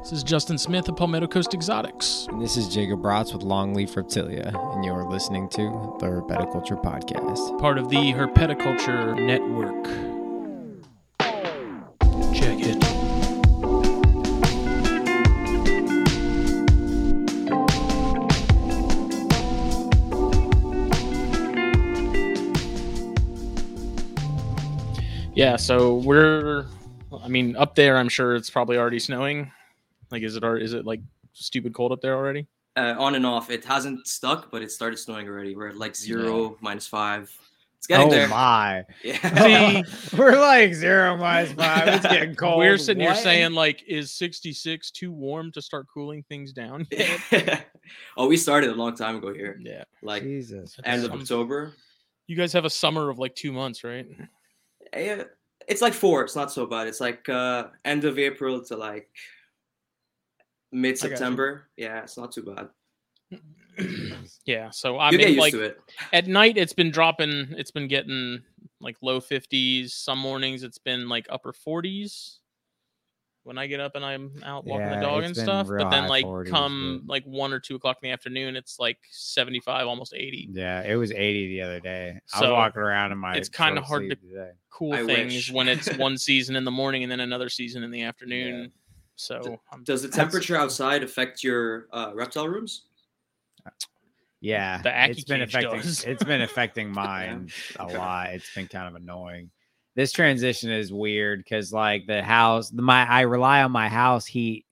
This is Justin Smith of Palmetto Coast Exotics. And this is Jacob Bratz with Longleaf Reptilia, and you're listening to the Herpetoculture Podcast. Part of the Herpetoculture Network. Check it. Yeah, so we're I mean, up there I'm sure it's probably already snowing. Like is it already, is it like stupid cold up there already? Uh, on and off. It hasn't stuck, but it started snowing already. We're at like zero, minus five. It's getting oh there. my! Yeah. See, We're like zero minus five. It's getting cold. We're sitting here saying like, is 66 too warm to start cooling things down? oh, we started a long time ago here. yeah. Like Jesus. end of October. You guys have a summer of like two months, right? Eh, It's like four. It's not so bad. It's like uh end of April to like mid September. Yeah, it's not too bad. Yeah. So I you mean, like it. at night, it's been dropping. It's been getting like low 50s. Some mornings, it's been like upper 40s. When I get up and I'm out walking Yeah, the dog and stuff, but then like 40s, come but- like one or two o'clock in the afternoon, it's like 75, almost 80. Yeah, it was 80 the other day. I was walking around in my. it's kinda hard to- today. Cool I things wish. when it's one season in the morning and then another season in the afternoon. So I'm Does the temperature outside affect your uh, reptile rooms? Yeah, The it's been affecting. does. It's been affecting mine a lot. It's been kind of annoying. This transition is weird because like the house, the, my I rely on my house heat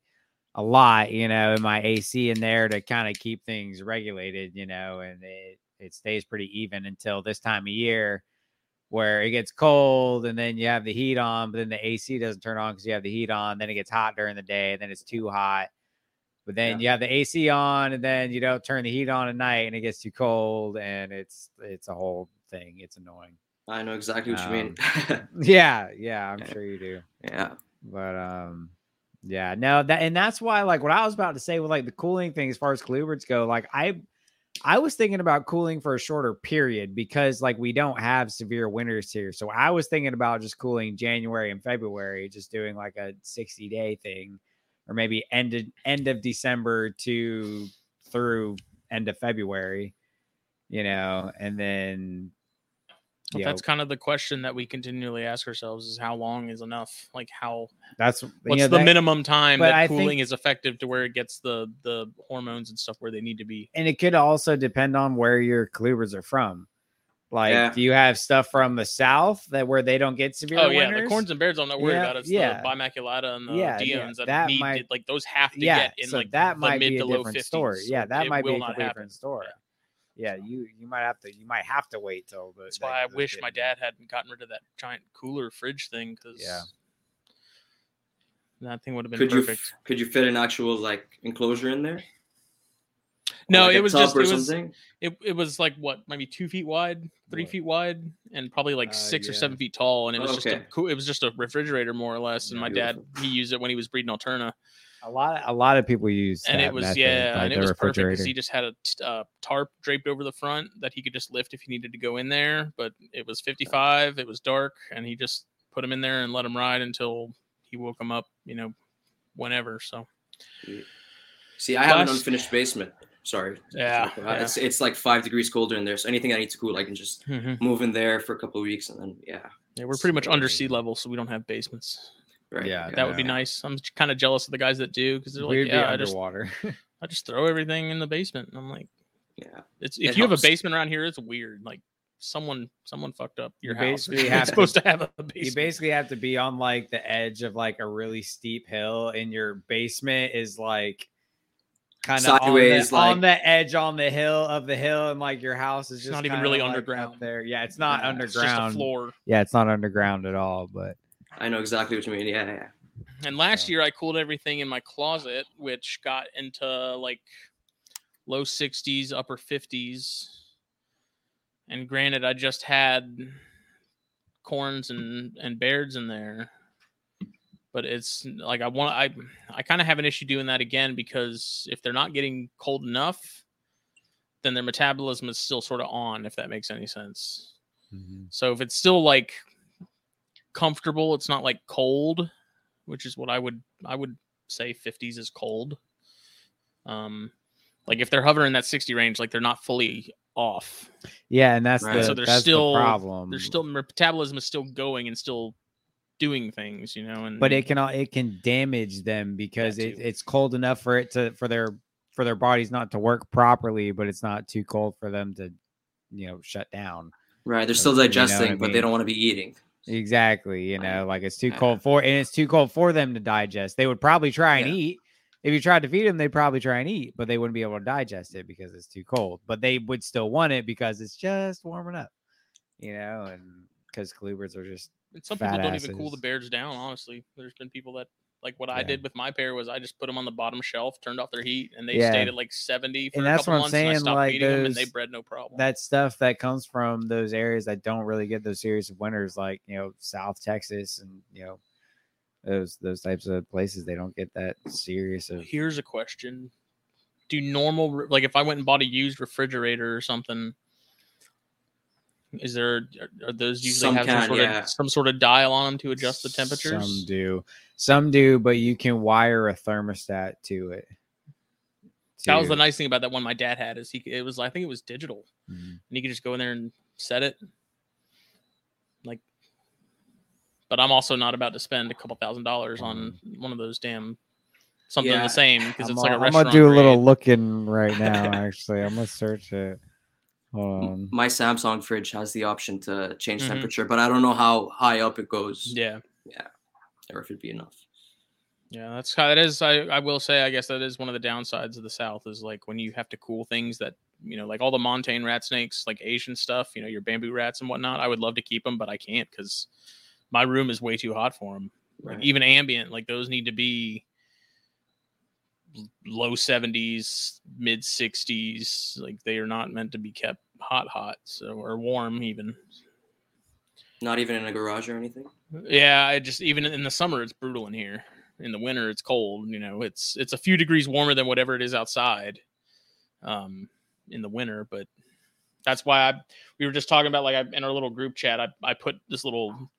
a lot, you know, and my AC in there to kind of keep things regulated, you know, and it it stays pretty even until this time of year where it gets cold and then you have the heat on, but then the AC doesn't turn on because you have the heat on. Then it gets hot during the day, and then it's too hot. But then Yeah. you have the AC on, and then you don't turn the heat on at night, and it gets too cold, and it's it's a whole thing. It's annoying. I know exactly what you mean. Yeah, yeah, I'm sure you do. yeah. But um, yeah, no, that and that's why, like, what I was about to say with like the cooling thing, as far as colubrids go, like I, I was thinking about cooling for a shorter period because like we don't have severe winters here, so I was thinking about just cooling January and February, just doing like a 60 day thing, or maybe end of, end of December to through end of February, you know, and then. But that's kind of the question that we continually ask ourselves: is how long is enough? Like how that's you what's know, the that- minimum time that I cooling think- is effective to where it gets the the hormones and stuff where they need to be? and it could also depend on where your colubrids are from. Like, Yeah. do you have stuff from the south that where they don't get severe Oh yeah, the corns and bears I'm not worried Yeah, about. It's yeah. the bimaculata and the Yeah, diones yeah, that, that need might- to, like those have to yeah, get in so like that the might mid be to a low different 50s. story. Yeah, that it might be a not happen. different story. Yeah. Yeah, you you might have to you might have to wait till the, That's that- why I those wish get my dad hadn't gotten rid of that giant cooler fridge thing because Yeah. that thing would have been Could you perfect. f- could you fit an actual like enclosure in there? No, like it was just it was it, it was like what maybe two feet wide, three What? feet wide, and probably like Uh, six or seven feet tall. And it was just a Okay. cool. It was just a refrigerator more or less. And Yeah, my dad he used it when he was breeding Alterna, A lot a lot of people use and that it was method, yeah, like and it was perfect because he just had a uh, tarp draped over the front that he could just lift if he needed to go in there. But it was 55, it was dark, and he just put him in there and let him ride until he woke him up. You know, whenever. So See, I have an unfinished basement. Sorry. Yeah, yeah. It's it's like five degrees colder in there. So anything I need to cool, I can just mhm. move in there for a couple of weeks and then yeah. yeah, we're pretty much under sea level, so we don't have basements. Right. Yeah, That would be nice. I'm kind of jealous of the guys that do because they're like, We'd yeah, be I just underwater. I just throw everything in the basement. And I'm like, Yeah. it's if It you have a basement around here, it's weird. Like someone someone fucked up your You house. basically You're have to- supposed to have a basement. you basically have to be on like the edge of like a really steep hill and your basement is like kind of Sideways, on, the, on the edge on the hill of the hill and like your house is just not even really like, underground. there yeah it's not Yeah, It's just a underground floor. yeah it's not underground at all but I know exactly what you mean. Yeah, yeah. And last Yeah. year I cooled everything in my closet, which got into like low 60s, upper 50s. And granted, I just had corns and and beards in there. But it's like I want I I kind of have an issue doing that again because if they're not getting cold enough, then their metabolism is still sort of on, if that makes any sense. Mm-hmm. So if it's still like comfortable, it's not like cold, which is what I would I would say 50s is cold. Um, like if they're hovering that 60 range, like they're not fully off. Yeah, and that's Right. the So they're that's still- the problem. There's still metabolism is still going and still doing things, you know. And but it can al- it can damage them because it, it's cold enough for it to for their for their bodies not to work properly, but it's not too cold for them to you know shut down. Right. They're still You know I digesting, but they don't want to be eating. Exactly, you Right. know, like it's too Yeah. cold for and it's too cold for them to digest. They would probably try and Yeah. eat. If you tried to feed them, they'd probably try and eat, but they wouldn't be able to digest it because it's too cold. But they would still want it because it's just warming up, you know, and because colubrids are just And some people don't even cool the bears down. Honestly, there's been people that like what I did with my pair was I just put them on the bottom shelf, turned off their heat, and they Yeah. stayed at like 70 for And a that's couple what I'm months. and I saying, stopped like, feeding them, and they bred no problem. that stuff that comes from those areas that don't really get those serious winters, like you know South Texas and you know those those types of places. They don't get that serious of. Here's a question: Do normal like if I went and bought a used refrigerator or something? Is there are, those usually Some have some sort yeah. of some sort of dial on them to adjust the temperatures? Some do, some do, but you can wire a thermostat to it. That was the nice thing about that one my dad had is he it was I think it was digital Mhm. and you could just go in there and set it. Like, but I'm also not about to spend a couple thousand dollars on one of those damn something Yeah. the same because I'm, it's like a gonna- I'm gonna do a little grade. looking right now. Actually, I'm gonna search it. On. My Samsung fridge has the option to change Mhm. temperature, but I don't know how high up it goes. Yeah, Yeah. Or if it'd be enough. yeah, that's how it is. I I will say I guess that is one of the downsides of the South is like when you have to cool things that you know like all the montane rat snakes like Asian stuff. You know your bamboo rats and whatnot. I would love to keep them, but I can't because my room is way too hot for them. Like even ambient, like those need to be low 70s, mid 60s. Like they are not meant to be kept hot, hot, so or warm even. Not even in a garage or anything. Yeah, I just even in the summer it's brutal in here. In the winter it's cold. You know, it's it's a few degrees warmer than whatever it is outside. Um, in the winter, but that's why I we were just talking about like I, in our little group chat. I I put this little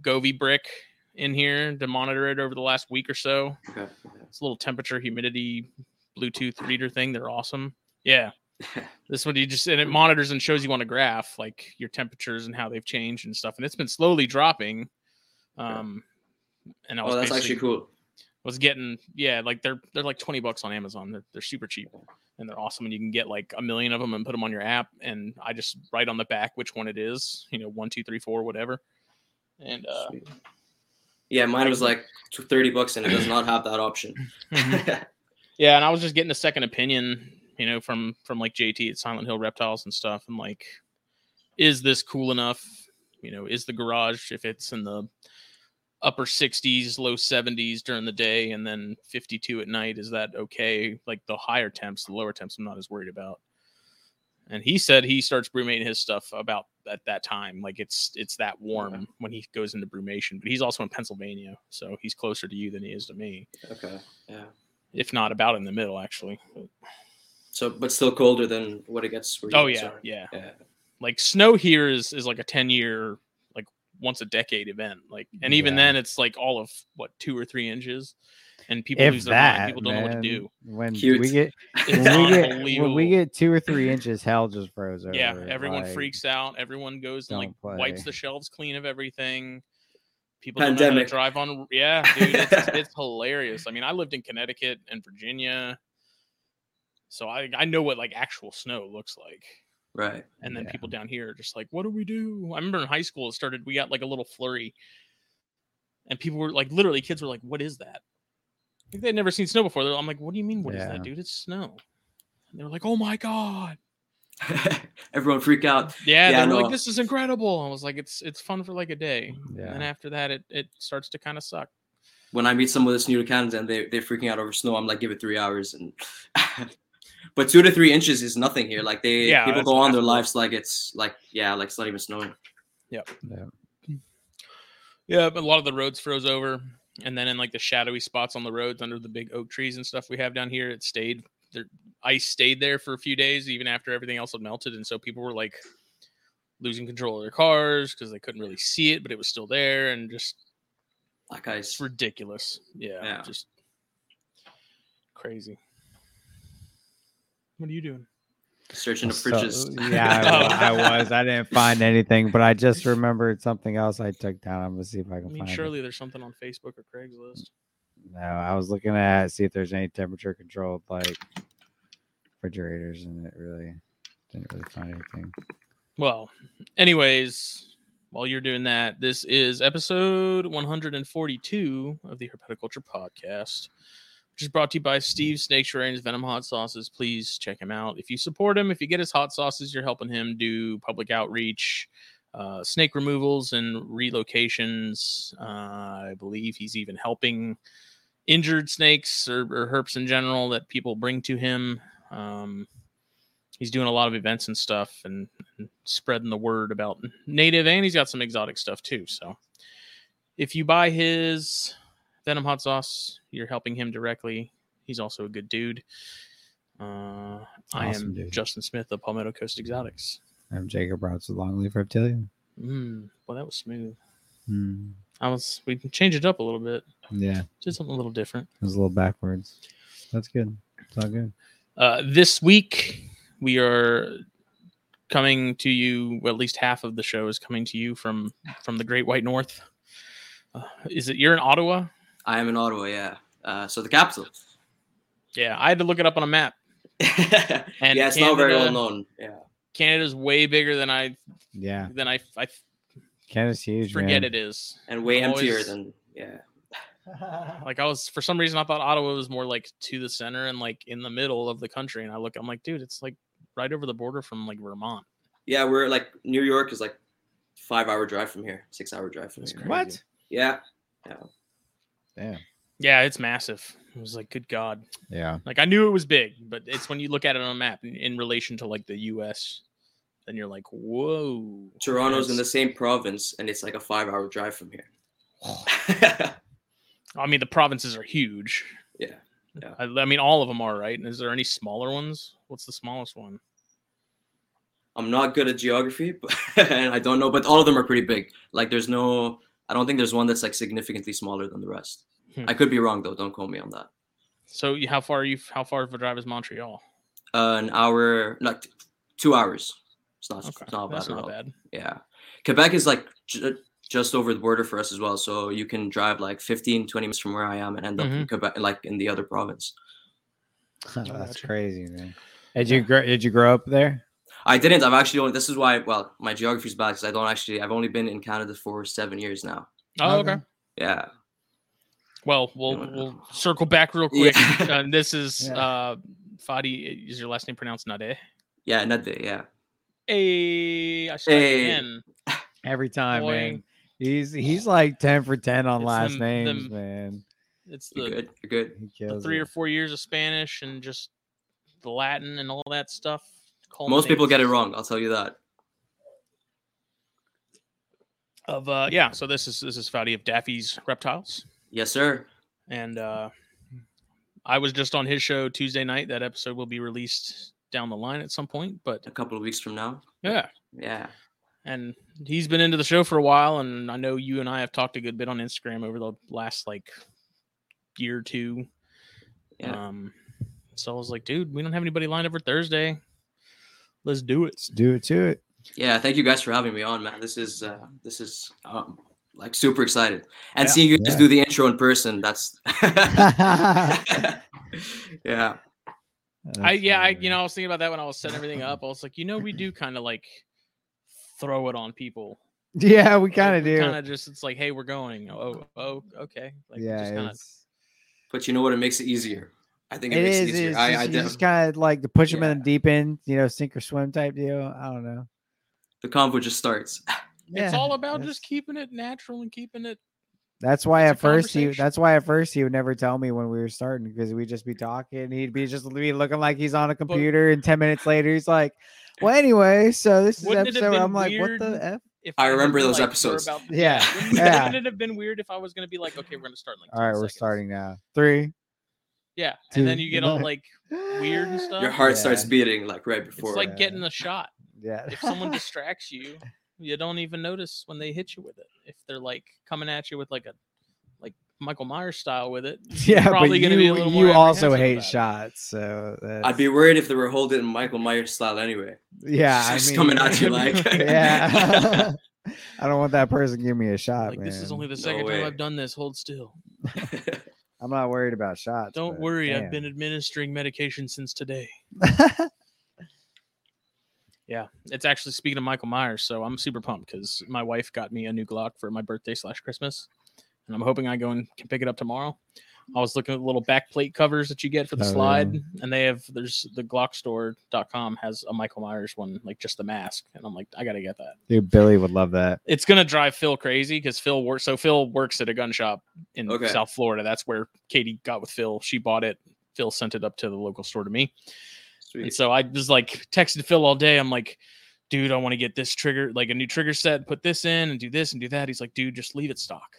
Govee brick in here to monitor it over the last week or so. Okay. It's a little temperature humidity Bluetooth reader thing. They're awesome. Yeah. This one you just and it monitors and shows you on a graph like your temperatures and how they've changed and stuff. And it's been slowly dropping. Um and I was oh, that's actually cool. was getting yeah, like they're they're like 20 bucks on Amazon. They're they're super cheap and they're awesome and you can get like a million of them and put them on your app and I just write on the back which one it is, you know, one, two, three, four, whatever. And uh Sweet. Yeah, mine was like 30 bucks and it does not have that option. Yeah, and I was just getting a second opinion, you know, from from like JT at Silent Hill Reptiles and stuff, and like, is this cool enough? You know, is the garage if it's in the upper 60s, low 70s during the day, and then 52 at night, is that okay? Like the higher temps, the lower temps, I'm not as worried about. And he said he starts brumating his stuff about at that time, like it's it's that warm when he goes into brumation. But he's also in Pennsylvania, so he's closer to you than he is to me, okay. Yeah. if not about in the middle, actually. So, but still colder than what it gets. where Oh yeah, are. yeah. Yeah. Like snow here is is like a ten year, like once a decade event. Like, and even Yeah. then, it's like all of what two or three inches, and people If lose their that, mind. People don't know what to do. When Cute. we get when we get when we get two or three inches, hell just froze over. yeah, everyone like, freaks out. Everyone goes and like don't wipes the shelves clean of everything. People don't know how Pandemic. to drive on. Yeah, dude, it's, it's hilarious. I mean, I lived in Connecticut and Virginia, so I I know what like actual snow looks like. Right. And then Yeah. people down here are just like, what do we do? I remember in high school, it started, we got like a little flurry. And people were like, literally, kids were like, what is that? Like they'd never seen snow before. I'm like, what do you mean, What is Yeah. that, dude? It's snow. And they were like, oh my God. Everyone freak out. Yeah, Yeah, they were no. like, this is incredible. I was like, it's it's fun for like a day. And then after that, it, it starts to kind of suck. When I meet someone that's new to Canada and they, they're freaking out over snow, I'm like, give it three hours. And but two to three inches is nothing here. Like they Yeah, people go on their lives like it's like yeah, like it's not even snowing. Yeah. Yeah. Yeah, but a lot of the roads froze over, and then in like the shadowy spots on the roads under the big oak trees and stuff we have down here, it stayed. There, ice stayed there for a few days, even after everything else had melted, and so people were like losing control of their cars because they couldn't really see it, but it was still there, and just Like ice. it's ridiculous. Yeah, Yeah. just crazy. What are you doing? Searching the So- fridges. yeah, I. I was. I didn't find anything, but I just remembered something else I took down. I'm gonna see if I I can mean, find it. surely there's something on Facebook or Craigslist. No, I was looking at see if there's any temperature controlled like refrigerators, and it really didn't really find anything. Well, anyways, while you're doing that, this is episode 142 of the Herpetoculture Podcast, which is brought to you by Steve Snaketuary's Venom Hot Sauces. Please check him out. If you support him, if you get his hot sauces, you're helping him do public outreach, uh, snake removals, and relocations. Uh, I believe he's even helping injured snakes or, or herps in general that people bring to him. Um, he's doing a lot of events and stuff and, and spreading the word about native and he's got some exotic stuff too so if you buy his venom hot sauce you're helping him directly he's also a good dude uh, i am dude. justin smith of palmetto coast exotics I'm Jacob Routes with Longleaf Reptilian. mm, well that was smooth Hmm. i was we can change it up a little bit Yeah, did something a little different it was a little backwards. That's good. It's all good. Uh, this week we are coming to you. Well, at least half of the show is coming to you from from the Great White North. Uh, is it you're in Ottawa? I am in Ottawa, yeah. Uh, so the capital. Yeah, I had to look it up on a map. yeah, And it's not very well known. Yeah. Canada's way bigger than I Yeah, than I I Canada's huge. forget man. it is. And way I'm emptier always- than yeah. Like I was for some reason I thought Ottawa was more like to the center and like in the middle of the country. And I look, I'm like, dude, it's like right over the border from like Vermont. Yeah, we're like New York is like five hour drive from here, six hour drive from That's here. crazy. What? Yeah. Yeah. Damn. Yeah, it's massive. It was like, good God. Yeah. Like I knew it was big, but it's when you look at it on a map in, in relation to like the U.S., then you're like, whoa. Toronto's in the same province and it's like a five hour drive from here. I mean, the provinces are huge. yeah. Yeah. I, I mean, all of them are right. Is there any smaller ones? What's the smallest one? I'm not good at geography, but and I don't know, but all of them are pretty big. Like there's no I don't think there's one that's like significantly smaller than the rest. Hmm. I could be wrong though, don't quote me on that. So how far are you? How far of a drive is Montreal? Uh, an hour, like two hours. It's not, Okay, it's not bad that's at not all. bad. Yeah. Quebec is like ju- just over the border for us as well. So you can drive like 15, 20 minutes from where I am and end up in Quebec, like in the other province. That's gotcha. crazy, man. Did you grow, did you grow up there? I didn't. I've actually only, this is why, well, my geography's bad because I don't actually, I've only been in Canada for seven years now. Oh, Okay. okay. Yeah. Well, we'll we'll circle back real quick. Yeah. Uh, this is Yeah. uh, Fadi. Is your last name pronounced Nade? Yeah. Nade, yeah. Hey, I Hey. again. Every time, Boy. man. He's he's like ten for ten on It's last them- names, them- man. It's You're the good. You're good. The three it. or four years of Spanish and just the Latin and all that stuff. Most people get it wrong. I'll tell you that. Of uh, yeah. So this is this is Fadi of Daffy's Reptiles, Yes, sir. and uh, I was just on his show Tuesday night. That episode will be released down the line at some point, but A couple of weeks from now. yeah. Yeah. And he's been into the show for a while, and I know you and I have talked a good bit on Instagram over the last like year or two. Yeah. Um, so I was like, dude, we don't have anybody lined up for Thursday. Let's do it. Let's do it to it. Yeah. Thank you guys for having me on, man. This is, uh, this is, um, like super excited. And Yeah. seeing you guys Yeah. do the intro in person, that's, yeah. I yeah, I you know, I was thinking about that when I was setting everything up. I was like, you know, we do kind of like throw it on people. Yeah, we kind of do. Kind of just it's like, hey, we're going. Oh, oh, okay. Like yeah, just kinda, it's, But you know what? It makes it easier. I think it, it makes is. it easier. It's I, just, I you def- just kind of like to push them in the deep end, you know, sink or swim type deal. I don't know. the convo just starts. it's all about just keeping it natural and keeping it. That's why at first he. That's why at first he would never tell me when we were starting because we'd just be talking. He'd be just be looking like he's on a computer, and ten minutes later he's like, "Well, anyway, so this is Wouldn't it have episode." I'm like, "What the f?" If I had remember those like, episodes. About, Yeah, Wouldn't, yeah. wouldn't it have been weird if I was going to be like, okay, we're going to start in like All right, 10 we're starting now. Three. Yeah, and then two, you get all like weird and stuff. Your heart Yeah. starts beating like right before. It's like Yeah. getting a shot. Yeah. If someone distracts you, you don't even notice when they hit you with it. If they're like coming at you with like a like Michael Myers style with it. Yeah, but probably gonna you, be a little you also hate shots, so that's, I'd be worried if they were holding Michael Myers style anyway. yeah. I just mean, coming at you like- yeah. I don't want that person to give me a shot, Like man. this is only the No second time. I've done this. Hold still. I'm not worried about shots. Don't but worry, I've been administering medication since today. Yeah, it's actually speaking of Michael Myers, so I'm super pumped because my wife got me a new Glock for my birthday slash Christmas, and I'm hoping I go and can pick it up tomorrow. I was looking at the little back plate covers that you get for the Oh, slide, yeah. and they have there's the Glockstore.com has a Michael Myers one, like just the mask, and I'm like, I gotta get that. Dude, Billy would love that. It's gonna drive Phil crazy because Phil works. So Phil works at a gun shop in Okay. South Florida. That's where Katie got with Phil. She bought it. Phil sent it up to the local store to me. And so I was like texted Phil all day. I'm like, dude, I want to get this trigger, like a new trigger set, put this in and do this and do that. He's like, dude, just leave it stock.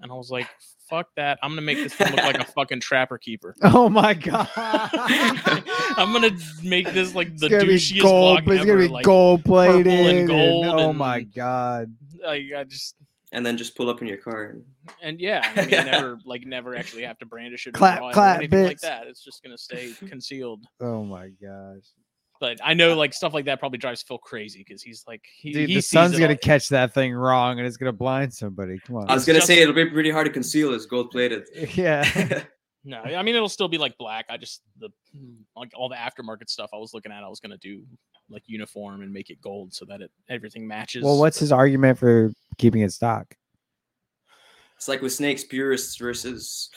And I was like, fuck that. I'm gonna make this thing look like a fucking trapper keeper. Oh my god. I'm gonna make this like the it's douchiest gold, Glock it's ever. gonna be like, gold plated. and gold oh my god. like, I just and then just pull up in your car. And... and yeah, I mean, never like never actually have to brandish it or Clap, draw it or clap, anything like that. It's just gonna stay concealed. Oh my gosh. But I know like stuff like that probably drives Phil crazy because he's like he, Dude, he the sun's gonna all- catch that thing wrong and it's gonna blind somebody. Come on. I was gonna just- say it'll be pretty hard to conceal. It's gold plated. yeah. No, I mean it'll still be like black. I just the like all the aftermarket stuff I was looking at, I was gonna do like uniform and make it gold so that it everything matches. Well, what's his argument for keeping it stock? It's like with snakes, purists versus.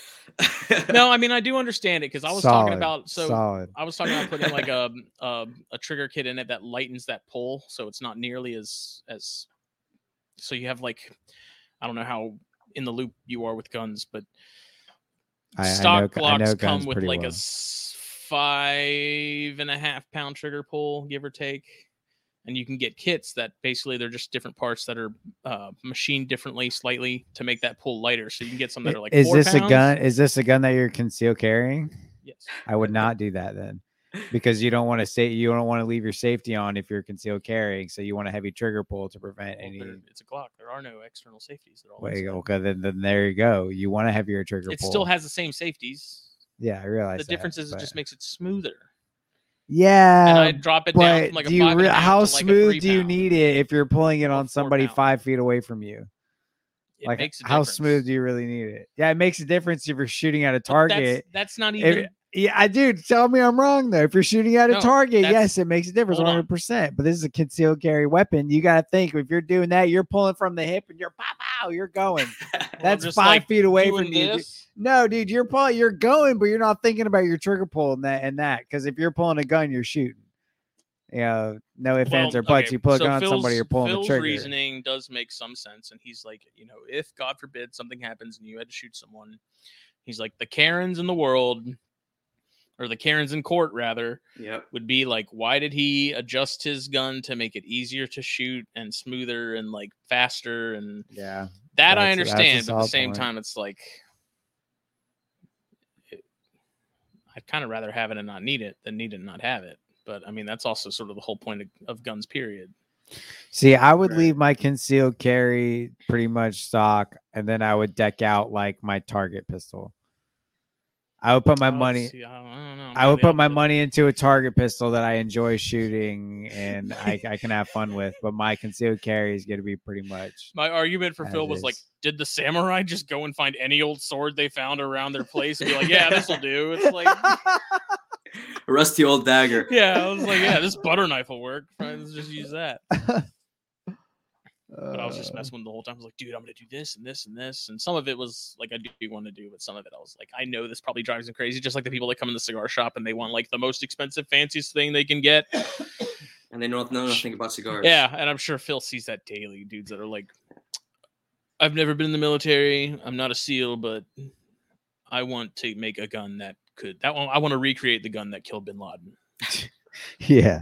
no, I mean I do understand it because I was talking about so solid. I was talking about putting like a, a um, um, a trigger kit in it that lightens that pull, so it's not nearly as as. So you have like, I don't know how in the loop you are with guns, but I, I stock know, I know Glocks come with like well. a s- five and a half pound trigger pull, give or take. And you can get kits that basically they're just different parts that are uh, machined differently, slightly to make that pull lighter. So you can get some that are like is this a gun? Is this a gun that you're concealed carrying? Yes. I would not do that then, because you don't want to say you don't want to leave your safety on if you're concealed carrying. So you want a heavy trigger pull to prevent Well, any. it's a Glock. There are no external safeties at all. Wait, okay, then, then there you go. You want a heavier trigger pull It pull. still has the same safeties. yeah, I realize The that, difference is it just makes it smoother. Yeah. and I drop it down from like do you five and a re- how to like a smooth do you need it if you're pulling it on somebody five feet away from you? It like makes a how difference. smooth do you really need it? Yeah, it makes a difference if you're shooting at a target. That's, that's not If- even. yeah, I do. Tell me I'm wrong though. If you're shooting at a No, target, yes, it makes a difference, 100. percent But this is a concealed carry weapon. You got to think if you're doing that, you're pulling from the hip and you're pow pow, you're going. That's five like, feet away from you. Dude. this, No, dude, you're pulling, you're going, but you're not thinking about your trigger pull and that and that. Because if you're pulling a gun, you're shooting. You know, no ifs, ands, or buts. okay, You put a so gun on somebody, you're pulling Phil's the trigger. reasoning does make some sense, and he's like, you know, if God forbid something happens and you had to shoot someone, he's like the Karens in the world, or the Karens in court rather, yep. would be like, why did he adjust his gun to make it easier to shoot and smoother and like faster and Yeah. that I That's- that's understand, but at the same point. time, it's like it- I'd kind of rather have it and not need it than need it and not have it. But I mean, that's also sort of the whole point of, of guns. Period. See, I would Right. leave my concealed carry pretty much stock, and then I would deck out like my target pistol. I would put my Oh, money. see, I don't, I don't know. I would put my I'll- money into a target pistol that I enjoy shooting and I, I can have fun with. But my concealed carry is going to be pretty much. My argument for Phil was like, did the samurai just go and find any old sword they found around their place and be like, yeah, this will do? It's like, a Rusty old dagger. yeah, I was like, yeah, this butter knife will work. Fine, Let's just use that. But I was just Uh, messing with him the whole time. I was like, dude, I'm gonna do this and this and this. And some of it was like I do want to do, but some of it I was like, I know this probably drives them crazy. Just like the people that come in the cigar shop and they want like the most expensive, fanciest thing they can get. And they don't know nothing about cigars. Yeah, and I'm sure Phil sees that daily. Dudes that are like, I've never been in the military. I'm not a SEAL, but I want to make a gun that could that one. I want to recreate the gun that killed Bin Laden. yeah.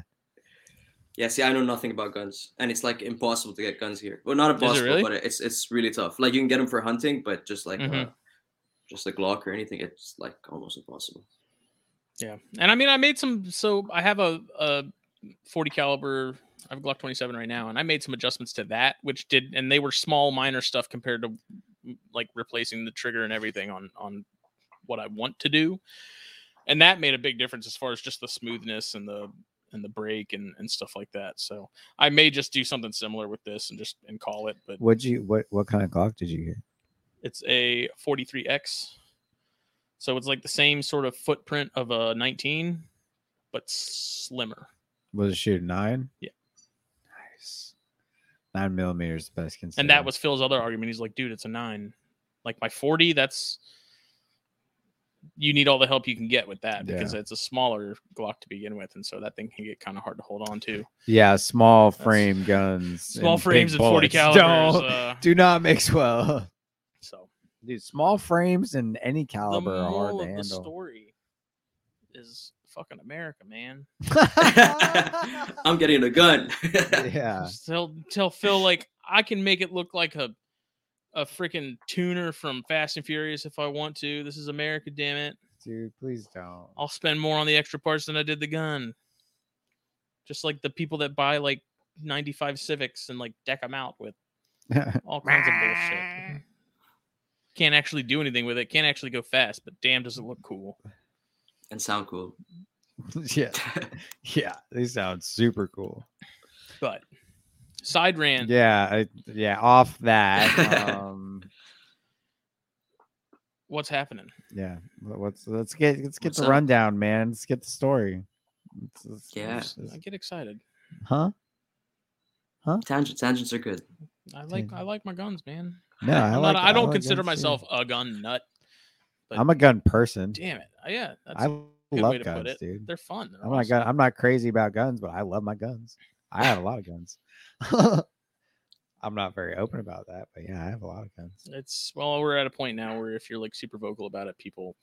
Yeah, see, I know nothing about guns, and it's like impossible to get guns here. Well, not impossible, really? but it's it's really tough. Like you can get them for hunting, but just like uh, Mhm. just a Glock or anything, it's like almost impossible. Yeah, and I mean, I made some. So I have a, a 40 caliber. I have a Glock 27 right now, and I made some adjustments to that, which did, and they were small, minor stuff compared to like replacing the trigger and everything on on what I want to do, and that made a big difference as far as just the smoothness and the and the break and and stuff like that. So I may just do something similar with this and just and call it, but What'd you what what kind of Glock did you get? it's a 43x, so it's like the same sort of footprint of a 19, but slimmer. Was it shoot nine? Yeah. Nice. Nine millimeters the best considered. And that was Phil's other argument. He's like, dude, it's a nine. Like my 40, that's you need all the help you can get with that because it's a smaller Glock to begin with. And so that thing can get kind of hard to hold on to. yeah, small That's- frame guns. Small and frames and 40 bullets calibers. Don't, Uh, do not mix well. so Dude, small frames and any the caliber are hard moral to of the story is fucking America, man. I'm getting a gun. yeah. Just tell tell Phil like I can make it look like a a freaking tuner from Fast and Furious if I want to. This is America, damn it. Dude, please don't. I'll spend more on the extra parts than I did the gun. Just like the people that buy like 95 Civics and like deck them out with all kinds of bullshit. Can't actually do anything with it. Can't actually go fast, but damn, does it look cool. and sound cool. yeah. Yeah. They sound super cool. But side rant. Yeah. I, yeah. Off that. Um What's happening? yeah. let- Let's let's get let's get What's the up? rundown, man. Let's get the story. Let's- let's- Yeah. let's- let's- I get excited. huh? Huh? Tangent, tangents are good. I like I like my guns, man. No, I, like, not, I don't like consider guns, too. myself a gun nut. but- I'm a gun person. Damn it. Uh, Yeah, that's I a good love way to guns, put it. dude. They're fun. They're I'm not awesome. gun, I'm not crazy about guns, but I love my guns. I have a lot of guns. I'm not very open about that, but yeah, I have a lot of guns. It's well, we're at a point now where if you're like super vocal about it, people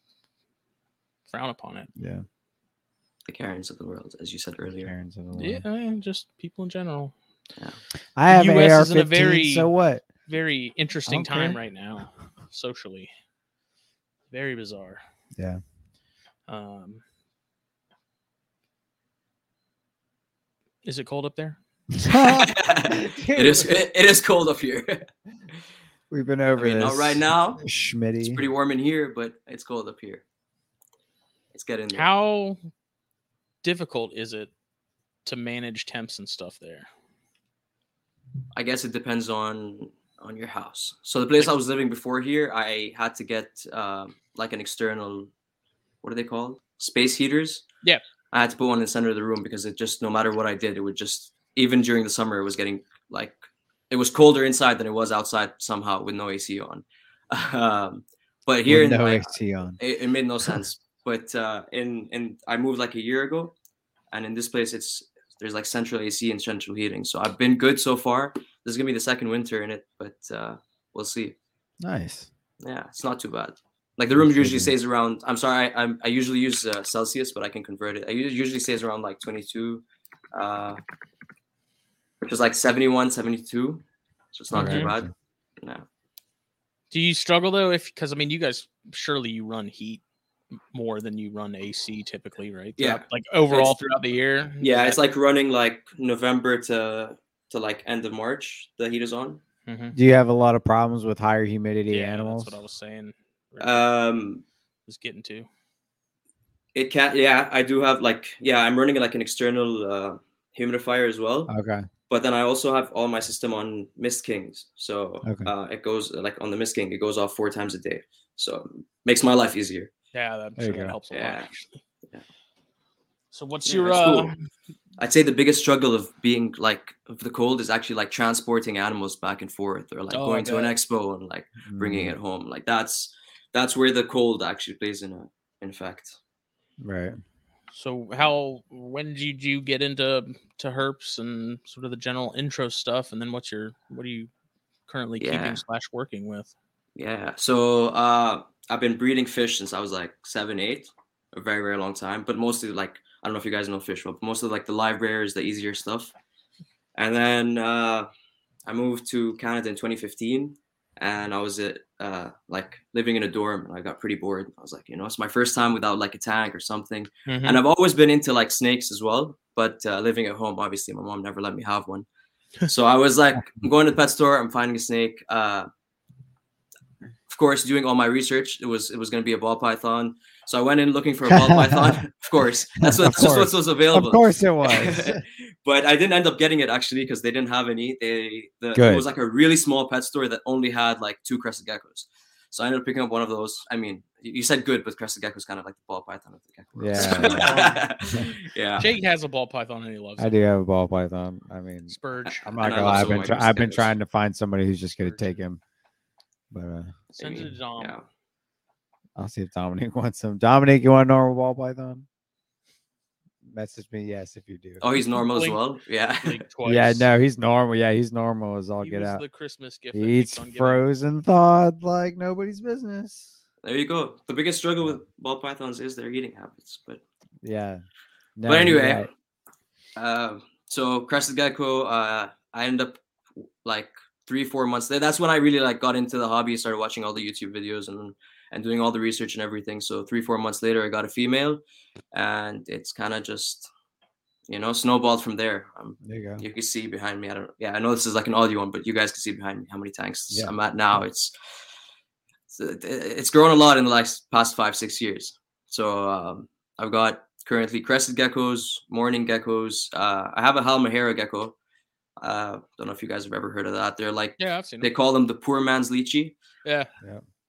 frown upon it. Yeah. The Karens of the world, as you said earlier. Karens of the Yeah, world. and just people in general. Yeah. I have US AR is in a very- so what? Very interesting time Okay. right now, socially. Very bizarre. Yeah. Um, is it cold up there? it is. It, it is cold up here. We've been I over mean, this. not right now. Schmitty. It's pretty warm in here, but it's cold up here. It's getting there. How difficult is it to manage temps and stuff there? I guess it depends on on your house. So the place I was living before here, I had to get um, like an external, what are they called? Space heaters. Yeah. I had to put one in the center of the room because it just no matter what I did, it would just even during the summer it was getting like it was colder inside than it was outside somehow with no AC on. Um, but here With in no my- AC on. it, it made no sense. But uh, in in I moved like a year ago, and in this place it's there's like central AC and central heating. So I've been good so far. This is gonna be the second winter in it, but uh, we'll see. Nice. Yeah, it's not too bad. Like the room usually Intriguing. stays around. I'm sorry, I I'm, I usually use uh, Celsius, but I can convert it. I usually stays around like 22, uh, which is like 71, 72. So it's not too bad. No. Do you struggle though? If because I mean, you guys surely you run heat more than you run AC typically, right? Yeah. Throughout- Like overall It's- throughout the year. Yeah, it's like running like November to to like end of March. The heat is on. Mhm. Do you have a lot of problems with higher humidity yeah, animals? That's what I was saying. Um, was getting to. it can. Yeah, I do have like yeah, I'm running like an external uh, humidifier as well. okay. But then I also have all my system on Mist Kings, so Okay. uh, it goes like on the Mist King, it goes off four times a day, so makes my life easier. Yeah, I'm sure that helps a lot. Yeah. Actually. Yeah. So what's Yeah, your uh? cool. I'd say the biggest struggle of being like of the cold is actually like transporting animals back and forth, or like Oh, I going to an expo and like bringing Mm, it home. Like that's that's where the cold actually plays in a in effect. Right. So how when did you get into to herps and sort of the general intro stuff, and then what's your what are you currently Yeah. keeping slash working with? Yeah. So uh, I've been breeding fish since I was like seven, eight, a very, very long time. But mostly like I don't know if you guys know fish, but mostly like the livebearers, the easier stuff. And then uh, I moved to Canada in 2015, and I was at uh, like living in a dorm, and I got pretty bored. I was like, you know, it's my first time without like a tank or something. Mhm. And I've always been into like snakes as well, but uh, living at home, obviously, my mom never let me have one. So I was like, I'm going to the pet store, I'm finding a snake. Uh, of course, doing all my research, it was it was going to be a ball python. So I went in looking for a ball python. Of course, that's what Of that's just course. what was available. Of course it was. but I didn't end up getting it actually because they didn't have any. They the, it was like a really small pet store that only had like two crested geckos. So I ended up picking up one of those. I mean, you you said good, but crested gecko is kind of like the ball python of the gecko. world. Yeah. yeah. Jake has a ball python and he loves I it. do have a ball python. I mean, Spurge. I'm And not I gonna love lie. I've been of try- my I've been trying to find somebody who's just gonna Spurge. take him. But uh, Send it to Dom. Yeah. I'll see if Dominic wants some. Dominic, you want a normal ball python? Message me yes if you do. Oh, he's normal as well. Yeah. Twice. yeah, no, he's normal. Yeah, he's normal as all He get was out. the Christmas gift. that He eats keeps on giving. frozen thawed like nobody's business. There you go. The biggest struggle with ball pythons is their eating habits. But Yeah. No, but anyway, right. um, so crested gecko, uh, I ended up like three, four months there. That's when I really like got into the hobby, started watching all the YouTube videos and and doing all the research and everything. So three, four months later, I got a female, and it's kind of just you know snowballed from there. Um, there you go. you can see behind me. I don't. Yeah, I know this is like an audio one, but you guys can see behind me how many tanks Yeah. I'm at now. It's it's, it's grown a lot in the last past five six years. So um, I've got currently crested geckos, morning geckos. Uh, I have a Halmahera gecko. Uh, don't know if you guys have ever heard of that. They're like Yeah, I've seen they it. call them the poor man's leachie. Yeah.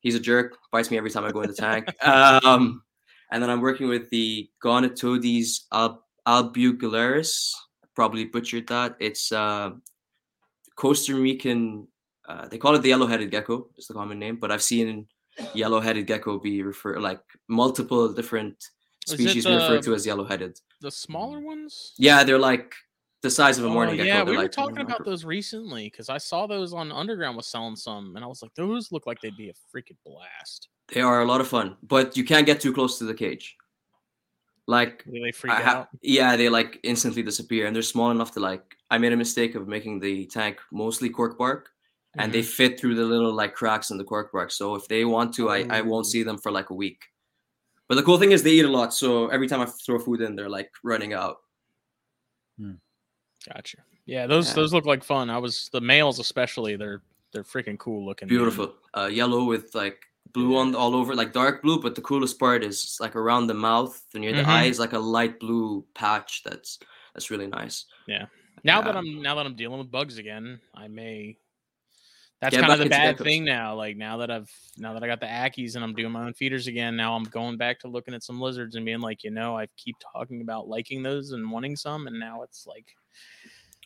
He's a jerk. Bites me every time I go in the tank. Um, and then I'm working with the Gonatodes al- albugularis. Probably butchered that. It's uh, Costa Rican. Uh, they call it the yellow-headed gecko. Is the common name, but I've seen yellow-headed gecko be referred like multiple different species referred to as yellow-headed. The smaller ones? Yeah, they're like the size of a Oh, morning gecko. yeah, we were like talking about those recently because I saw those on Underground was selling some, and I was like, those look like they'd be a freaking blast. They are a lot of fun, but you can't get too close to the cage. Like They, they freak ha- out. yeah, they like instantly disappear, and they're small enough to like. I made a mistake of making the tank mostly cork bark, and they Mhm. fit through the little like cracks in the cork bark. So if they want to, I I Oh. won't see them for like a week. But the cool thing is they eat a lot, so every time I throw food in, they're like running out. Gotcha. Yeah, those Yeah. those look like fun. I was the males especially. They're they're freaking cool looking. man. Beautiful, uh, yellow with like blue on all over, like dark blue. But the coolest part is like around the mouth, and near the Mhm. eyes, like a light blue patch. That's that's really nice. Yeah. Now that I'm now that I'm dealing with bugs again, I may. That's Get kind of the bad geckos. thing now. Like now that I've now that I got the Ackies and I'm doing my own feeders again, now I'm going back to looking at some lizards and being like, you know, I keep talking about liking those and wanting some, and now it's like,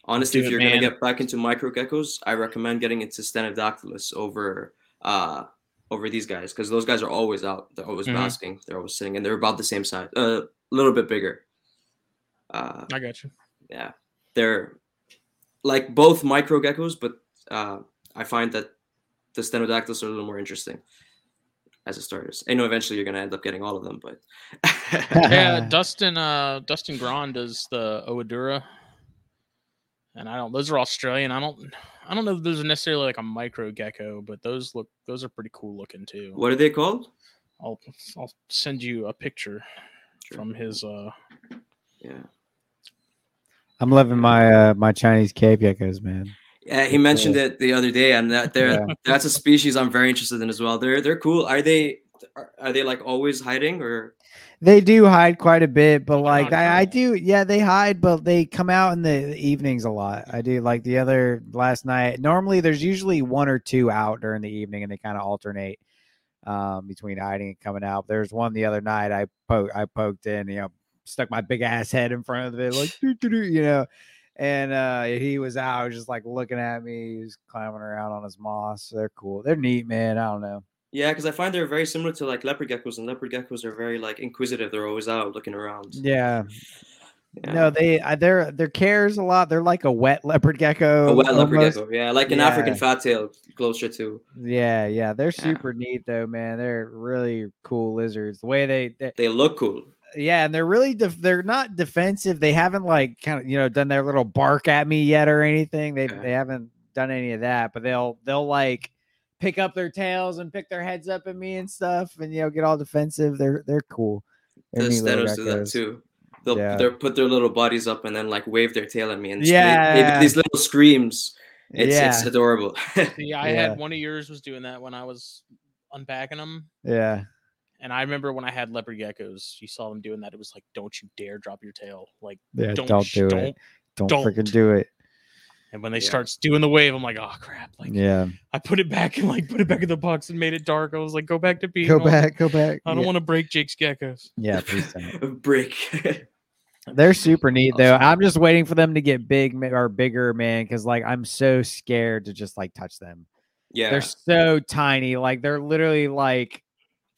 Honestly, do if you're man. gonna get back into micro geckos, I recommend getting into Stenodactylus over uh over these guys because those guys are always out. They're always Mhm. basking. They're always sitting, and they're about the same size, uh, a little bit bigger. Uh, I got you. yeah, they're like both micro geckos, but uh, I find that the Stenodactylus are a little more interesting as a starters. I know eventually you're gonna end up getting all of them, but Yeah, Dustin uh Dustin Braun does the Oedura. And I don't those are Australian. I don't I don't know if those are necessarily like a micro gecko, but those look those are pretty cool looking too. what are they called? I'll I'll send you a picture Sure. from his uh Yeah. I'm loving my uh my Chinese cave geckos, man. Yeah, he mentioned it the other day, and that they're Yeah. that's a species I'm very interested in as well. They're they're cool. Are they are, are they like always hiding or They do hide quite a bit, but like I, I do, yeah, they hide, but they come out in the evenings a lot. I do like the other last night. Normally, there's usually one or two out during the evening, and they kind of alternate um, between hiding and coming out. There's one the other night I poke, I poked in, you know, stuck my big ass head in front of it, like you know, and uh, he was out, just like looking at me. He was climbing around on his moss. They're cool. They're neat, man. I don't know. Yeah? Because I find they're very similar to like leopard geckos, and leopard geckos are very like inquisitive. They're always out looking around. Yeah, Yeah. No, they they're they're cares a lot. They're like a wet leopard gecko. a wet leopard gecko. Yeah, like an African Yeah. fat tail, closer to. Yeah, yeah, they're Yeah. super neat though, man. They're really cool lizards. The way they, they They look cool. yeah, and they're really def- they're not defensive. They haven't like kind of you know done their little bark at me yet or anything. They Okay. they haven't done any of that, but they'll they'll like pick up their tails and pick their heads up at me and stuff, and you know get all defensive. They're they're cool. They're The neat little stenos do that too. They'll Yeah. they'll put their little bodies up and then like wave their tail at me and Yeah, they- yeah. these little screams. It's Yeah. it's adorable. yeah, I Yeah. had one of yours was doing that when I was unpacking them. Yeah. And I remember when I had leopard geckos, you saw them doing that. It was like, don't you dare drop your tail. Like, Yeah. don't, Don't, sh- do don't. it. Don't, don't. freaking do it. And when they Yeah. starts doing the wave, I'm like, oh crap! Like, Yeah. I put it back and like put it back in the box and made it dark. I was like, go back to being. Go normal. back. Go back. I don't yeah. want to break Jake's geckos. Yeah. Please don't. Brick. They're super neat though. I'm just waiting for them to get big or bigger, man, because like I'm so scared to just like touch them. yeah. They're so tiny. Like they're literally like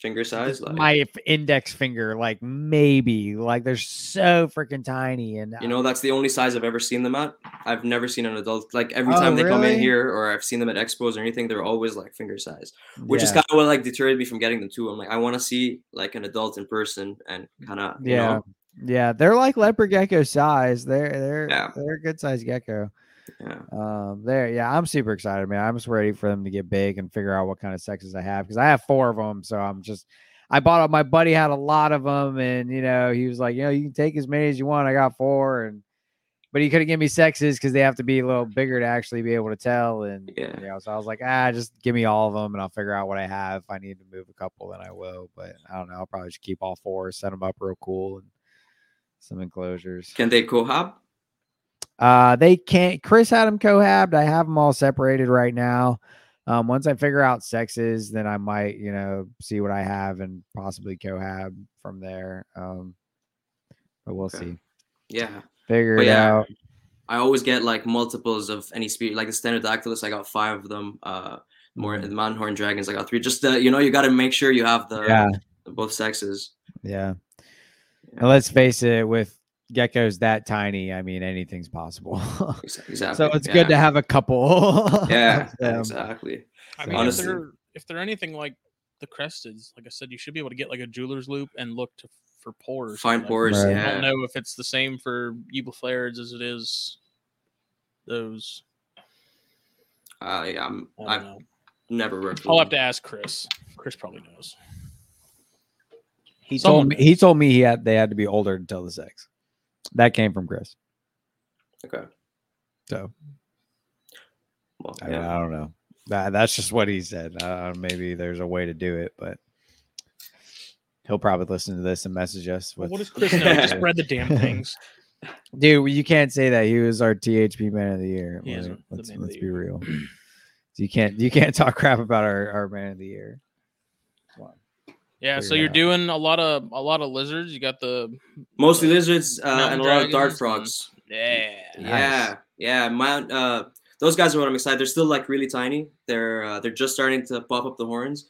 Finger size. Like, my index finger, like maybe. Like they're so freaking tiny. And you know, that's the only size I've ever seen them at. I've never seen an adult. Like every Oh, time they come in here or I've seen them at expos or anything, they're always like finger size, which is kind of what like deterred me from getting them too. I'm like, I want to see like an adult in person and kind of, yeah. know, Yeah, they're like leopard gecko size. They're they're Yeah. they're a good size gecko. Yeah. Um, there, yeah, I'm super excited, man. I'm just ready for them to get big and figure out what kind of sexes I have because I have four of them. So I'm just, I bought. Up. My buddy had a lot of them, and you know, he was like, you know, you can take as many as you want. I got four, and but he couldn't give me sexes because they have to be a little bigger to actually be able to tell. And Yeah. you know, so I was like, ah, just give me all of them, and I'll figure out what I have. If I need to move a couple, then I will. But I don't know. I'll probably just keep all four, set them up real cool, and some enclosures. Can they cohab? Uh, they can't. Chris had them cohabbed. I have them all separated right now. Um, once I figure out sexes, then I might, you know, see what I have and possibly cohab from there. Um, but we'll Okay. see. Yeah. Figure But it yeah, out. I always get like multiples of any species, like the Stenodactylus. I got five of them. Uh, more Mhm. the mountain horn dragons. I got three. Just the, you know, you got to make sure you have the Yeah, both sexes. yeah. And let's face it, with geckos that tiny, I mean, anything's possible. Exactly. so it's good to have a couple. Yeah, exactly. I mean, Honestly. if they're if they're anything like the cresteds, like I said, you should be able to get like a jeweler's loupe and look to for pores. Fine Like, pores. Right. I don't know if it's the same for eublepharids as it is those. Uh, yeah, I'm, I don't I've know. never worked. I'll have to ask Chris. Chris probably knows. He Someone told me he told me he had they had to be older to tell the sex. That came from Chris. Okay. So Well, I, mean, yeah. I don't know. That, that's just what he said. Uh, maybe there's a way to do it, but he'll probably listen to this and message us. Well, With, what does Chris know? Just spread the damn things. Dude, you can't say that. He was our THP man of the year. He Like, let's man of the let's be year. real. You can't you can't talk crap about our, our man of the year. Come on. Yeah, so you're out. doing a lot of a lot of lizards. You got the Mostly lizards uh, and a lot of dart dragons and- frogs. yeah. Yeah, yeah. Mount. Uh, those guys are what I'm excited. They're still like really tiny. They're uh, they're just starting to pop up the horns,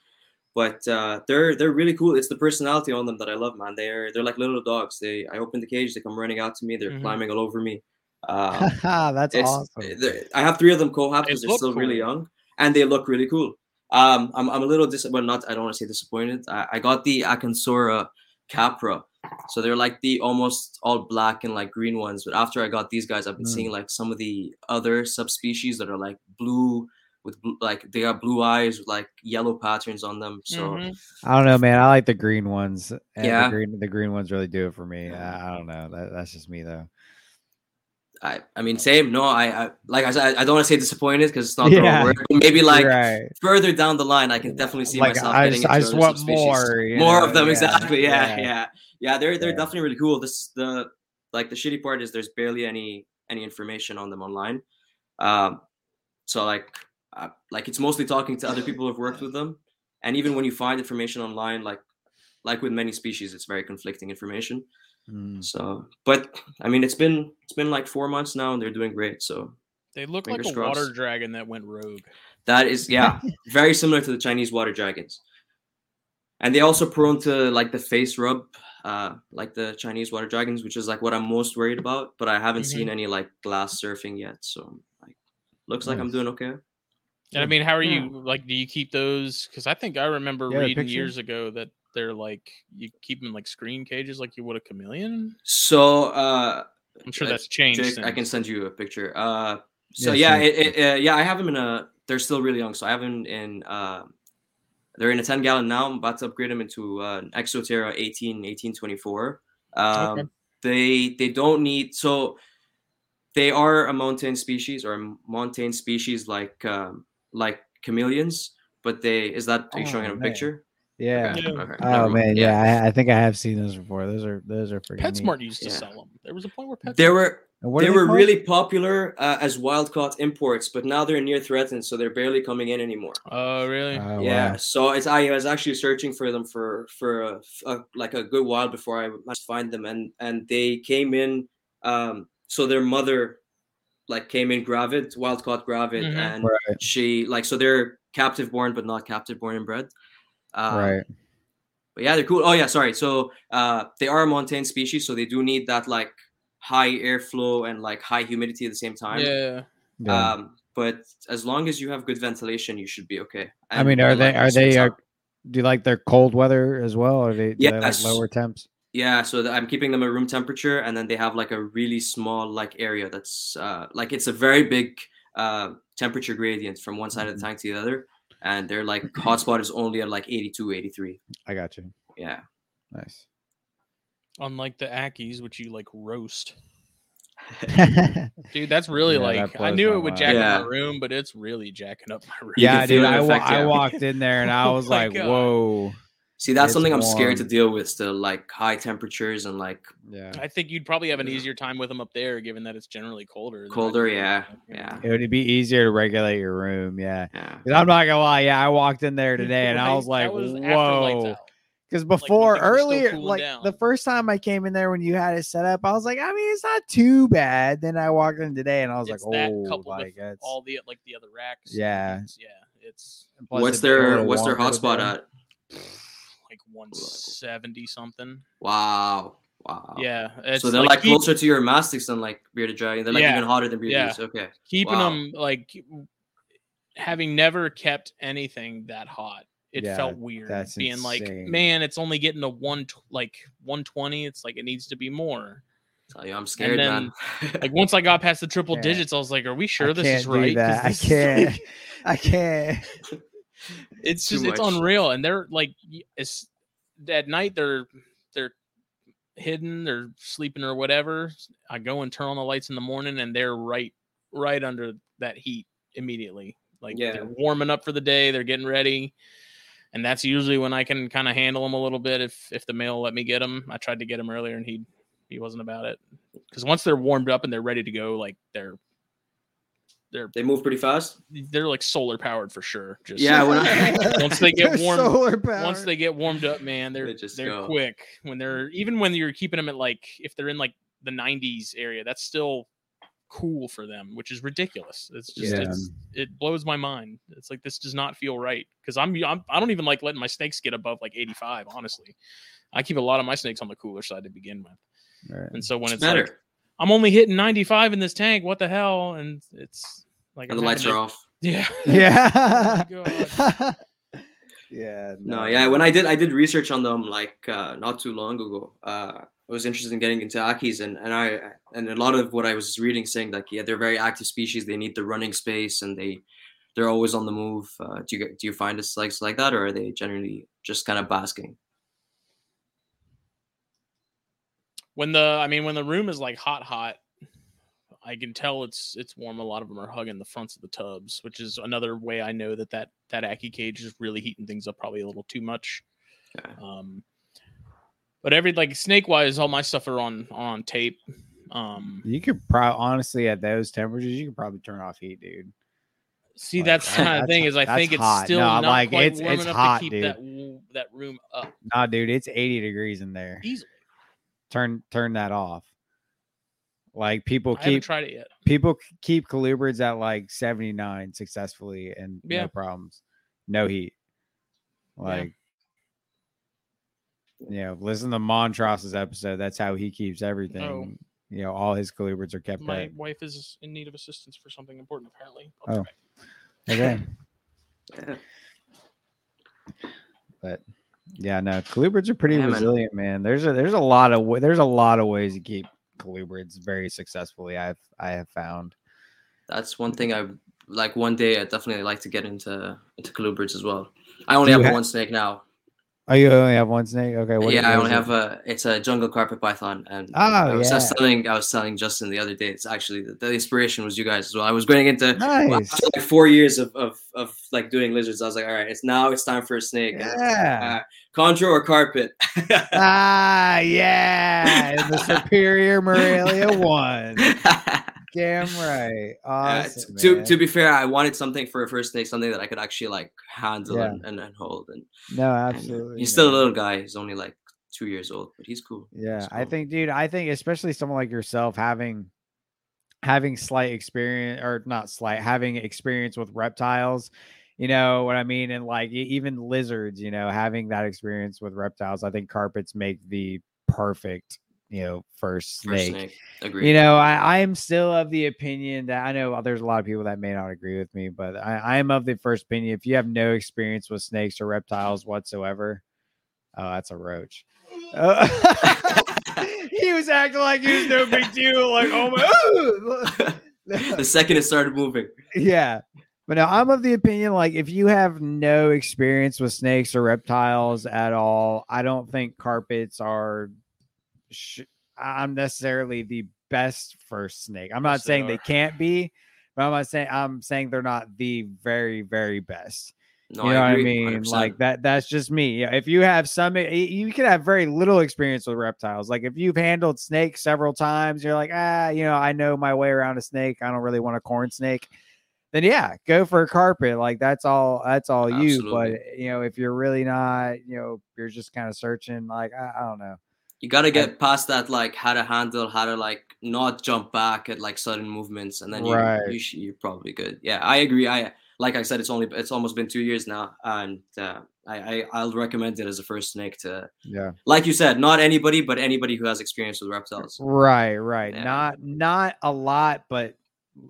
but uh, they're they're really cool. It's the personality on them that I love, man. They're they're like little dogs. They I open the cage, they come running out to me. They're Mhm. climbing all over me. Uh, that's awesome. I have three of them co-hab They because they're look still really young and they look really cool. Um, I'm, I'm a little dis, well, not I don't want to say disappointed. I, I got the Acanthosaura capra, so they're like the almost all black and like green ones. But after I got these guys, I've been Mm. seeing like some of the other subspecies that are like blue with blue, like they got blue eyes with like yellow patterns on them. So Mhm. I don't know, man. I like the green ones. And Yeah. the green the green ones really do it for me. Yeah. I, I don't know. That, that's just me though. I, I mean, same. No, I, I like I said, I don't want to say disappointed because it's not the Yeah. wrong word. Maybe like right. further down the line, I can definitely see Like, myself I getting just- I into just want subspecies. more, more know? of them. Yeah, Exactly. Yeah, yeah. yeah, yeah. They're they're definitely really cool. This the like the shitty part is there's barely any any information on them online. Um, so like uh, like it's mostly talking to other people who've worked with them, and even when you find information online, like like with many species, it's very conflicting information. Mm. So, but I mean, it's been it's been like four months now, and they're doing great. So They look like a water dragon that went rogue. That is, yeah, very similar to the Chinese water dragons. And they also prone to like the face rub, uh, like the Chinese water dragons, which is like what I'm most worried about. But I haven't seen any like glass surfing yet, so like looks like I'm doing okay. And I mean, how are Yeah. you like? Do you keep those? Because I think I remember Yeah, reading years ago that they're like you keep them in like screen cages, like you would a chameleon. So uh, I'm sure Uh, that's changed. Jake, I can send you a picture. Uh, so Yeah, yeah, it, it, uh, yeah, I have them in a. They're still really young, so I have them in. Uh, they're in a 10 gallon now. I'm about to upgrade them into uh, an Exoterra 18, 1824. Um, Okay. They they don't need so. They are a mountain species or a mountain species like um, like chameleons, but they is that are you showing Oh, in a picture? Yeah. Okay, okay, Oh man, yeah, I, I think I have seen those before. Those are those are freaking. neat. PetSmart used to Yeah. sell them. There was a point where PetSmart They were And what they were called? really popular uh, as wild caught imports, but now they're near threatened, so they're barely coming in anymore. Oh, really? Oh, yeah, wow. so it's I was actually searching for them for for a, a, like a good while before I managed to find them, and and they came in. Um, so their mother, like, came in gravid, wild caught gravid, Mhm. and Right. she like so they're captive born, but not captive born and bred. Um, right. But yeah, they're cool. Oh yeah, sorry. So uh, they are a montane species, so they do need that like high airflow and like high humidity at the same time. Yeah. Yeah. Um, but as long as you have good ventilation, you should be okay. I mean, are they are they are, do you like their cold weather as well? Or they, yeah, they like lower temps? Yeah, so th- I'm keeping them at room temperature, and then they have like a really small like area that's uh, like it's a very big uh, temperature gradient from one side of the Mhm. tank to the other, and their like hotspot is only at like 82, 83. I got you. Yeah, Nice. Unlike the Ackies, which you like roast. Dude, that's really Yeah, like that I knew it would mind. jack up Yeah. my room, but it's really jacking up my room. Yeah, dude. feel the I, wa- I walked in there and I Oh was my like, whoa. See, that's It's something I'm scared to deal with still, like high temperatures and like Yeah. I think you'd probably have an Yeah. easier time with them up there, given that it's generally colder. colder. Yeah, yeah, It would be easier to regulate your room. Yeah. yeah. 'Cause I'm not gonna lie. Yeah, I walked in there today and I was like, was whoa. Because before things were still earlier, like down. the first time I came in there when you had it set up, I was like, I mean, it's not too bad. Then I walked in today and I was It's like, that oh, coupled like with all the like the other racks. Yeah. yeah, it's What's it'd their what's their hotspot at? like 170 something. Wow, wow. Yeah, it's so they're like, keep- closer to your mastics than like bearded dragon. They're like Yeah, even hotter than bearded yeah. geese. Okay. keeping Wow. them like having never kept anything that hot it Yeah, felt weird that's being like man it's only getting to one like 120 it's like it needs to be more Tell you, I'm scared, then, man. like once i got past the triple digits i was like are we I sure this can't is right?" that. I this is, can't. like- I can't. it's just it's unreal and they're like it's at night they're they're hidden they're sleeping or whatever i go and turn on the lights in the morning and they're right right under that heat immediately. Like Yeah. they're warming up for the day they're getting ready and that's usually when i can kind of handle them a little bit if if the male let me get them i tried to get him earlier and he he wasn't about it. Because once they're warmed up and they're ready to go like they're they're they move pretty fast. they're like solar powered for sure just Yeah, when I- once they get warm once they get warmed up, man, they're They just they're go. quick. When they're even when you're keeping them at like if they're in like the 90s area, that's still cool for them, which is ridiculous. It's just Yeah. it's, it blows my mind. It's like this does not feel right because I'm, I'm I don't even like letting my snakes get above like 85. Honestly, I keep a lot of my snakes on the cooler side to begin with, Right. and so when It's it's, better. like I'm only hitting 95 in this tank, what the hell? And it's like and the lights having are off. Yeah. Yeah. Oh yeah. No, yeah. When I did, I did research on them like uh, not too long ago. Uh, I was interested in getting into Ackies, and and I and a lot of what I was reading saying like yeah, they're very active species. They need the running space, and they they're always on the move. Uh, do you do you find it's like like that, or are they generally just kind of basking? when the i mean when the room is like hot hot i can tell it's it's warm a lot of them are hugging the fronts of the tubs which is another way i know that that that Ackie cage is really heating things up probably a little too much Yeah. um but every like snake wise all my stuff are on on tape um You could probably honestly at those temperatures, you could probably turn off heat, dude. see Like, that's the kind of that's- thing is i that's think it's hot. still No, not like, quite it's- warm it's enough hot, to keep dude. that that room up Nah, dude, it's 80 degrees in there. easily Turn turn that off. Like people i keep tried it yet people keep colubrids at like 79 successfully and Yeah. no problems. No heat. Yeah. Like you know, listen to Montross's episode. That's how he keeps oh. everything. You know, all his colubrids are kept my at wife is in need of assistance for something important apparently Oh. Okay. okay. Yeah. but yeah, no, colubrids are pretty Yeah, resilient, man. There's a there's a lot of there's a lot of ways to keep colubrids very successfully. I've I have found. That's one thing I like. One day, I definitely like to get into into colubrids as well. I only you have one snake now. Oh, you only have one snake? Okay. What, yeah, I only have a. It's a jungle carpet python, and Oh, I was, I was telling I was telling Justin the other day. It's actually the, the inspiration was you guys as well. I was going into Nice. after like four years of, of of like doing lizards. I was like, all right, it's now it's time for a snake. Yeah. Uh, chondro or carpet? ah, yeah. and the Superior Morelia one. Damn right. Uh, Awesome. to man. to be fair, I wanted something for a first snake, something that I could actually like handle Yeah. and, and, and hold. And, no, and, uh, absolutely. he's still a little guy. He's only like two years old, but he's cool. Yeah, He's I think, dude, I think especially someone like yourself having having slight experience or not slight, having experience with reptiles, you know what I mean, and like even lizards, you know, having that experience with reptiles, I think carpets make the perfect, you know, first First snake. snake. Agreed. You know, I, I am still of the opinion that I know there's a lot of people that may not agree with me, but I, I am of the first opinion. If you have no experience with snakes or reptiles whatsoever, oh, that's a roach. Uh, he was acting like he was no big deal. Like, oh my. the second it started moving. yeah. But now I'm of the opinion like if you have no experience with snakes or reptiles at all, I don't think carpets are sh- I'm necessarily the best first snake. I'm not saying they can't be, but I'm not saying I'm saying they're not the very very best. No, you know I what I mean? 100%. Like that. That's just me. If you have some, you can have very little experience with reptiles. Like if you've handled snakes several times, you're like, ah, you know, I know my way around a snake. I don't really want a corn snake. Then yeah, go for a carpet. Like that's all. That's all you. But you know, if you're really not, you know, you're just kind of searching. Like I, I don't know. You gotta get past that, like how to handle, how to like not jump back at like sudden movements, and then you, Right. you sh- you're probably good. Yeah, I agree. I like I said, it's only it's almost been two years now, and uh, I, I I'll recommend it as a first snake to, Yeah. like you said, not anybody, but anybody who has experience with reptiles. Right. Right. Yeah. Not not a lot, but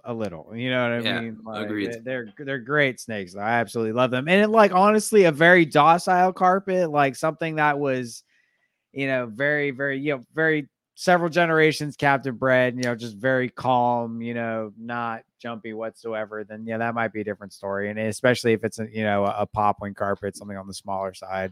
a little. You know what I Yeah, mean? Like, agreed. they- They're they're great snakes. I absolutely love them. And it, like honestly, a very docile carpet, like something that was, you know, very very you know very several generations captive bred. You know, just very calm. You know, not jumpy whatsoever. Then yeah, that might be a different story. And especially if it's a you know a, popwing carpet, something on the smaller side.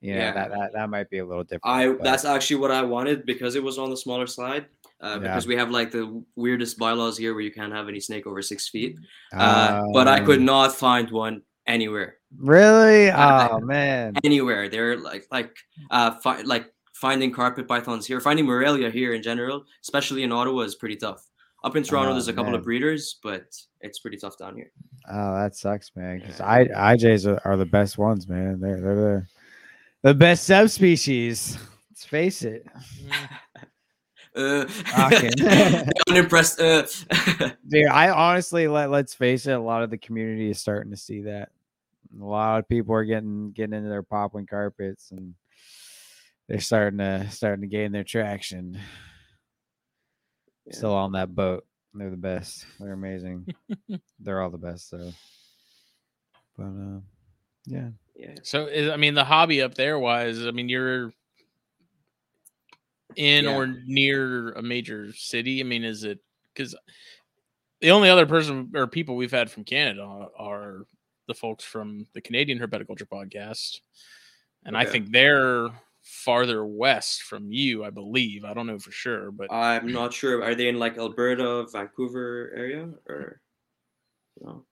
You know, Yeah. that, that that might be a little different. I but- that's actually what I wanted because it was on the smaller side. Uh, Yeah. Because we have like the weirdest bylaws here where you can't have any snake over six feet. Uh, but I could Um, not find one anywhere. Really? Oh man. anywhere. They're like like uh fi- like finding carpet pythons here, finding Morelia here in general, especially in Ottawa, is pretty tough. Up in Toronto, Oh, there's a couple man. of breeders, but it's pretty tough down here. Oh, that sucks, man. Because. I IJs are, are the best ones, man. They're they're the the best subspecies. Let's face it. Uh, unimpressed. Uh, Dude, I honestly let let's face it, a lot of the community is starting to see that. A lot of people are getting getting into their popwing carpets and they're starting to starting to gain their traction. Yeah. Still on that boat. They're the best. They're amazing. they're all the best, so but um yeah. yeah. So is, I mean, the hobby up there wise, I mean, you're in Yeah. or near a major city. I mean, is it because the only other person or people we've had from Canada are the folks from the Canadian Herpetoculture podcast, and I think they're farther west from you. I believe. I don't know for sure, but I'm not sure. Are they in like Alberta, Vancouver area, or no?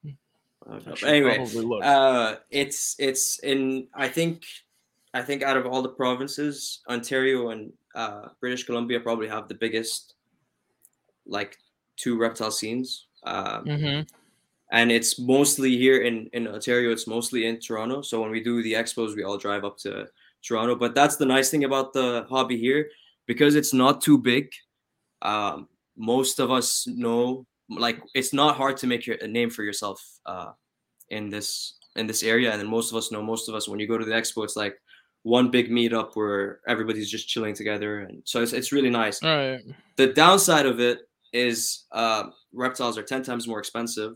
I don't know. I But should anyway. Uh, it's it's in I think I think out of all the provinces, Ontario and uh, British Columbia probably have the biggest like two reptile scenes. Um, Mhm. And it's mostly here in in Ontario. It's mostly in Toronto. So when we do the expos, we all drive up to Toronto. But that's the nice thing about the hobby here, because it's not too big. Um, most of us know, like, it's not hard to make your, a name for yourself uh, in this in this area. And then most of us know, most of us, when you go to the expo, it's like one big meetup where everybody's just chilling together, and so it's it's really nice. All right. The downside of it is uh, reptiles are ten times more expensive,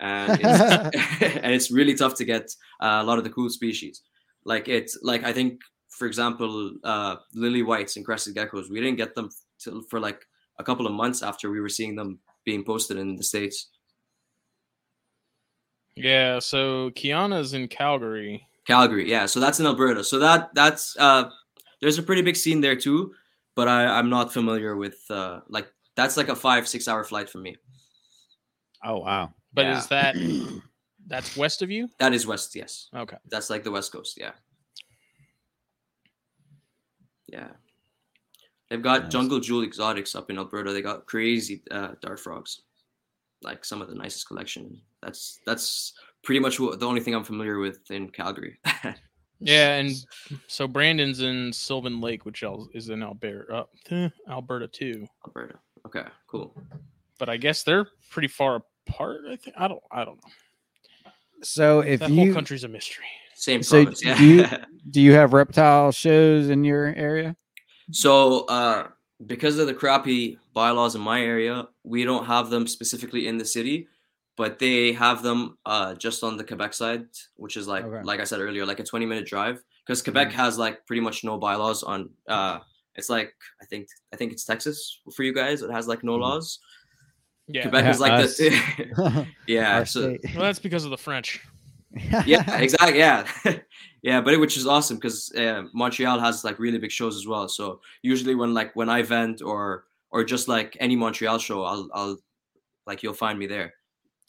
and it's, and it's really tough to get uh, a lot of the cool species. Like it's like I think, for example, uh, lily whites and crested geckos, we didn't get them till for like a couple of months after we were seeing them being posted in the states. Yeah, so Kiana's in Calgary, Calgary, yeah. So that's in Alberta. So that that's uh, there's a pretty big scene there too, but I I'm not familiar with uh like that's like a five six hour flight for me. Oh wow. But Yeah. is that that's west of you? That is west, yes. Okay. That's like the west coast, yeah. Yeah. They've got Nice. Jungle Jewel Exotics up in Alberta. They got crazy uh, dart frogs, like some of the nicest collection. That's that's pretty much what, the only thing I'm familiar with in Calgary. Yeah, and so Brandon's in Sylvan Lake, which is in Alberta, uh, Alberta too. Alberta. Okay, cool. But I guess they're pretty far apart. I think I don't. I don't know. So if that you whole country's a mystery. Same So province. Yeah. do you- do you have reptile shows in your area? So, uh, because of the crappy bylaws in my area, we don't have them specifically in the city, but they have them uh, just on the Quebec side, which is like, Okay. like I said earlier, like a 20 minute drive. Because Quebec has like pretty much no bylaws on. Uh, it's like I think I think it's Texas for you guys. It has like no Mhm. laws. Yeah. Quebec Yeah, is like us. the yeah. So. Well, that's because of the French. yeah, exactly. Yeah, yeah, but it, which is awesome because uh, Montreal has like really big shows as well. So usually when like when I vent or or just like any Montreal show, I'll I'll like you'll find me there.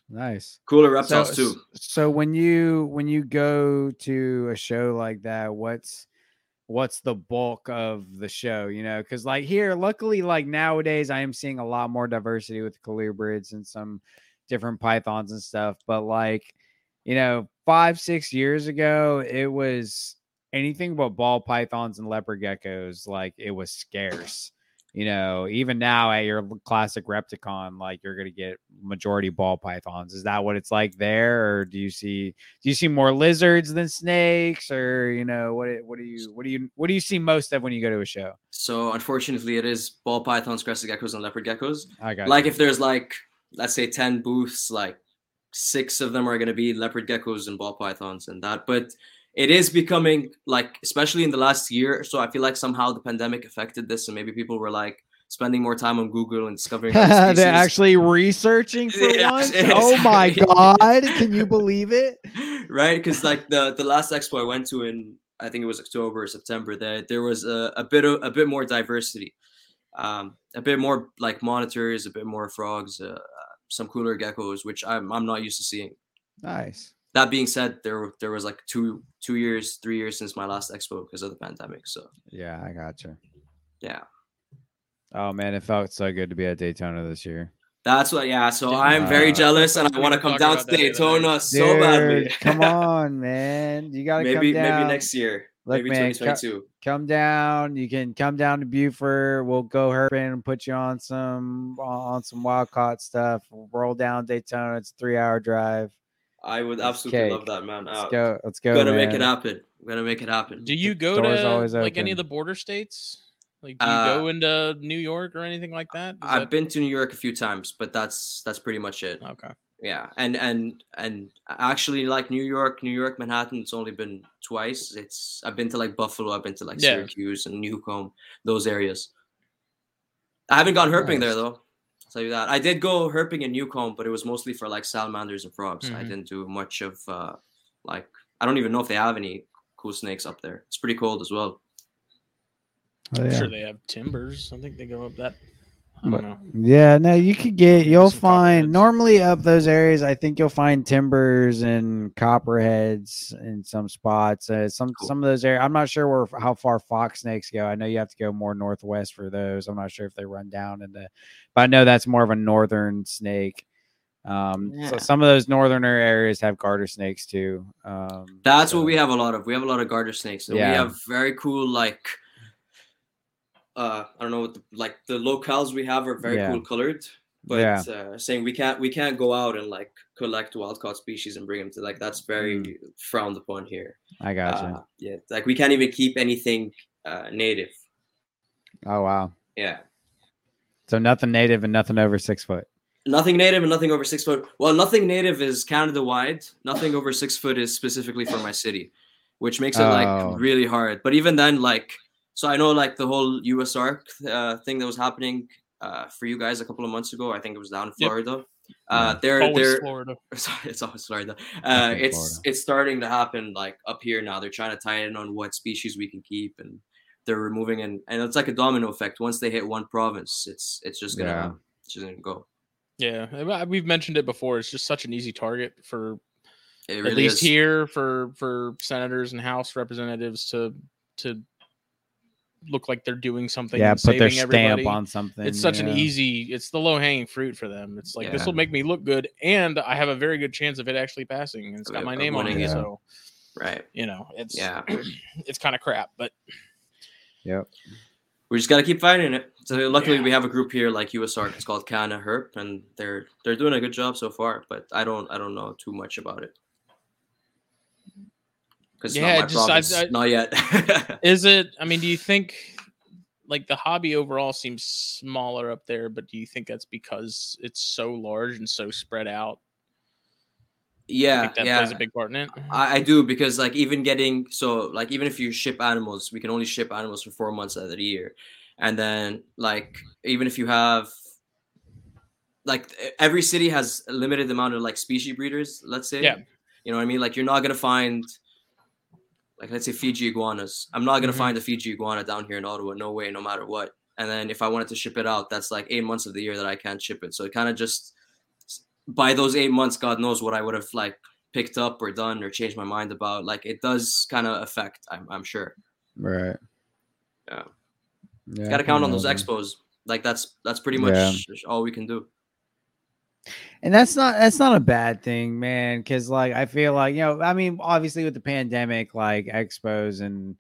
nice. Cooler So, reptiles too. so when you when you go to a show like that, what's what's the bulk of the show? You know, because like here, luckily, like nowadays, I am seeing a lot more diversity with colubrids and some different pythons and stuff. But like, you know, five six years ago, it was anything but ball pythons and leopard geckos. Like it was scarce. You know, even now at your classic Repticon, like you're gonna get majority ball pythons. Is that what it's like there, or do you see do you see more lizards than snakes, or you know what what do you what do you what do you see most of when you go to a show? So unfortunately, it is ball pythons, crested geckos, and leopard geckos. I got Like you. if there's like let's say ten booths, like six of them are gonna be leopard geckos and ball pythons and that. But it is becoming like, especially in the last year. So I feel like somehow the pandemic affected this, and maybe people were like spending more time on Google and discovering. They're actually researching for Yeah, once. Oh my god! Can you believe it? right because like the the last expo i went to in i think it was october or september that there was a, a bit of a bit more diversity um a bit more like monitors a bit more frogs uh, some cooler geckos which i'm, I'm not used to seeing Nice. That being said there there was like two two years three years since my last expo because of the pandemic so Yeah, I got you. yeah Oh man, it felt so good to be at Daytona this year. that's what yeah so Dude, i'm very uh, jealous and i want to come down to that the other daytona night. so badly come on, man! You gotta maybe come down. maybe next year Look, maybe man, co- 2022 come down. You can come down to Beaufort. We'll go herping and put you on some on some wild caught stuff. We'll roll down Daytona. It's a three hour drive. I would It's absolutely cake. love that man Let's Uh, go. Let's go. Gotta make it happen. We're gonna make it happen. Do you go door's to always like any of the border states? Like, do you Uh, go into New York or anything like that? Is I've that- been to New York a few times, but that's that's pretty much it. okay. Yeah, and and and actually, like New York, New York, Manhattan, it's only been twice. It's I've been to like Buffalo, I've been to like Yeah. Syracuse and Newcomb, those areas. I haven't gone herping there though. I'll tell you that. I did go herping in Newcomb, but it was mostly for like salamanders and frogs. I Mhm. didn't do much of uh like I don't even know if they have any cool snakes up there. It's pretty cold as well. Oh, I'm sure they have timbers. I think they go up that. I But- don't. Yeah, no, you could get. You'll find normally up those areas. I think you'll find timbers and copperheads in some spots. Uh, some Cool. some of those areas. I'm not sure where how far fox snakes go. I know you have to go more northwest for those. I'm not sure if they run down into, but I know that's more of a northern snake. Um, so some of those northerner areas have garter snakes too. Um, That's so- what we have a lot of. We have a lot of garter snakes, and Yeah. we have very cool like. Uh, I don't know what the, like the locales we have are very Yeah. cool colored, but Yeah. uh, saying we can't we can't go out and like collect wild caught species and bring them to like that's very Mm. frowned upon here. I got you. Uh, yeah, like we can't even keep anything uh, native. oh wow. Yeah, So nothing native and nothing over six foot. nothing native and nothing over six foot. Well, nothing native is Canada wide. Nothing over six foot is specifically for my city, which makes it Oh. like really hard. But even then, like, so I know like the whole USARK uh, thing that was happening uh, for you guys a couple of months ago. I think it was down in Yep. Florida. Uh, they're Always they're Florida. sorry, it's always Florida. Uh, it's Florida. it's starting to happen like up here now. They're trying to tie in on what species we can keep, and they're removing and and it's like a domino effect. Once they hit one province, it's it's just gonna Yeah. it's just gonna go. Yeah, we've mentioned it before. It's just such an easy target for It at least is. here for for senators and House representatives to to look like they're doing something. yeah, and put their saving stamp everybody. on something. It's such an easy. It's the low hanging fruit for them. It's like this will make me look good, and I have a very good chance of it actually passing. And it's got my name on it, it. so right. you know it's Yeah, it's kind of crap. But yeah, we just gotta keep fighting it. So luckily, Yeah. we have a group here like USR. It's called Kana Herp, and they're they're doing a good job so far. But I don't I don't know too much about it because Yeah, not my just- I-. I- not yet. is it? I mean, do you think? Like the hobby overall seems smaller up there, but do you think that's because it's so large and so spread out? Yeah, that yeah. plays a big part in it. I, I do because like even getting so like even if you ship animals, we can only ship animals for four months out of the year, and then like even if you have like every city has a limited amount of like species breeders. Let's say, Yeah. you know what I mean. Like you're not gonna find like let's say Fiji iguanas. I'm not gonna Mhm. find a Fiji iguana down here in Ottawa. No way, no matter what. And then if I wanted to ship it out, that's like eight months of the year that I can't ship it. So it kind of just by those eight months, God knows what I would have like picked up or done or changed my mind about. Like it does kind of affect. I'm, I'm sure. Right. Yeah. Yeah. Got to count on those expos. expos. Like that's that's pretty much Yeah. all we can do. And that's not that's not a bad thing, man. Because like I feel like you know, I mean, obviously with the pandemic, like expos and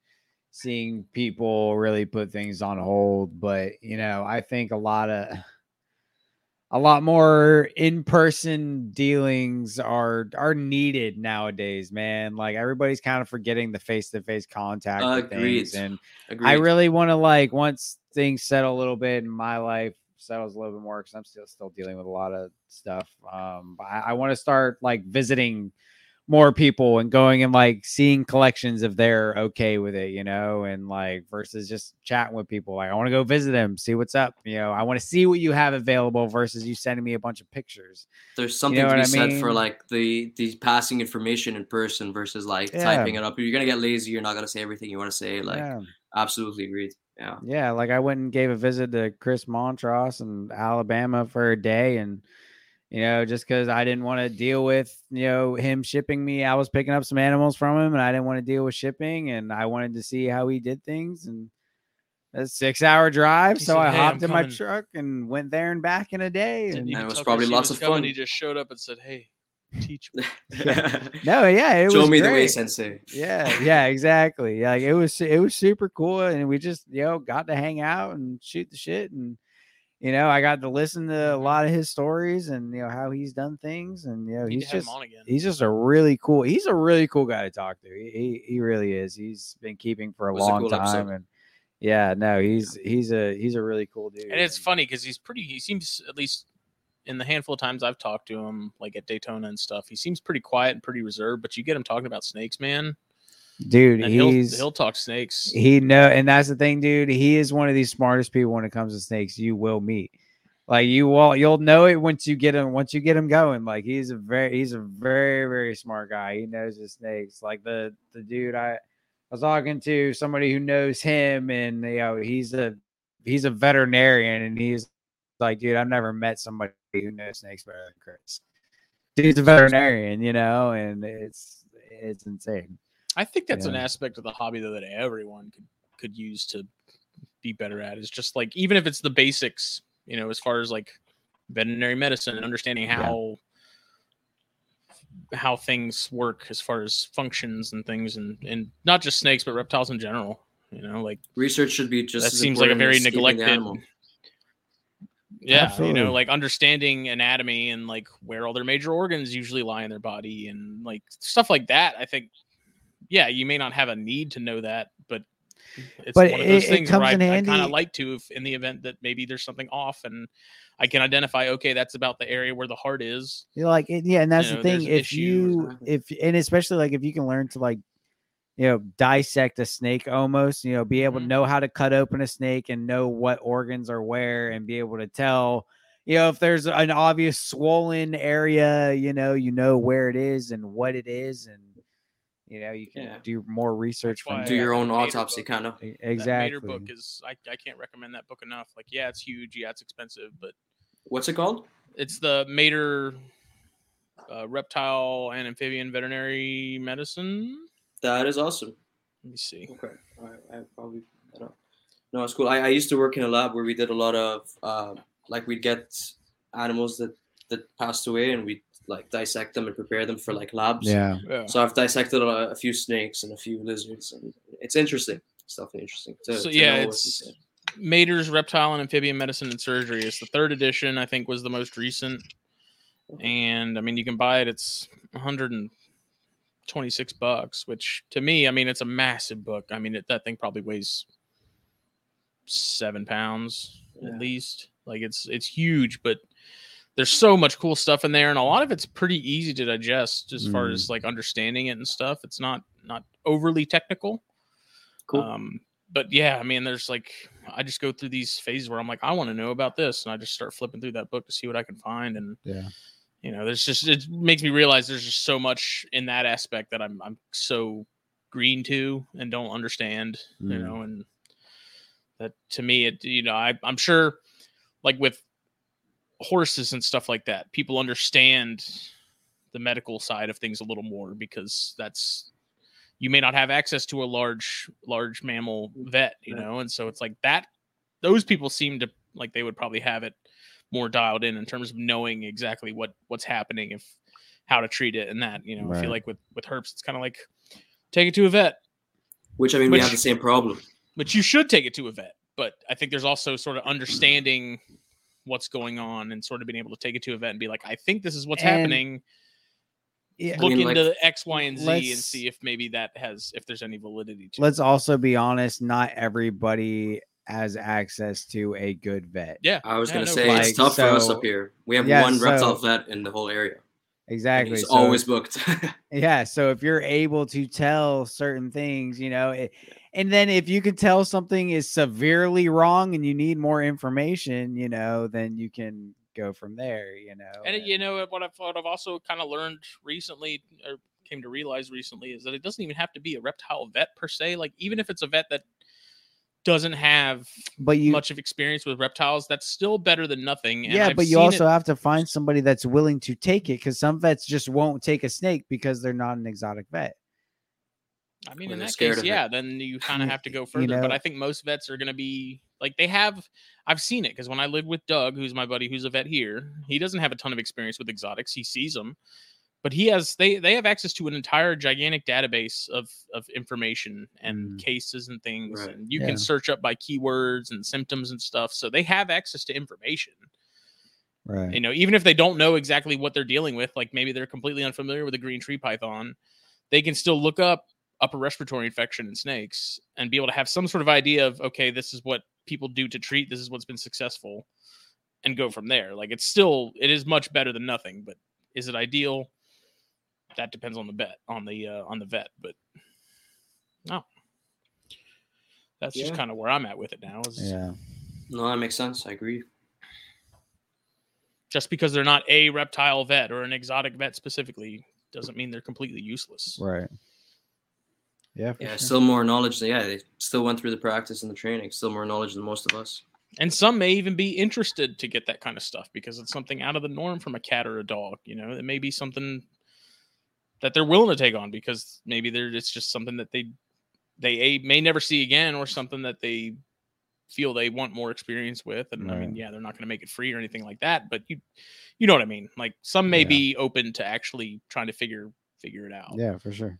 seeing people really put things on hold, but you know, I think a lot of a lot more in-person dealings are are needed nowadays, man. Like everybody's kind of forgetting the face-to-face contact things, and. I really want to like once things settle a little bit in my life settles a little bit more because I'm still still dealing with a lot of stuff. Um, but I, I want to start like visiting more people and going and like seeing collections if they're okay with it, you know, and like versus just chatting with people. Like I want to go visit them, see what's up. You know, I want to see what you have available versus you sending me a bunch of pictures. There's something know to be I said for like the the passing information in person versus like Yeah. typing it up. You're gonna get lazy. You're not gonna say everything you want to say. Like yeah. absolutely agreed. Yeah. Yeah, like I went and gave a visit to Chris Montross in Alabama for a day, and you know, just because I didn't want to deal with you know him shipping me, I was picking up some animals from him, and I didn't want to deal with shipping, and I wanted to see how he did things, and a six hour drive, He so said, I "Hey, hopped I'm in my truck and went there and back in a day. And, And it was probably lots was of coming, fun. He just showed up and said, "Hey, teach me." no, yeah, it Show was me the way. Sensei. yeah yeah exactly like it was it was super cool and we just you know got to hang out and shoot the shit and you know i got to listen to a lot of his stories and you know how he's done things and you know he's just on he's just a really cool he's a really cool guy to talk to he he, he really is he's been keeping for a Was a long cool time episode. and yeah no he's he's a he's a really cool dude and it's funny because he's pretty. He seems at least in the handful of times I've talked to him, like at Daytona and stuff, he seems pretty quiet and pretty reserved. But you get him talking about snakes, man, dude he'll he'll talk snakes. He know, and that's the thing, dude. He is one of these smartest people when it comes to snakes you will meet. Like you will, you'll know it once you get him. Once you get him going, like he's a very, he's a very, very smart guy. He knows his snakes. Like the the dude I, I was talking to somebody who knows him, and you know he's a he's a veterinarian, and he's like, dude, I've never met somebody who knows snakes better than Chris. Dude's a veterinarian, you know, and it's it's insane. I think that's an aspect of the hobby though that everyone could could use to be better at. Is just like even if it's the basics, you know, as far as like veterinary medicine and understanding Yeah. how how things work as far as functions and things and and not just snakes but reptiles in general. You know, like Research should be just. that as seems like a very as neglected animal. Yeah Absolutely. you know like understanding anatomy and like where all their major organs usually lie in their body and like stuff like that i think yeah you may not have a need to know that but it's But one of those it- it things where comes i, I kind of like to if in the event that maybe there's something off and i can identify okay that's about the area where the heart is You're like, eh, yeah, and that's You the thing. If you, if, and especially like if you can learn to like, you know, dissect a snake almost, you know, be able to Mhm. know how to cut open a snake and know what organs are where and be able to tell, you know, if there's an obvious swollen area, you know, you know where it is and what it is, and you know, you can Yeah. do more research from Do your own autopsy, book. kind of. E- That Exactly. Mader book is I, I can't recommend that book enough. Like, yeah, it's huge. Yeah, it's expensive, but What's it called? it's the Mader uh, reptile and amphibian veterinary medicine. That is awesome. Let me see. Okay, all right, I probably I don't. No, it's cool. I, I used to work in a lab where we did a lot of uh, like we'd get animals that that passed away and we like dissect them and prepare them for like labs. Yeah. Yeah. So I've dissected a, a few snakes and a few lizards, and it's interesting. It's definitely interesting. To, So, to yeah, it's- inside. Mader's Reptile and Amphibian Medicine and Surgery. It's the third edition. I think was the most recent, and I mean you can buy it. It's 126 bucks, which to me, I mean it's a massive book. I mean it, that thing probably weighs seven pounds Yeah. at least. Like it's it's huge, but there's so much cool stuff in there, and a lot of it's pretty easy to digest as far Mm. as like understanding it and stuff. It's not not overly technical. Cool. Um, but yeah, I mean, there's like I just go through these phases where I'm like, I want to know about this, and I just start flipping through that book to see what I can find, and Yeah. You know, there's just it makes me realize there's just so much in that aspect that I'm I'm so green to and don't understand, you Mm. know, and that to me, it you know, I I'm sure like with horses and stuff like that, people understand the medical side of things a little more because that's you may not have access to a large large mammal vet, you know, and so it's like that. Those people seem to like they would probably have it more dialed in in terms of knowing exactly what what's happening if how to treat it and that you know I feel like with with herps it's kind of like take it to a vet Which I mean, we have the same problem. but you should take it to a vet but i think there's also sort of understanding what's going on and sort of being able to take it to a vet and be like i think this is what's And- happening Yeah. look mean, like, into x y and z and see if maybe that has if there's any validity to Let's it. also be honest. Not everybody has access to a good vet. yeah I was yeah, gonna no, say like, it's tough for us up here. We have yeah, one reptile so- vet in the whole area. and Exactly. He's so- always booked. Yeah, so if you're able to tell certain things, you know, it, and then if you can tell something is severely wrong and you need more information, you know, then you can go from there, you know. and uh, it- you know what I've, what I've also kind of learned recently or came to realize recently is that it doesn't even have to be a reptile vet per se like even if it's a vet that doesn't have but you much of experience with reptiles that's still better than nothing and yeah, I've but you seen it- also have to find somebody that's willing to take it because some vets just won't take a snake because they're not an exotic vet. I mean, when in that case, of it. yeah, then you kind of have to go you further. but I think most vets are going to be like they have. I've seen it because when I lived with Doug, who's my buddy, who's a vet here, he doesn't have a ton of experience with exotics. He sees them, but he has. They they have access to an entire gigantic database of of information and Mm. cases and things, Right. and you Yeah. can search up by keywords and symptoms and stuff. So they have access to information Right. you know even if they don't know exactly what they're dealing with like maybe they're completely unfamiliar with a green tree python they can still look up upper respiratory infection in snakes and be able to have some sort of idea of okay this is what people do to treat this is what's been successful and go from there like it's still it is much better than nothing but is it ideal that depends on the vet on the uh, on the vet but no that's just kind of where i'm at with it now is Yeah. no, that makes sense. I agree. just because they're not a reptile vet or an exotic vet specifically doesn't mean they're completely useless. Right. Yeah. Yeah, sure. still more knowledge. Than, yeah, they still went through the practice and the training. Still more knowledge than most of us. And some may even be interested to get that kind of stuff because it's something out of the norm from a cat or a dog. You know, it may be something that they're willing to take on because maybe they're it's just something that they they a, may never see again or something that they feel they want more experience with. And I mean, yeah, they're not going to make it free or anything like that, but you you know what I mean. Like some may Yeah. be open to actually trying to figure figure it out. Yeah, for sure.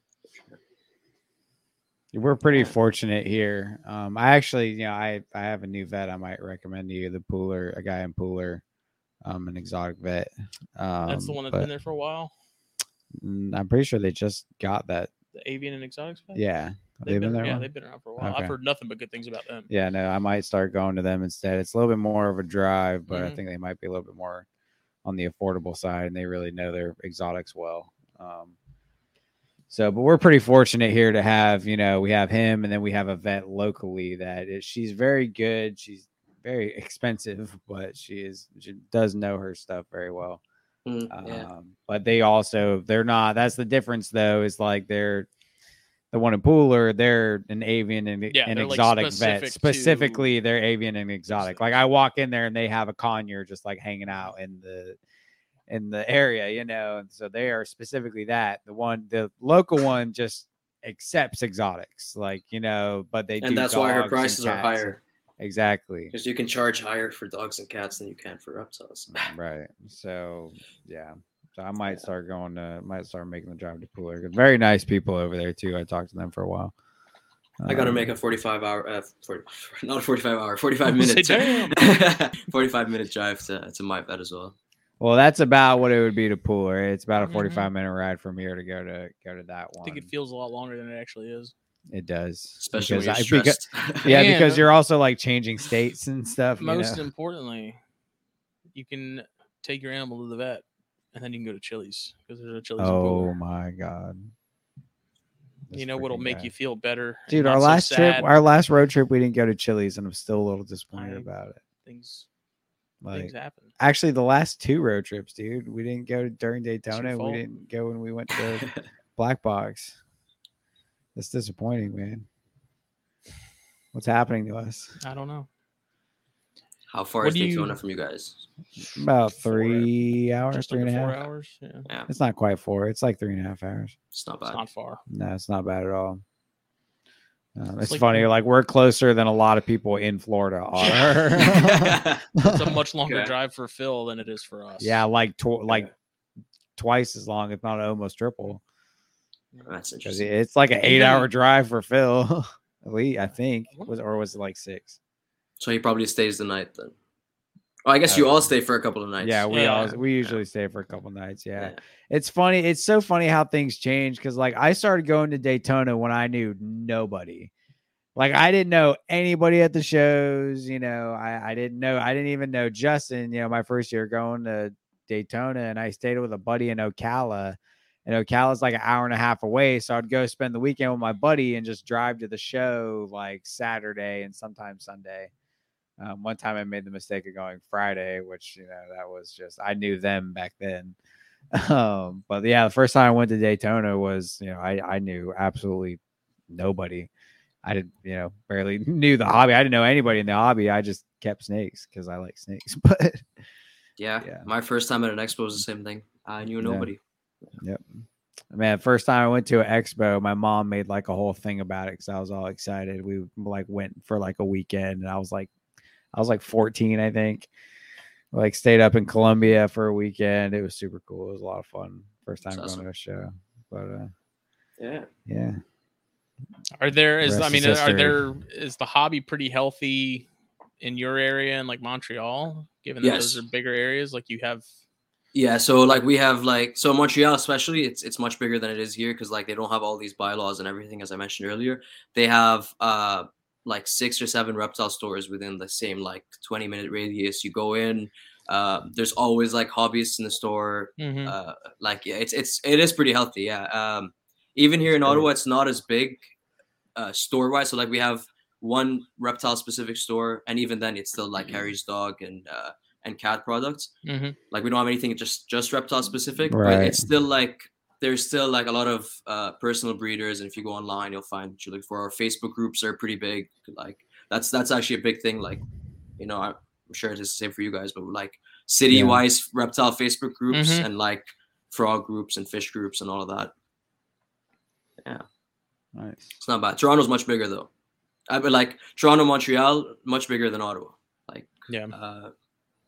We're pretty fortunate here. Um, I actually, you know, I I have a new vet I might recommend to you, the Pooler, a guy in Pooler, um, an exotic vet. Um, That's the one that's but been there for a while. I'm pretty sure they just got that. The avian and exotics. Yeah, they've, they've been there. Yeah, long? they've been around for a while. Okay. I've heard nothing but good things about them. Yeah, no, I might start going to them instead. It's a little bit more of a drive, but I Mhm. think they might be a little bit more on the affordable side, and they really know their exotics well. Um, so, but we're pretty fortunate here to have, you know, we have him, and then we have a vet locally that is she's very good. She's very expensive, but she is she does know her stuff very well. Mm, yeah. Um, but they also they're not. That's the difference, though. Is like they're the one in Pooler. They're an avian and Yeah, an they're, like, exotic specific vet. to- Specifically, they're avian and exotic. Like I walk in there and they have a conure just like hanging out in the in the area, you know. And so they are specifically that. The one, the local one, just accepts exotics, like you know. But they do and that's why her prices are higher Exactly. because you can charge higher for dogs and cats than you can for reptiles. right. So yeah. So I might start going to might start making the drive to Pooler. Very nice people over there too. I talked to them for a while. I got to Um, make a 45 hour, uh, 40, not a 45 hour, 45 Say, minute, 45 minute drive to, to my vet as well. Well, that's about what it would be to Pooler. It's about a Mhm. 45 minute ride from here to go to go to that one. I think it feels a lot longer than it actually is. It does, Especially when you're I- because- yeah, And- because you're also like changing states and stuff. you Most know? importantly, you can take your animal to the vet, and then you can go to Chili's because there's a Chili's. Oh Pooler. my god! You know what'll freaking make guy. you feel better, dude? not Our so last trip, our last road trip, we didn't go to Chili's, and I'm still a little disappointed I- about it. things Like, things happen. actually, the last two road trips, dude, we didn't go during Daytona. We didn't go when we went to Black Box. That's disappointing, man. What's happening to us? I don't know. How far What is do you- Daytona from you guys? About Four- three hours, Just three and a half. four hours. Yeah, Yeah, It's not quite four. It's like three and a half hours. it's not it's bad. not far. No, it's not bad at all. Um, it's like- funny, like we're closer than a lot of people in Florida are. It's a much longer Okay. drive for Phil than it is for us. yeah, like tw- like twice as long, if not almost triple. That's interesting. it's like an eight-hour drive for Phil. we, I think was or was it like six? So he probably stays the night then. Oh, I guess you all stay for a couple of nights. Yeah, we Yeah. all we usually stay for a couple nights. Yeah. Yeah. It's funny. It's so funny how things change because like I started going to Daytona when I knew nobody. Like I didn't know anybody at the shows. You know, I, I didn't know I didn't even know Justin, you know, my first year going to Daytona and I stayed with a buddy in Ocala. And Ocala's like an hour and a half away. So I'd go spend the weekend with my buddy and just drive to the show like Saturday and sometimes Sunday. Um, one time I made the mistake of going Friday, which you know that was just I knew them back then. Um, but yeah, the first time I went to Daytona was you know I I knew absolutely nobody. I didn't you know barely knew the hobby. I didn't know anybody in the hobby. I just kept snakes because I like snakes. But yeah. Yeah. My first time at an expo was the same thing. I knew Yeah. Nobody. man, first time I went to an expo, my mom made like a whole thing about it because I was all excited. We like went for like a weekend, and I was like, I was like 14, I think. Like stayed up in Columbia for a weekend. It was super cool. It was a lot of fun. First time That's going to a show, but uh, Yeah. yeah, Are there is I mean is are there is the hobby pretty healthy in your area and like Montreal, given that those are bigger areas? Like you have Yeah, so like we have like so Montreal especially it's it's much bigger than it is here because like they don't have all these bylaws and everything as I mentioned earlier. They have uh like six or seven reptile stores within the same like 20 minute radius. You go in, uh, there's always like hobbyists in the store. Mhm. Uh, like yeah, it's it's it is pretty healthy. Yeah. Um, even here in. Ottawa, it's not as big uh, store wise. So like we have one reptile specific store, and even then, it's still like Harry's dog and uh, and cat products Mhm. like we don't have anything just just reptile specific but Right. it's still like there's still like a lot of uh personal breeders and if you go online you'll find what you look for our facebook groups are pretty big like that's that's actually a big thing like you know i'm sure it's the same for you guys but like city wise reptile facebook groups Mhm. and like frog groups and fish groups and all of that Yeah, nice. it's not bad toronto's much bigger though i mean like toronto montreal much bigger than ottawa like Yeah. uh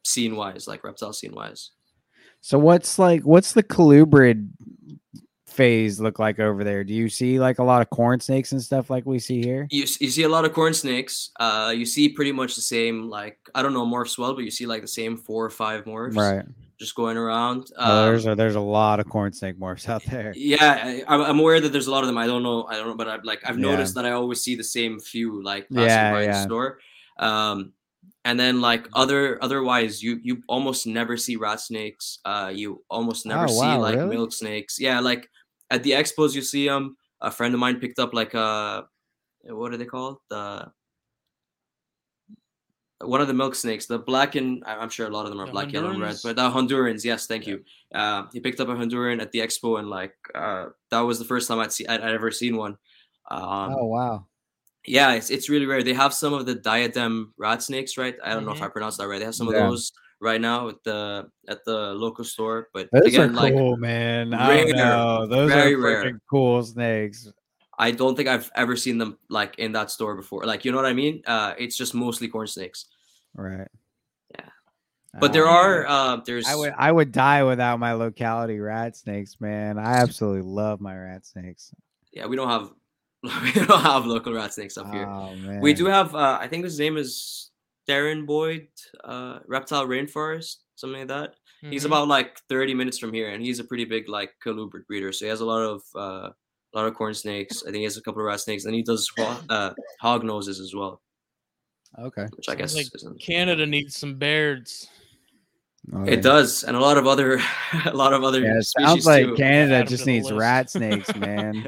scene wise like reptile scene wise So what's like what's the colubrid phase look like over there? Do you see like a lot of corn snakes and stuff like we see here? you, you see a lot of corn snakes. Uh, you see pretty much the same, like I don't know morphs well, but you see like the same four or five morphs Right. just going around. Well, there's Um, a, there's a lot of corn snake morphs out there. yeah, I, I'm- I'm aware that there's a lot of them. I don't know, I don't know, but I've like I've Yeah. noticed that I always see the same few like passing Yeah, by in the yeah. store. Um, and then like other otherwise, you you almost never see rat snakes. Uh, you almost never Oh, see like really? milk snakes. Yeah, like at the expos you see them. A friend of mine picked up like a what are they called? The one of the milk snakes, the black and I- I'm sure a lot of them are The black, yellow, and red, but the Hondurans, yes, thank you. Uh, he picked up a Honduran at the expo, and like uh, that was the first time I'd see I'd, I'd ever seen one. Um, oh wow. Yeah, it's it's really rare. They have some of the diadem rat snakes, right? I don't know if I Mhm. pronounced that right. They have some Yeah. of those right now at the at the local store, but Those again, are like cool, man. I rare, know. Those very are rare. freaking cool snakes. I don't think I've ever seen them like in that store before. Like you know what I mean? Uh, it's just mostly corn snakes. Right. Yeah. But there are uh, there's I would I would die without my locality rat snakes, man. I absolutely love my rat snakes. yeah we don't have we don't have local rat snakes up here. Oh man. We do have uh, I think his name is Darren Boyd, uh, Reptile Rainforest, something like that. He's Mhm. about like 30 minutes from here, and he's a pretty big like colubrid breeder. So he has a lot of uh, a lot of corn snakes. I think he has a couple of rat snakes, and he does ho- uh, hog noses as well, Okay. which I guess like isn't. Canada needs some bears. Okay. It does, and a lot of other a lot of other Yeah, it sounds like too. Canada just needs list. rat snakes, man.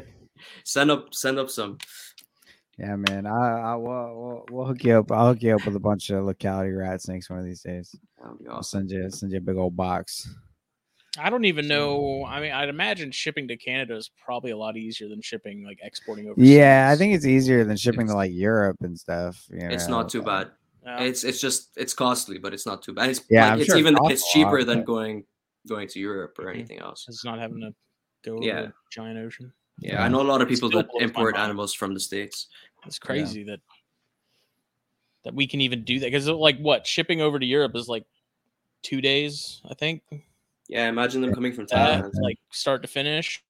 Send up send up some. yeah, man. I, I will we'll, we'll hook you up. I'll hook you up with a bunch of locality rat snakes one of these days. That would be I'll send you send you a big old box. I don't even know. I mean, I'd imagine shipping to Canada is probably a lot easier than shipping like exporting over. Yeah, I think it's easier than shipping to like Europe and stuff. You It's not too bad. Yeah. It's it's just it's costly, but it's not too bad. It's Yeah, like, it's sure even costs it's a lot, cheaper than but- going going to Europe or Mhm. anything else. It's not having to go over the giant ocean. Yeah, I know a lot of people that import animals from the states. It's crazy that that we can even do that because like what shipping over to Europe is like two days, I think. Yeah, imagine them coming from That, Thailand. like start to finish.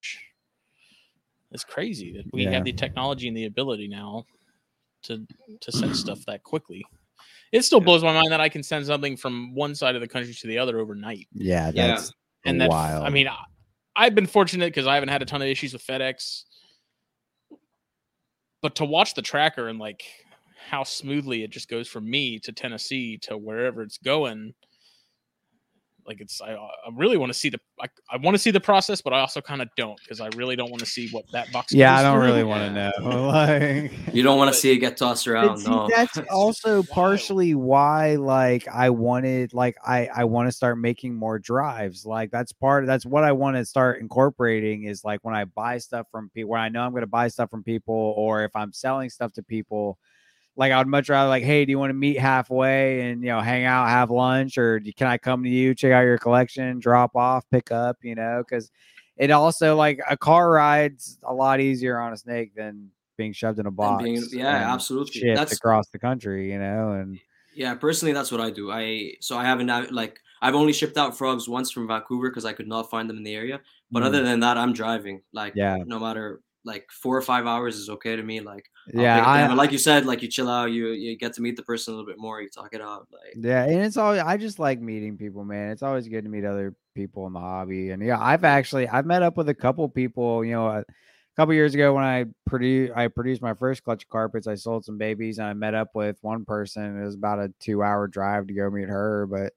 It's crazy that we Yeah. have the technology and the ability now to to send stuff that quickly. It still Yeah. blows my mind that I can send something from one side of the country to the other overnight. Yeah, Yeah. that's And that wild. I mean, I, I've been fortunate because I haven't had a ton of issues with FedEx. But to watch the tracker and like how smoothly it just goes from me to Tennessee to wherever it's going, like it's I, I really want to see the I, I want to see the process, but I also kind of don't because I really don't want to see what that box. yeah, goes I don't through. really want to know. like, You don't want to see it get tossed around. see, No. that's also partially why like I wanted like I I want to start making more drives. Like that's part that's what I want to start incorporating is like when I buy stuff from people when I know I'm going to buy stuff from people or if I'm selling stuff to people like I would much rather like hey, do you want to meet halfway and you know hang out, have lunch or can I come to you, check out your collection, drop off, pick up, you know, cuz it also like a car ride's a lot easier on a snake than being shoved in a box. being- yeah, absolutely. That's- across the country, you know, and Yeah, personally, that's what I do. I so I haven't uh, like I've only shipped out frogs once from Vancouver because I could not find them in the area. But Mm. other than that, I'm driving. Like Yeah. no matter like four or five hours is okay to me. Like I'll yeah, I, and like you said, like you chill out, you you get to meet the person a little bit more, you talk it out. Like yeah, and it's always I just like meeting people, man. It's always good to meet other people in the hobby, and yeah, I've actually I've met up with a couple people, you know. A, couple years ago when I produced I produced my first clutch of carpets, I sold some babies and I met up with one person. It was about a two hour drive to go meet her, but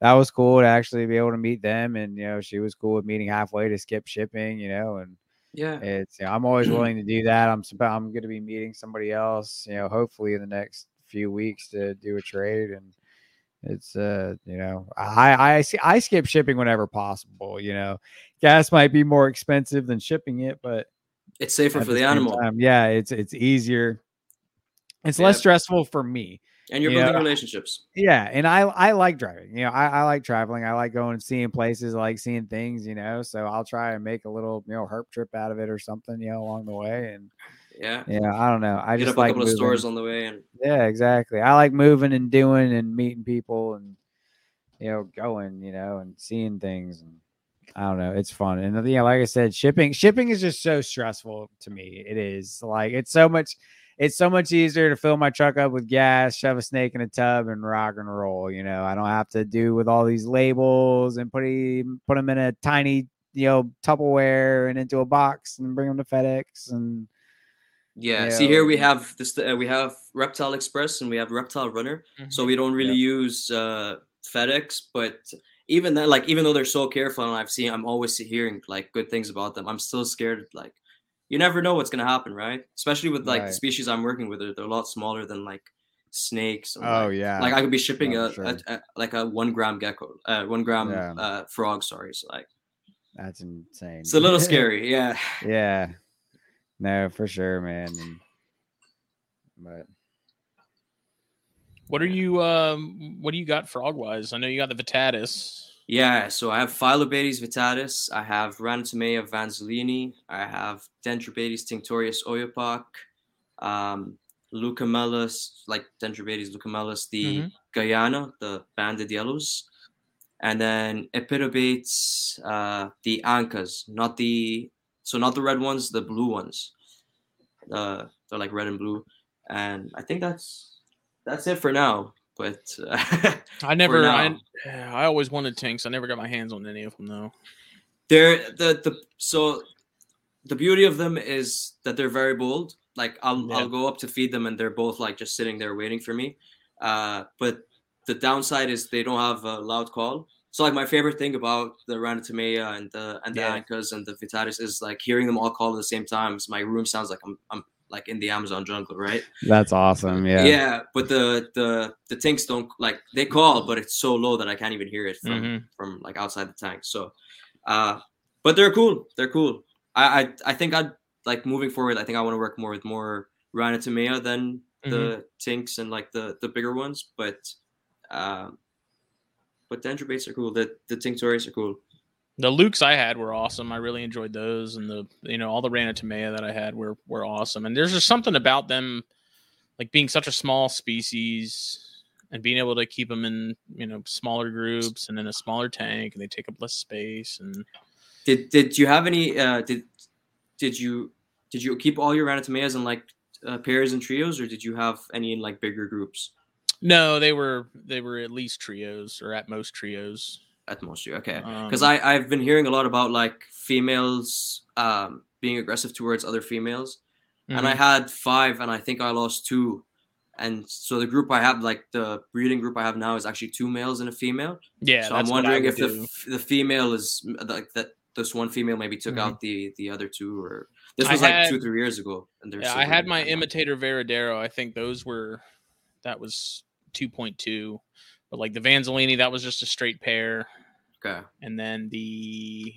that was cool to actually be able to meet them. And you know, she was cool with meeting halfway to skip shipping, you know, and yeah, it's you know, I'm always willing to do that. I'm I'm going to be meeting somebody else, you know, hopefully in the next few weeks to do a trade and it's uh you know I I see I skip shipping whenever possible, you know. Gas might be more expensive than shipping it, but it's safer for the, same animal, time, yeah, it's it's easier. It's Yeah. less stressful for me. And you're yeah. building relationships. Yeah, and I I like driving. You know, I, I like traveling. I like going and seeing places, I like seeing things. You know, so I'll try and make a little you know herp trip out of it or something. You know, along the way. And Yeah, yeah, I don't know. I Hit just up a like couple moving. of stores on the way, and Yeah, exactly. I like moving and doing and meeting people and you know going. You know, and seeing things and. I don't know. It's fun, and yeah, like I said, shipping shipping is just so stressful to me. It is like it's so much. It's so much easier to fill my truck up with gas, shove a snake in a tub, and rock and roll. You know, I don't have to do with all these labels and put him, put them in a tiny, you know, Tupperware and into a box and bring them to FedEx. And yeah. Yeah. See here we have this. Uh, we have Reptile Express and we have Reptile Runner. So Mhm. we don't really use uh, FedEx, but even then, like even though they're so careful, and I've seen, I'm always hearing like good things about them. I'm still scared. Like you never know what's gonna happen, right? Especially with like the species I'm working with, they're, they're a lot smaller than like snakes. and, Oh like, yeah. like I could be shipping Yeah, a, for a, a like a one gram gecko, uh, one gram Yeah. uh, frog. Sorry, so like That's insane. it's a little scary. Yeah, yeah. No, for sure, man. And, but What are you? Um, what do you got frog wise? I know you got the Vittatus. Yeah. So I have Phyllobates vittatus. I have Ranitomeya vanzolini. I have Dendrobates tinctorius Oyapock. Um, Leucomelas, like Dendrobates leucomelas, the Mhm. Guyana, the banded yellows. And then Epipedobates, uh, the Ancas, not the so not the red ones, the blue ones. Uh, they're like red and blue, and I think that's that's it for now. But uh, I never. I. I always wanted tanks. I never got my hands on any of them though. they're the the so the beauty of them is that they're very bold. Like I'll Yeah. I'll go up to feed them, and they're both like just sitting there waiting for me. Uh, but the downside is they don't have a loud call. So like my favorite thing about the Ranitomeya and the and the Yeah. Ancas and the Vittatus is like hearing them all call at the same time. So my room sounds like I'm I'm like in the Amazon jungle, right? that's awesome. Yeah. Yeah, but the the the tinks don't like they call, but it's so low that I can't even hear it from Mhm. from like outside the tank. So, uh, but they're cool. They're cool. I I, I think I'd like moving forward. I think I want to work more with more Ranitomeya than the tinks and like the the bigger ones. But um, but dendrobates are cool. The the tinctorius are cool. The Lukes I had were awesome. I really enjoyed those, and the you know all the Ranitomeya that I had were were awesome. And there's just something about them, like being such a small species and being able to keep them in you know smaller groups and in a smaller tank, and they take up less space. And Did did you have any? Uh, did did you did you keep all your Ranitomeyas in like uh, pairs and trios, or did you have any in like bigger groups? no, they were they were at least trios or at most trios. At most, okay. Um, Because I I've been hearing a lot about like females um being aggressive towards other females, and I Mhm. had five, and I think I lost two, and so the group I have, like the breeding group I have now, is actually two males and a female. yeah, so I'm I wondering if the do. the female is like that. This one female maybe took Mhm. out the the other two, or this I was like had- two three years ago, and Yeah, I had my imitator Varadero. I think those were that was 2.2. But like the Vanzolini, that was just a straight pair. Okay. And then the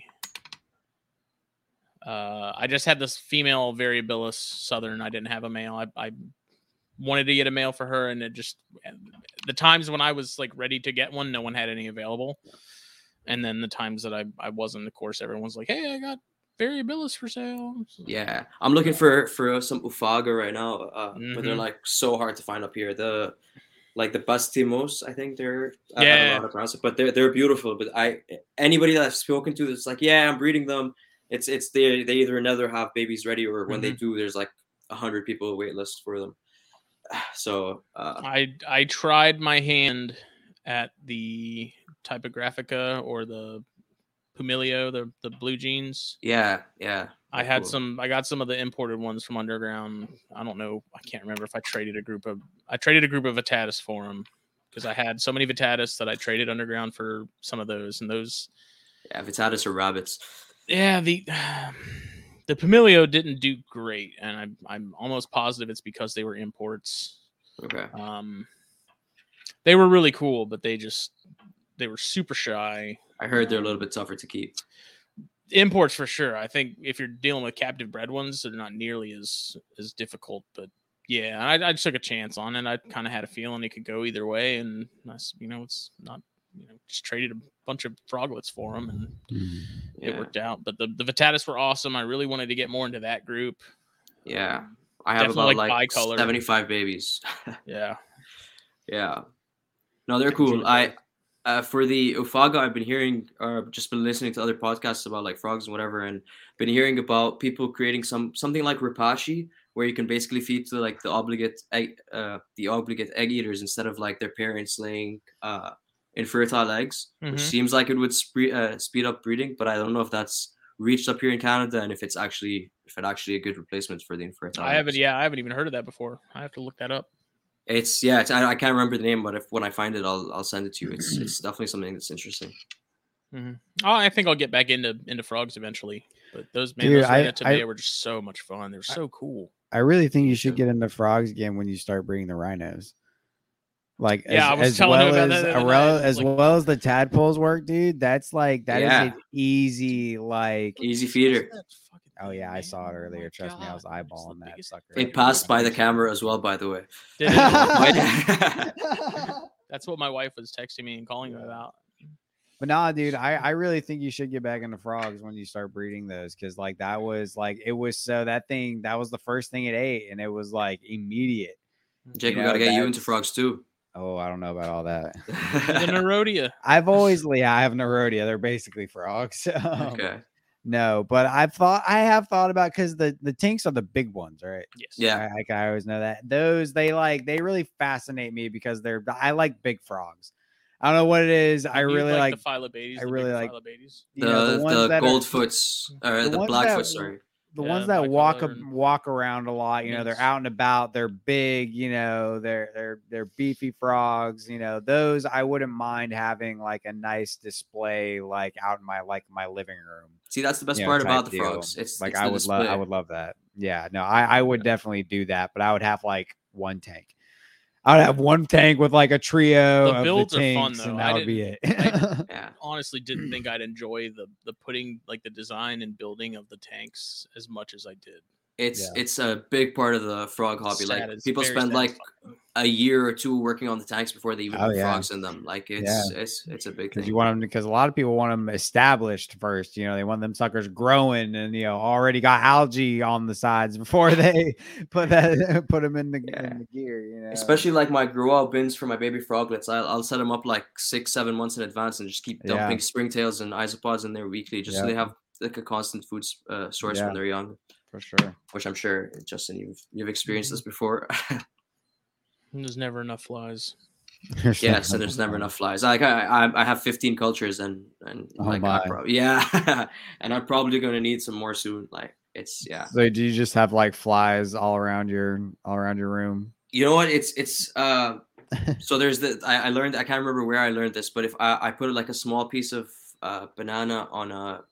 uh I just had this female variabilis southern. I didn't have a male. I, I wanted to get a male for her and it just the times when I was like ready to get one, no one had any available. And then the times that I, I wasn't, of course, everyone's like, Hey, I got variabilis for sale. So- Yeah, I'm looking for for some Oophaga right now, uh, but they're like so hard to find up here. The like the Bastimos, I think they're I, I don't Yeah. know how to pronounce it, but they're they're beautiful. But I anybody that I've spoken to that's like, yeah, I'm breeding them. It's it's they they either another have babies ready or when they do, there's like a hundred people wait list for them. So uh, I I tried my hand at the Typographica or the Pumilio, the the blue jeans. yeah, yeah, I had cool. some. I got some of the imported ones from Underground. I don't know. I can't remember if I traded a group of. I traded a group of Vittatus for them because I had so many Vittatus that I traded Underground for some of those. And those, yeah. Vittatus or rabbits. yeah, the the Pumilio didn't do great, and I'm I'm almost positive it's because they were imports. Okay. Um, they were really cool, but they just they were super shy. I heard they're a little bit tougher to keep. Imports for sure. I think if you're dealing with captive bred ones, they're not nearly as as difficult. But yeah, I, I just took a chance on it. I kind of had a feeling it could go either way, and that's you know it's not you know just traded a bunch of froglets for them, and mm-hmm. it Yeah. worked out. But the the Vittatus were awesome. I really wanted to get more into that group. Yeah. Um, I have about like like 75 babies. Yeah. Yeah. No, they're cool. I uh, for the Oophaga, I've been hearing or just been listening to other podcasts about like frogs and whatever, and been hearing about people creating some something like Repashy, where you can basically feed to like the obligate egg, uh, the obligate egg eaters instead of like their parents laying uh, infertile eggs, which Mhm. seems like it would uh, speed up breeding, but I don't know if that's reached up here in Canada and if it's actually if it actually a good replacement for the infertile. I haven't. eggs. Yeah, I haven't even heard of that before. I have to look that up. It's yeah, it's, I, I can't remember the name, but if when I find it, I'll I'll send it to you. It's it's definitely something that's interesting. Mm-hmm. Oh, I think I'll get back into into frogs eventually. But those man, Dude, those I- Ranitomeya I- were just so much fun. They're so cool. I really think you should get into frogs again when you start breeding the rhinos. Like Yeah, I as, was as telling well as that the uh, other as like- well as the tadpoles work, dude. That's like that is Yeah. an easy like. Easy feeder. Oh yeah, I saw it earlier. Trust me, I was eyeballing that sucker. It passed by the camera as well, by the way. Did it? That's what my wife was texting me and calling me about. But nah, dude, I, I really think you should get back into frogs when you start breeding those because like that was like it was so that thing that was the first thing it ate and it was like immediate. Jake, we know, gotta get you into frogs too. Oh, I don't know about all that. The Nerodia. I've always yeah, I have Nerodia. They're basically frogs. Um, okay. No, but I've thought I have thought about because the the tinks are the big ones, right? Yes. Yeah. I, like I always know that those they like they really fascinate me because they're I like big frogs. I don't know what it is. I You really like, the Phyllobates. I really like- Phyllobates. you The know, the ones the goldfoots or the the, ones blackfoot, sorry. The Yeah, ones that black walk color ab- walk around a lot you know they're out and about they're big you know they're they're they're beefy frogs you know those i wouldn't mind having like a nice display like out in my like my living room See, that's the best you know, part about the deal. frogs. It's like it's i would love i would love that yeah no i i would definitely do that but i would have like one tank i would have one tank with like a trio The of builds the are fun, tanks though. and I that would be it Yeah. Honestly, didn't think I'd enjoy the the putting like the design and building of the tanks as much as I did. It's Yeah. it's a big part of the frog hobby. Sad- Like it's people spend like a year or two working on the tanks before they even Oh, put yeah. frogs in them. Like it's it's it's a big because thing. you want them because a lot of people want them established first. You know, they want them suckers growing and you know already got algae on the sides before they put that put them in the, Yeah. in the gear. You know, Especially like my grow out bins for my baby froglets. I'll, I'll set them up like six, seven months in advance and just keep Yeah. dumping springtails and isopods in there weekly just so they have like a constant food uh, source Yeah. when they're young, for sure. which I'm sure, Justin, you've you've experienced Mm-hmm. this before. And There's never enough flies. yes, and there's never enough flies. Like I, I, I have 15 cultures and and Oh like my. I prob- yeah, and I'm probably gonna need some more soon. Like it's yeah. So do you just have like flies all around your all around your room? You know what? It's it's uh. so there's the I, I learned I can't remember where I learned this, but if I, I put like a small piece of uh, banana on a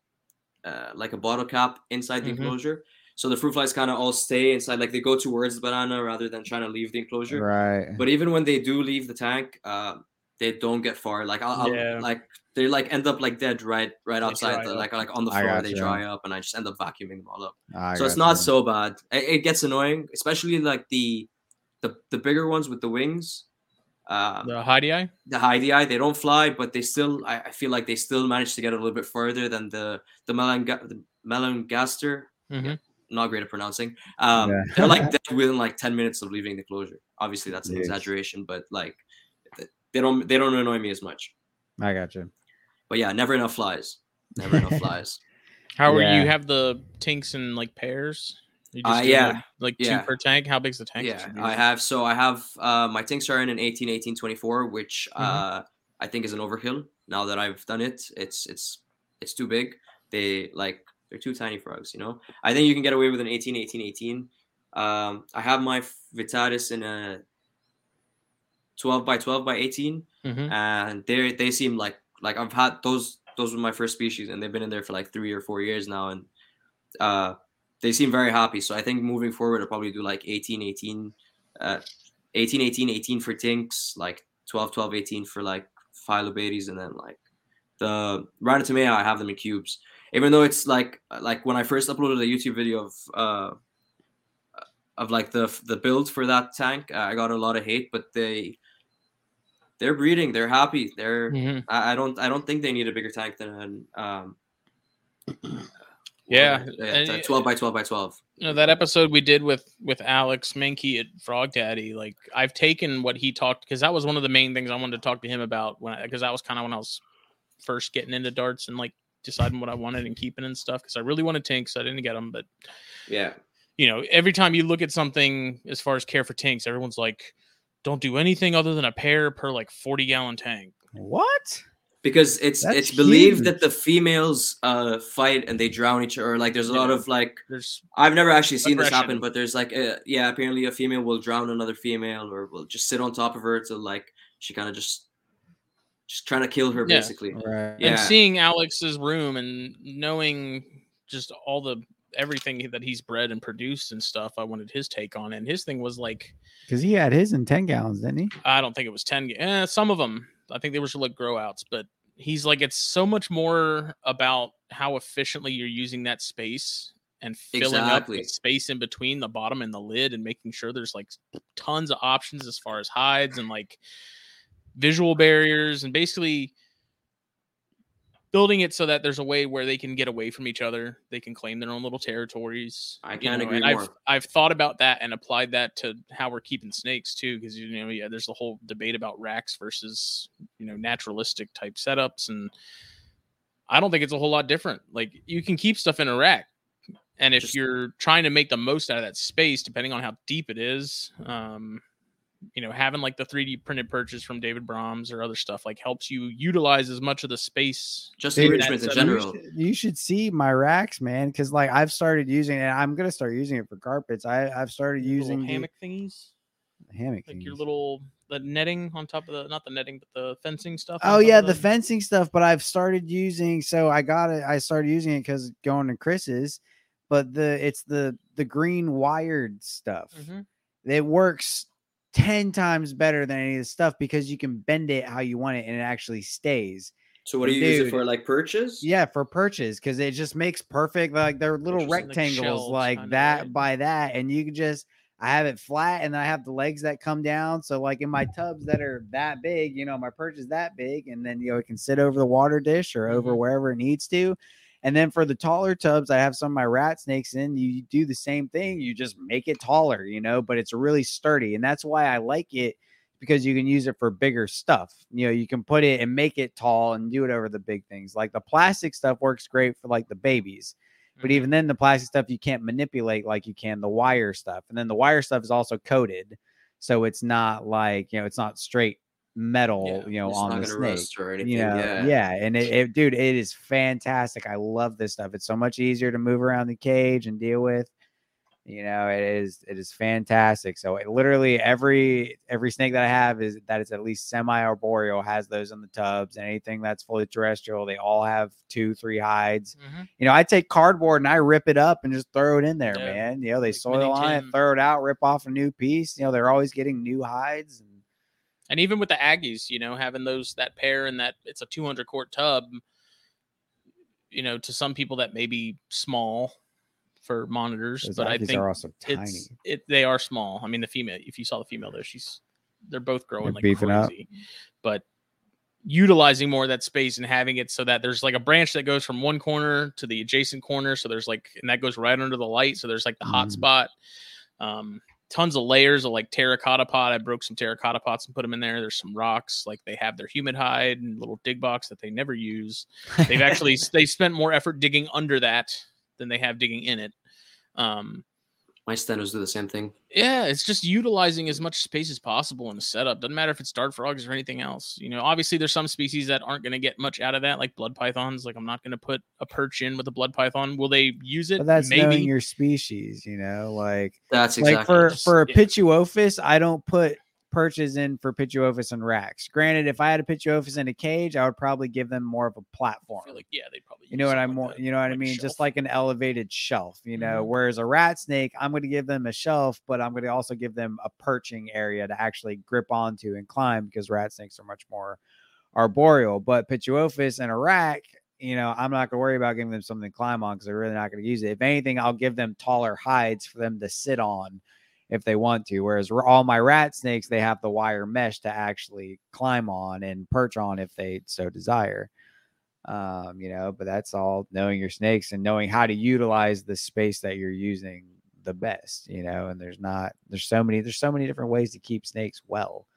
uh, like a bottle cap inside the Mhm. enclosure, so the fruit flies kind of all stay inside, like they go towards the banana rather than trying to leave the enclosure. Right. But even when they do leave the tank, uh, they don't get far. Like I'll, I'll like they like end up like dead right right They outside the like like on the floor they gotcha. dry up and I just end up vacuuming them all up. I so it's gotcha. not so bad. It, it gets annoying, especially like the the the bigger ones with the wings. Um, The Hydei. the hydei, they don't fly, but they still I, I feel like they still manage to get a little bit further than the the melanga the melongaster. Mhm. Not great at pronouncing. Um, Yeah. they're like dead within like ten minutes of leaving the closure. Obviously, that's an Yes. exaggeration, but like they don't they don't annoy me as much. I got you. But yeah, never enough flies. Never enough flies. How are you have the tanks in like pairs? You Uh, yeah. the, like Yeah. two per tank. How big's the tank? yeah, I have. So I have uh, my tinks are in an 18, 18, 24, which Mhm. uh, I think is an overkill. Now that I've done it, it's it's it's too big. They like they're too tiny frogs. You know, I think you can get away with an 18, 18, 18. Um, I have my Vitalis in a 12 by 12 by 18, Mhm. and they they seem like like I've had those those were my first species, and they've been in there for like three or four years now, and uh, they seem very happy. So I think moving forward, I'll probably do like 18, 18, uh, 18, 18, 18 for tinks, like 12, 12, 18 for like phyllobates, and then like the Ranitomeya, I have them in cubes. Even though it's like like when I first uploaded a YouTube video of uh of like the the build for that tank, I got a lot of hate, but they they're breeding, they're happy, they're Mhm. I, I don't I don't think they need a bigger tank than an um Yeah, and it's a it- twelve by twelve by twelve. you know that episode we did with with Alex Menke at Frog Daddy. Like I've taken what he talked because that was one of the main things I wanted to talk to him about when I because that was kind of when I was first getting into darts and like deciding what I wanted and keeping and stuff because I really wanted tinks. I didn't get them, but Yeah. you know every time you look at something as far as care for tanks, everyone's like, don't do anything other than a pair per like forty gallon tank. What? Because it's That's it's believed that the females uh fight and they drown each other. Like there's a lot of like There's I've never actually seen this happen, but there's like a, yeah, apparently a female will drown another female or will just sit on top of her to like she kind of just just trying to kill her Yeah. basically. Right. Yeah. and seeing Alex's room and knowing just all the everything that he's bred and produced and stuff. I wanted his take on it. And his thing was like, Because he had his in 10 gallons, didn't he? I don't think it was 10. ga- Eh, some of them, I think they were like grow outs, but he's like, it's so much more about how efficiently you're using that space and filling up the space in between the bottom and the lid and making sure there's like tons of options as far as hides and like visual barriers and basically building it so that there's a way where they can get away from each other. They can claim their own little territories. I you can't know, agree and I've. I've thought about that and applied that to how we're keeping snakes too, because you know, yeah, there's the whole debate about racks versus you know naturalistic type setups, and I don't think it's a whole lot different. Like you can keep stuff in a rack, and if Just- you're trying to make the most out of that space, depending on how deep it is, um, you know, having like the 3D printed purchase from David Brahms or other stuff like helps you utilize as much of the space. Just Dude, enrichment in general. You should, you should see my racks, man. Because like I've started using it. I'm gonna start using it for carpets. I I've started Little using the hammock thingies, hammock. like your little the netting on top of the not the netting but the fencing stuff. Oh yeah, of the fencing stuff. But I've started using. So I got it. I started using it because going to Chris's. But the it's the the green wired stuff. Mhm. It works ten times better than any of the stuff because you can bend it how you want it and it actually stays. So what do you use it for? Like purchase? Yeah, for purchase because it just makes perfect. Like they're little Interesting, rectangles shelves like that right? by that, and you can just. I have it flat, and I have the legs that come down. So like in my tubs that are that big, you know, my perch is that big, and then you know it can sit over the water dish or over Mhm. wherever it needs to. And then for the taller tubs, I have some of my rat snakes in. You do the same thing. You just make it taller, you know, but it's really sturdy, and that's why I like it because you can use it for bigger stuff. You know, you can put it and make it tall and do it over the big things. Like the plastic stuff works great for like the babies. But Mhm. even then, the plastic stuff you can't manipulate like you can the wire stuff. And then the wire stuff is also coated. So it's not like, you know, it's not straight metal, Yeah, you know, It's on not the snake. or anything. You know, yeah. yeah. And it, it, dude, it is fantastic. I love this stuff. It's so much easier to move around the cage and deal with. You know, it is it is fantastic. So it literally every every snake that I have is that is at least semi arboreal has those in the tubs. And anything that's fully terrestrial, they all have two, three hides. Mhm. You know, I take cardboard and I rip it up and just throw it in there, Yeah, man. You know, they like soil on it, throw it out, rip off a new piece. You know, they're always getting new hides. And even with the Ackies, you know, having those that pair and that it's a 200 quart tub, you know, to some people that may be small for monitors, those but I Ackies think are also tiny. it's it they are small. I mean, the female, if you saw the female there, she's they're both growing They're like beefing up. crazy, but utilizing more of that space and having it so that there's like a branch that goes from one corner to the adjacent corner, so there's like and that goes right under the light, so there's like the hot Mm. spot. Um, tons of layers of like terracotta pot. I broke some terracotta pots and put them in there. There's some rocks, like they have their humid hide and little dig box that they never use. They've actually they spent more effort digging under that than they have digging in it. Um, My stenos do the same thing. yeah, it's just utilizing as much space as possible in the setup. Doesn't matter if it's dart frogs or anything else. You know, obviously there's some species that aren't going to get much out of that, like blood pythons. Like I'm not going to put a perch in with a blood python. Will they use it? but that's Maybe. knowing your species, you know, like That's exactly. like for for a yeah. pituophis, I don't put perches in for pituophis and racks. Granted, if I had a pituophis in a cage, I would probably give them more of a platform. feel like yeah, they probably. you know what I'm more, you know what I like a mean? shelf. Just like an elevated shelf, you know. Mhm. Whereas a rat snake, I'm going to give them a shelf, but I'm going to also give them a perching area to actually grip onto and climb because rat snakes are much more arboreal. But pituophis and a rack, you know, I'm not going to worry about giving them something to climb on because they're really not going to use it. If anything, I'll give them taller hides for them to sit on if they want to. Whereas all my rat snakes, they have the wire mesh to actually climb on and perch on if they so desire. Um, you know, but that's all knowing your snakes and knowing how to utilize the space that you're using the best, you know, and there's not there's so many there's so many different ways to keep snakes well,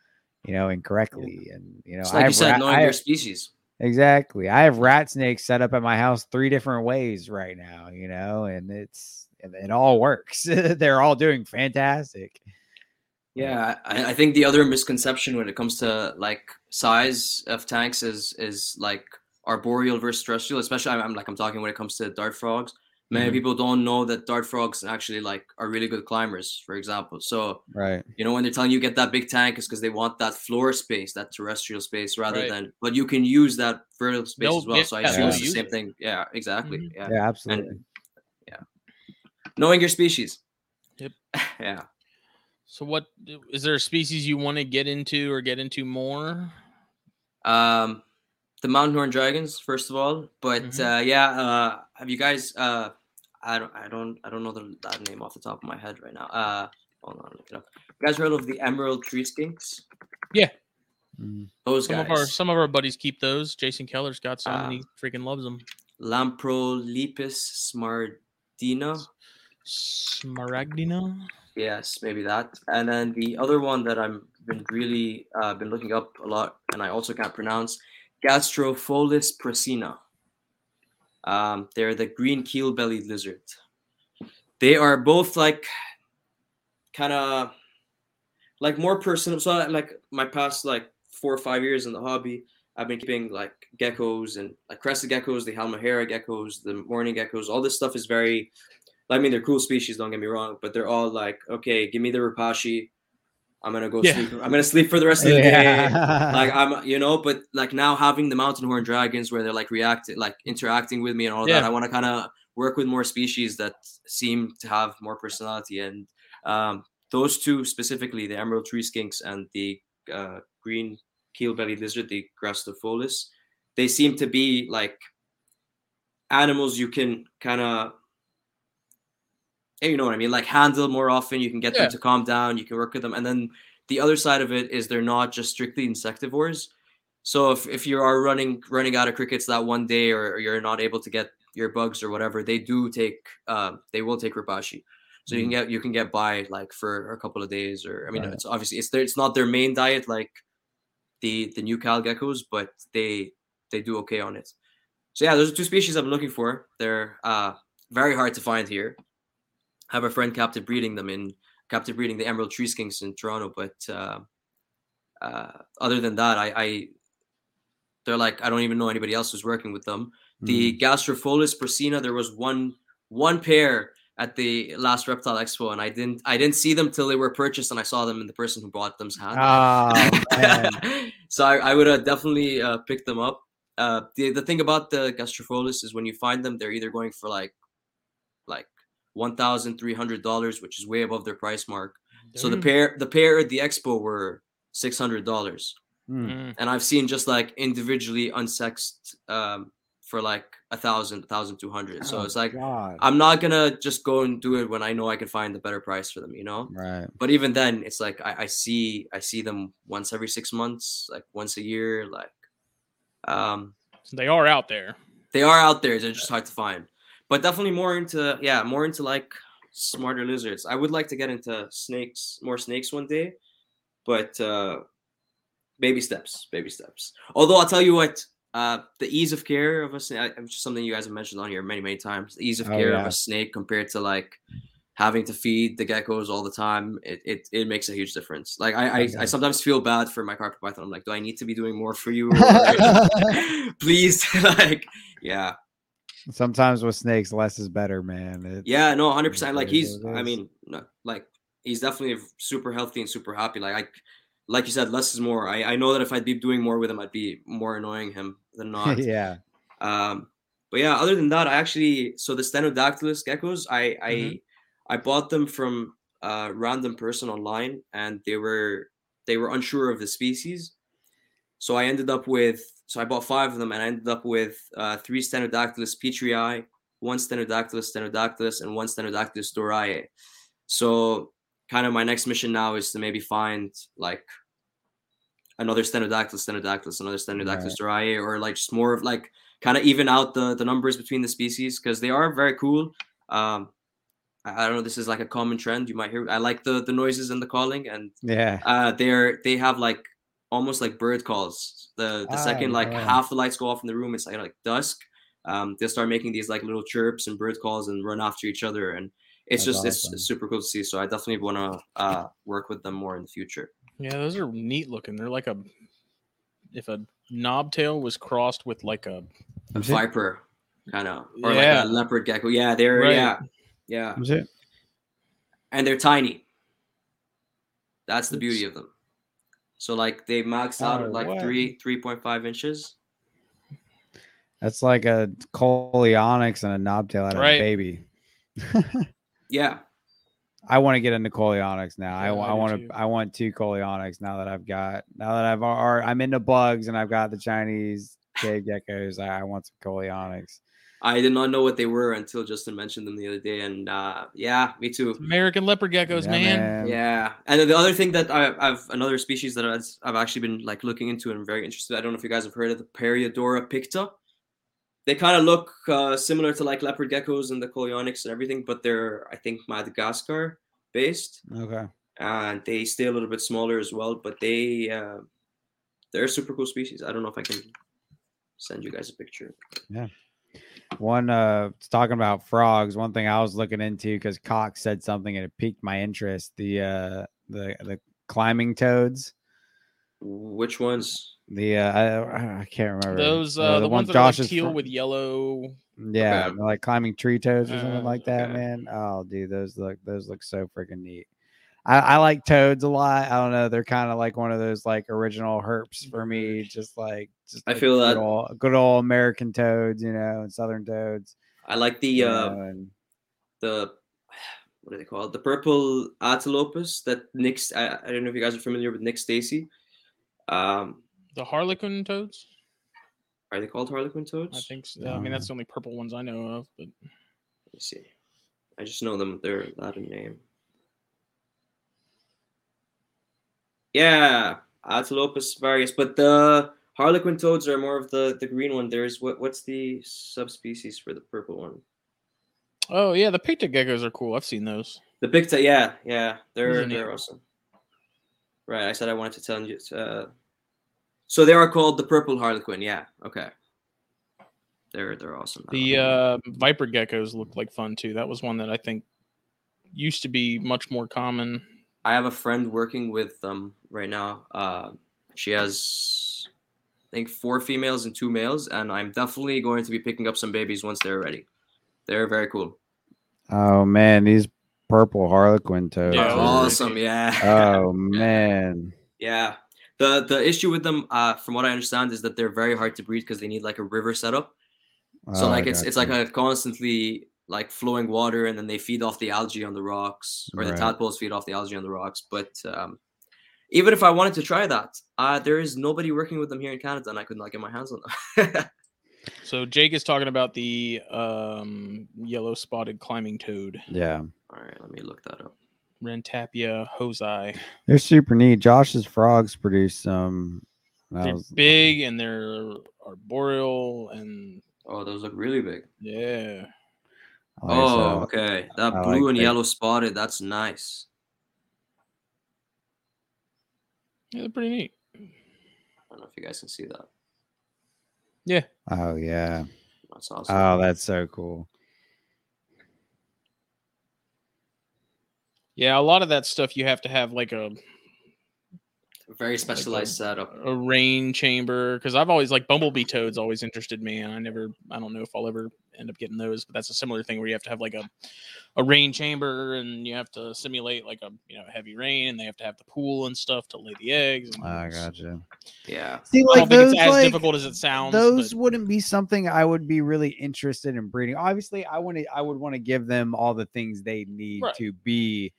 you know, and correctly. And you know, It's I like you said, knowing I your species. Exactly. I have rat snakes set up at my house three different ways right now, you know, and it's it all works. They're all doing fantastic. Yeah, I, I think the other misconception when it comes to like size of tanks is is like arboreal versus terrestrial. Especially, I'm, I'm like I'm talking when it comes to dart frogs. Many Mhm. people don't know that dart frogs actually like are really good climbers, for example. So Right. you know when they're telling you get that big tank is because they want that floor space, that terrestrial space, rather Right. than. But you can use that vertical space They'll as well. get So I that assume way it's the same thing. Yeah, exactly. Mhm. Yeah. Yeah, absolutely. Knowing your species. Yep. yeah. So what is there a species you want to get into or get into more? Um, the mountain horn dragons, first of all. But Mhm. uh, yeah, uh, have you guys? Uh, I don't, I don't, I don't know the that name off the top of my head right now. Uh, hold on, look it up. You guys heard of the emerald tree skinks? Mm. Those Some guys. of our some of our buddies keep those. Jason Keller's got some and he freaking loves them. Lamprolepis smardina. Smaragdina. Yes, maybe that. And then the other one that I've been really uh, been looking up a lot, and I also can't pronounce, Gastropholis prasina. Um, they're the green keel-bellied lizard. They are both like kind of like more personal. So like my past like four or five years in the hobby, I've been keeping like geckos and like crested geckos, the Halmahera geckos, the morning geckos. All this stuff is very I mean, they're cool species. Don't get me wrong, but they're all like, okay, give me the Repashy. I'm gonna go Yeah. sleep. I'm gonna sleep for the rest of the day. Like I'm, you know, but like now having the mountain horn dragons where they're like reacting, like interacting with me and all that. I want to kind of work with more species that seem to have more personality, and um, those two specifically, the emerald tree skinks and the uh, green keel-bellied lizard, the Grastopholis, they seem to be like animals you can kind of you know what I mean, like handle more often. You can get Yeah. them to calm down. You can work with them, and then the other side of it is they're not just strictly insectivores. So if, if you are running running out of crickets that one day, or, or you're not able to get your bugs or whatever, they do take uh, they will take Repashy. So you can get you can get by like for a couple of days, or I mean, Right. it's obviously it's their, it's not their main diet like the the new cal geckos, but they they do okay on it. So yeah, those are two species I'm looking for. They're uh, very hard to find here. Have a friend captive breeding them in captive breeding the emerald tree skinks in Toronto, but uh, uh, other than that, I, I they're like I don't even know anybody else who's working with them. The Gastropholis prasina, there was one one pair at the last reptile expo, and I didn't I didn't see them till they were purchased, and I saw them in the person who bought them's hand. Oh, so I, I would have definitely uh, picked them up. Uh, the the thing about the Gastropholis is when you find them, they're either going for like like one thousand three hundred dollars, which is way above their price mark. So the pair the pair at the expo were six hundred dollars, Mm. Mm. and I've seen just like individually unsexed um, for like a thousand, thousand two hundred. So Oh, it's like God. I'm not gonna just go and do it when I know I can find the better price for them, you know. right. But even then, it's like I, I see I see them once every six months, like once a year, like um They are out there. they are out there. They're just hard to find. But definitely more into yeah, more into like smarter lizards. I would like to get into snakes, more snakes one day, but uh baby steps, baby steps. Although I'll tell you what, uh the ease of care of a snake, which is something you guys have mentioned on here many many times. The ease of Oh, care of a snake compared to like having to feed the geckos all the time, it it, it makes a huge difference. Like I, I I sometimes feel bad for my carpet python. I'm like, do I need to be doing more for you? Please, like, yeah. Sometimes with snakes, less is better, man. It's- Yeah, no, hundred percent. Like he's, I mean, like he's definitely super healthy and super happy. Like I, like you said, less is more. I, I know that if I'd be doing more with him, I'd be more annoying him than not. yeah. Um, but yeah, other than that, I actually so the Stenodactylus geckos, I I Mhm. I bought them from a random person online, and they were they were unsure of the species, so I ended up with so I bought five of them, and I ended up with uh, three Stenodactylus petrii, one Stenodactylus stenodactylus, and one Stenodactylus dorae. So kind of my next mission now is to maybe find like another Stenodactylus stenodactylus, another Stenodactylus dorae, or like just more of like kind of even out the the numbers between the species because they are very cool. Um, I, I don't know. This is like a common trend you might hear. I like the the noises and the calling, and Yeah. uh, they're they have like almost like bird calls. The the Ah, second like yeah. half the lights go off in the room, it's like like dusk. Um, they start making these like little chirps and bird calls and run after each other, and it's That's just it's, awesome. it's super cool to see. So I definitely want to uh, work with them more in the future. Yeah, those are neat looking. They're like a if a knobtail was crossed with like a A viper kind of or Yeah. like a leopard gecko. Yeah, they're Right. yeah yeah, Was it? and they're tiny. That's the beauty of them. So like they max out Oh, at like what? three three point five inches. That's like a Coleonyx and a knobtail out of Right. a baby. Yeah, I want to get into Coleonyx now. I, Yeah, I I want to. I want two Coleonyx now that I've got. Now that I've already, I'm into bugs and I've got the Chinese cave geckos. I, I want some Coleonyx. I did not know what they were until Justin mentioned them the other day, and uh, yeah, me too. American leopard geckos, Yeah, man. Yeah, and then the other thing that I, I've another species that I've, I've actually been like looking into and I'm very interested. I don't know if you guys have heard of the Paroedura picta. They kind of look uh, similar to like leopard geckos and the Coleonyx and everything, but they're I think Madagascar based, Okay. and they stay a little bit smaller as well. But they uh, they're a super cool species. I don't know if I can send you guys a picture. One uh talking about frogs, one thing I was looking into because Cox said something and it piqued my interest. The uh the the climbing toads. Which ones? The uh I, I can't remember. Those uh, the, ones that are like teal fr- with yellow. yeah, Okay. like climbing tree toads or something Uh, like that, okay. man. Oh dude, those look those look so freaking neat. I, I like toads a lot. I don't know. They're kind of like one of those like original herps for me. Just like just I like feel good that. old, good old American toads, you know, and southern toads. I like the you uh, know, and the what are they called? The purple Atelopus that Nick. I, I don't know if you guys are familiar with Nick Stacy. Um, The harlequin toads. are they called Harlequin toads? I think so. I mean, that's the only purple ones I know of. But Let me see. I just know them. They're that a name. Yeah, Atelopus varius, but the Harlequin toads are more of the the green one. There's what what's the subspecies for the purple one? oh yeah, the pictus geckos are cool. I've seen those. The Picta, yeah, yeah, they're they're awesome. Right, I said I wanted to tell you. Uh, so they are called the purple harlequin. Yeah, okay. They're they're awesome. The uh, viper geckos look like fun too. That was one that I think used to be much more common. I have a friend working with them right now. Uh, she has, I think, four females and two males, and I'm definitely going to be picking up some babies once they're ready. They're very cool. oh man, these purple harlequin toads. Yeah, are- those are awesome. Yeah. Oh man. Yeah. The the issue with them, uh, from what I understand, is that they're very hard to breed because they need like a river setup. So Oh, like it's it's like gotcha. a constantly like flowing water, and then they feed off the algae on the rocks, or the tadpoles feed off the algae on the rocks. But um, even if I wanted to try that, uh, there is nobody working with them here in Canada, and I could not get my hands on them. So Jake is talking about the um, yellow spotted climbing toad, yeah. All right, let me look that up. Rentapia hosei. They're super neat. Josh's frogs produce some. that They're was- big and they're arboreal and Oh, those look really big. yeah. Like Oh, said, okay. That I blue like and big- yellow spotted. That's nice. Yeah, they're pretty neat. I don't know if you guys can see that. Yeah. Oh yeah. That's awesome. Oh, that's so cool. Yeah, a lot of that stuff you have to have like a very specialized setup. a rain chamber because I've always like bumblebee toads always interested me and I never I don't know if I'll ever end up getting those but that's a similar thing where you have to have like a a rain chamber and you have to simulate like a you know heavy rain and they have to have the pool and stuff to lay the eggs. And I gotcha. Yeah. See, I don't think it's as difficult as it sounds. those but- wouldn't be something I would be really interested in breeding. Obviously, I want to. I would want to give them all the things they need Right. to be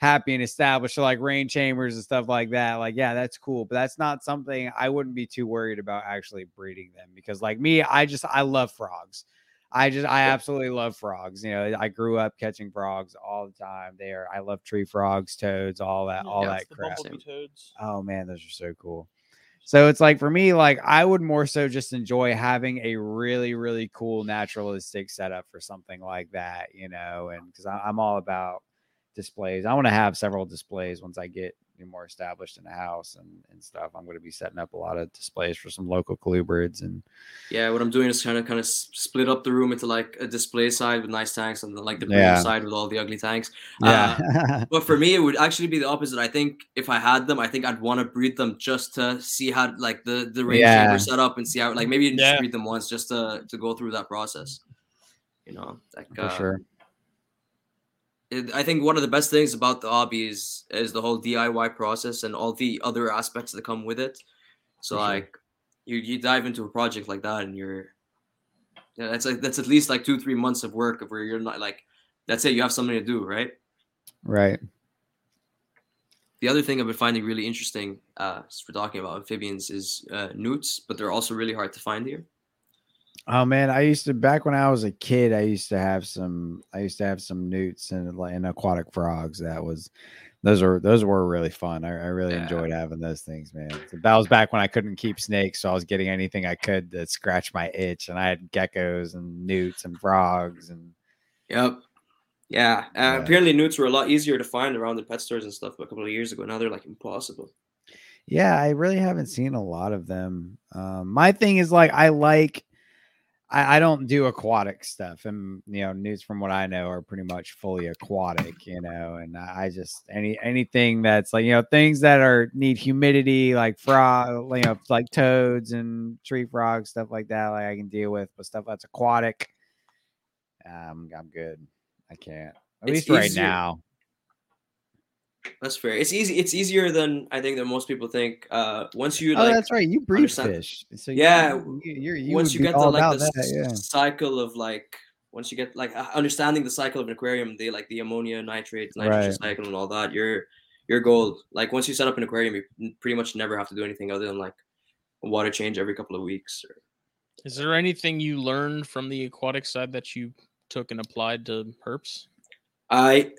happy and established. So, like rain chambers and stuff like that. Like, yeah, that's cool, but that's not something I wouldn't be too worried about actually breeding them because, like me, I just I love frogs. I just I absolutely love frogs. You know, I grew up catching frogs all the time. They are I love tree frogs, toads, all that, all Yeah, that crap. Oh man, those are so cool. So it's like for me, like I would more so just enjoy having a really, really cool naturalistic setup for something like that, you know, and because I'm all about displays. I want to have several displays once I get more established in the house and, and stuff. I'm going to be setting up a lot of displays for some local colubrids and Yeah, what I'm doing is kind of kind of split up the room into like a display side with nice tanks and then like the breeding Yeah. side with all the ugly tanks. Uh, yeah. but for me, it would actually be the opposite. I think if I had them, I think I'd want to breed them just to see how like the the range Yeah. chamber set up and see how like maybe just Yeah. breed them once just to to go through that process. You know, like for uh, sure. I think one of the best things about the hobby is is the whole DIY process and all the other aspects that come with it. So For sure. like you you dive into a project like that and you're yeah, that's like that's at least like two three months of work of where you're not like that's it. You have something to do, right? Right. The other thing I've been finding really interesting, uh, we're talking about amphibians, is uh, newts, but they're also really hard to find here. Oh man, I used to back when I was a kid. I used to have some. I used to have some newts and and aquatic frogs. That was those are those were really fun. I, I really Yeah. enjoyed having those things, man. That was back when I couldn't keep snakes, so I was getting anything I could that scratched my itch. And I had geckos and newts and frogs and Yep. Yeah. Uh, Yeah. Apparently, newts were a lot easier to find around the pet stores and stuff a couple of years ago. Now they're like impossible. Yeah, I really haven't seen a lot of them. Um, my thing is like I like I, I don't do aquatic stuff, and you know, newts from what I know are pretty much fully aquatic, you know, and I, I just any anything that's like you know things that are need humidity, like frog, you know, like toads and tree frogs, stuff like that, like I can deal with, but stuff that's aquatic, um, I'm good. I can't. At It's least right easier- now. That's fair. It's easy. It's easier than I think that most people think. Uh, once you Oh, like, that's right. You breed understand- fish. So Yeah, you, you're, you once you get the like the that, yeah. cycle of like once you get like uh, understanding the cycle of an aquarium, the like the ammonia, nitrate, nitrogen Right. cycle, and all that, you're you're gold. Like once you set up an aquarium, you pretty much never have to do anything other than like water change every couple of weeks. Or, Is there anything you learned from the aquatic side that you took and applied to herps? I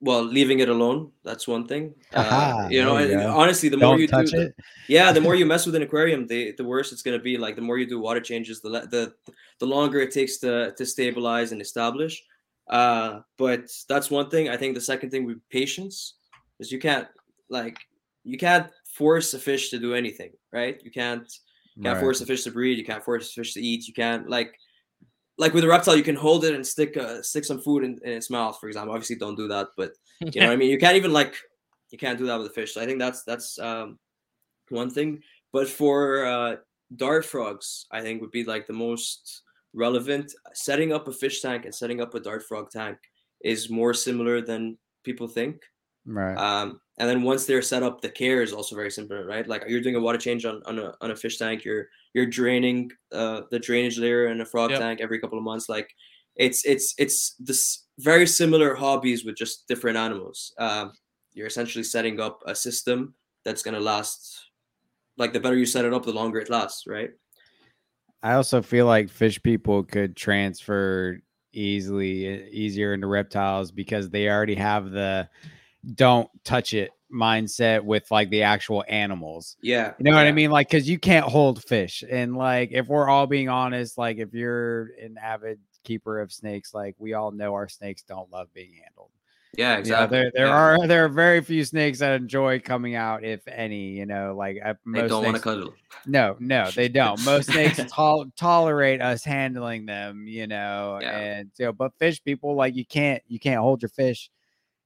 well, leaving it alone. That's one thing. Uh, you know, you and honestly, the more Don't you touch do, the- it. yeah, the more you mess with an aquarium, the the worse it's gonna be. Like the more you do water changes, the the the longer it takes to to stabilize and establish. Uh, but that's one thing. I think the second thing with patience is you can't like you can't force a fish to do anything, right? You can't you can't Right. force a fish to breed. You can't force a fish to eat. You can't like like with a reptile, you can hold it and stick uh, stick some food in, in its mouth, for example. Obviously, don't do that, but you know what I mean. You can't even like you can't do that with a fish. So I think that's that's um, one thing. But for uh, dart frogs, I think would be like the most relevant. Setting up a fish tank and setting up a dart frog tank is more similar than people think. Right. Um, and then once they're set up, the care is also very similar, right? Like you're doing a water change on, on a on a fish tank, you're you're draining uh, the drainage layer in a frog Yep. tank every couple of months. Like it's it's it's this very similar hobbies with just different animals. Um, you're essentially setting up a system that's gonna last. Like the better you set it up, the longer it lasts, right? I also feel like fish people could transfer easily easier into reptiles because they already have the don't touch it mindset with like the actual animals. Yeah, You know what I mean? Like, cause you can't hold fish. And like, if we're all being honest, like if you're an avid keeper of snakes, like we all know our snakes don't love being handled. Yeah, You know, exactly. there there yeah. are there are very few snakes that enjoy coming out, if any. You know, like I, They most don't want to cuddle. no, no, they don't. Most snakes tol- tolerate us handling them, you know, Yeah. and you know, but fish people like you can't you can't hold your fish,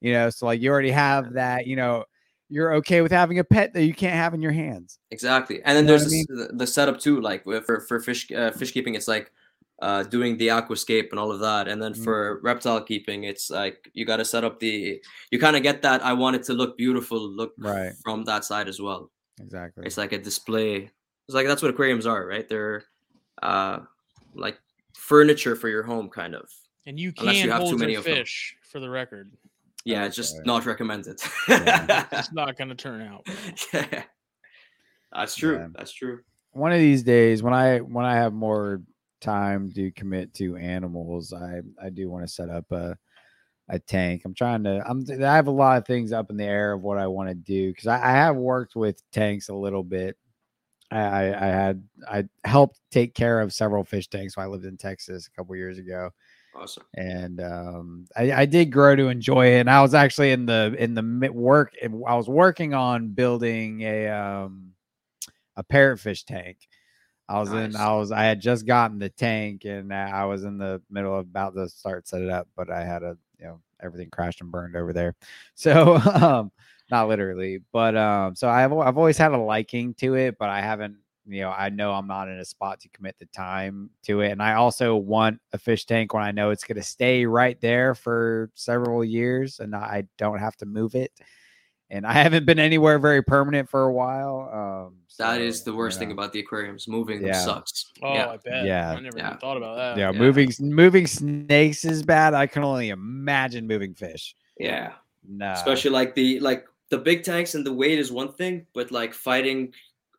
you know. So like you already have that, you know, you're okay with having a pet that you can't have in your hands. Exactly, and then You know there's I this, the, the setup too. Like for for fish uh, fish keeping, it's like uh, doing the aquascape and all of that, and then Mm. for reptile keeping, it's like you got to set up the. You kind of get that. I want it to look beautiful, look Right. from that side as well. Exactly. It's like a display. It's like that's what aquariums are, right? They're uh, like furniture for your home, kind of. And you Unless you can't have too many your of them. fish, for the record. Yeah, it's just not recommended. Yeah. It's not going to turn out. yeah. That's true. Yeah. That's true. One of these days, when I when I have more time to commit to animals, I I do want to set up a a tank. I'm trying to. I'm. I have a lot of things up in the air of what I want to do because I, I have worked with tanks a little bit. I, I I had I helped take care of several fish tanks when I lived in Texas a couple years ago, Awesome. and um, I, I did grow to enjoy it. And I was actually in the in the work. I was working on building a um a parrotfish tank. I was in. I was. I had just gotten the tank, and I was in the middle of about to start set it up, but I had a you know everything crashed and burned over there. So um, not literally, but um, so I've I've always had a liking to it, but I haven't. You know, I know I'm not in a spot to commit the time to it, and I also want a fish tank when I know it's going to stay right there for several years, and I don't have to move it. And I haven't been anywhere very permanent for a while. Um, so, is the you worst thing about the aquariums. Moving them Yeah. sucks. Oh, Yeah. I bet. Yeah. I never Yeah. even thought about that. yeah, yeah. moving moving snakes is bad. I can only imagine moving fish. Yeah. No, Especially like the like the big tanks and the weight is one thing, but like fighting a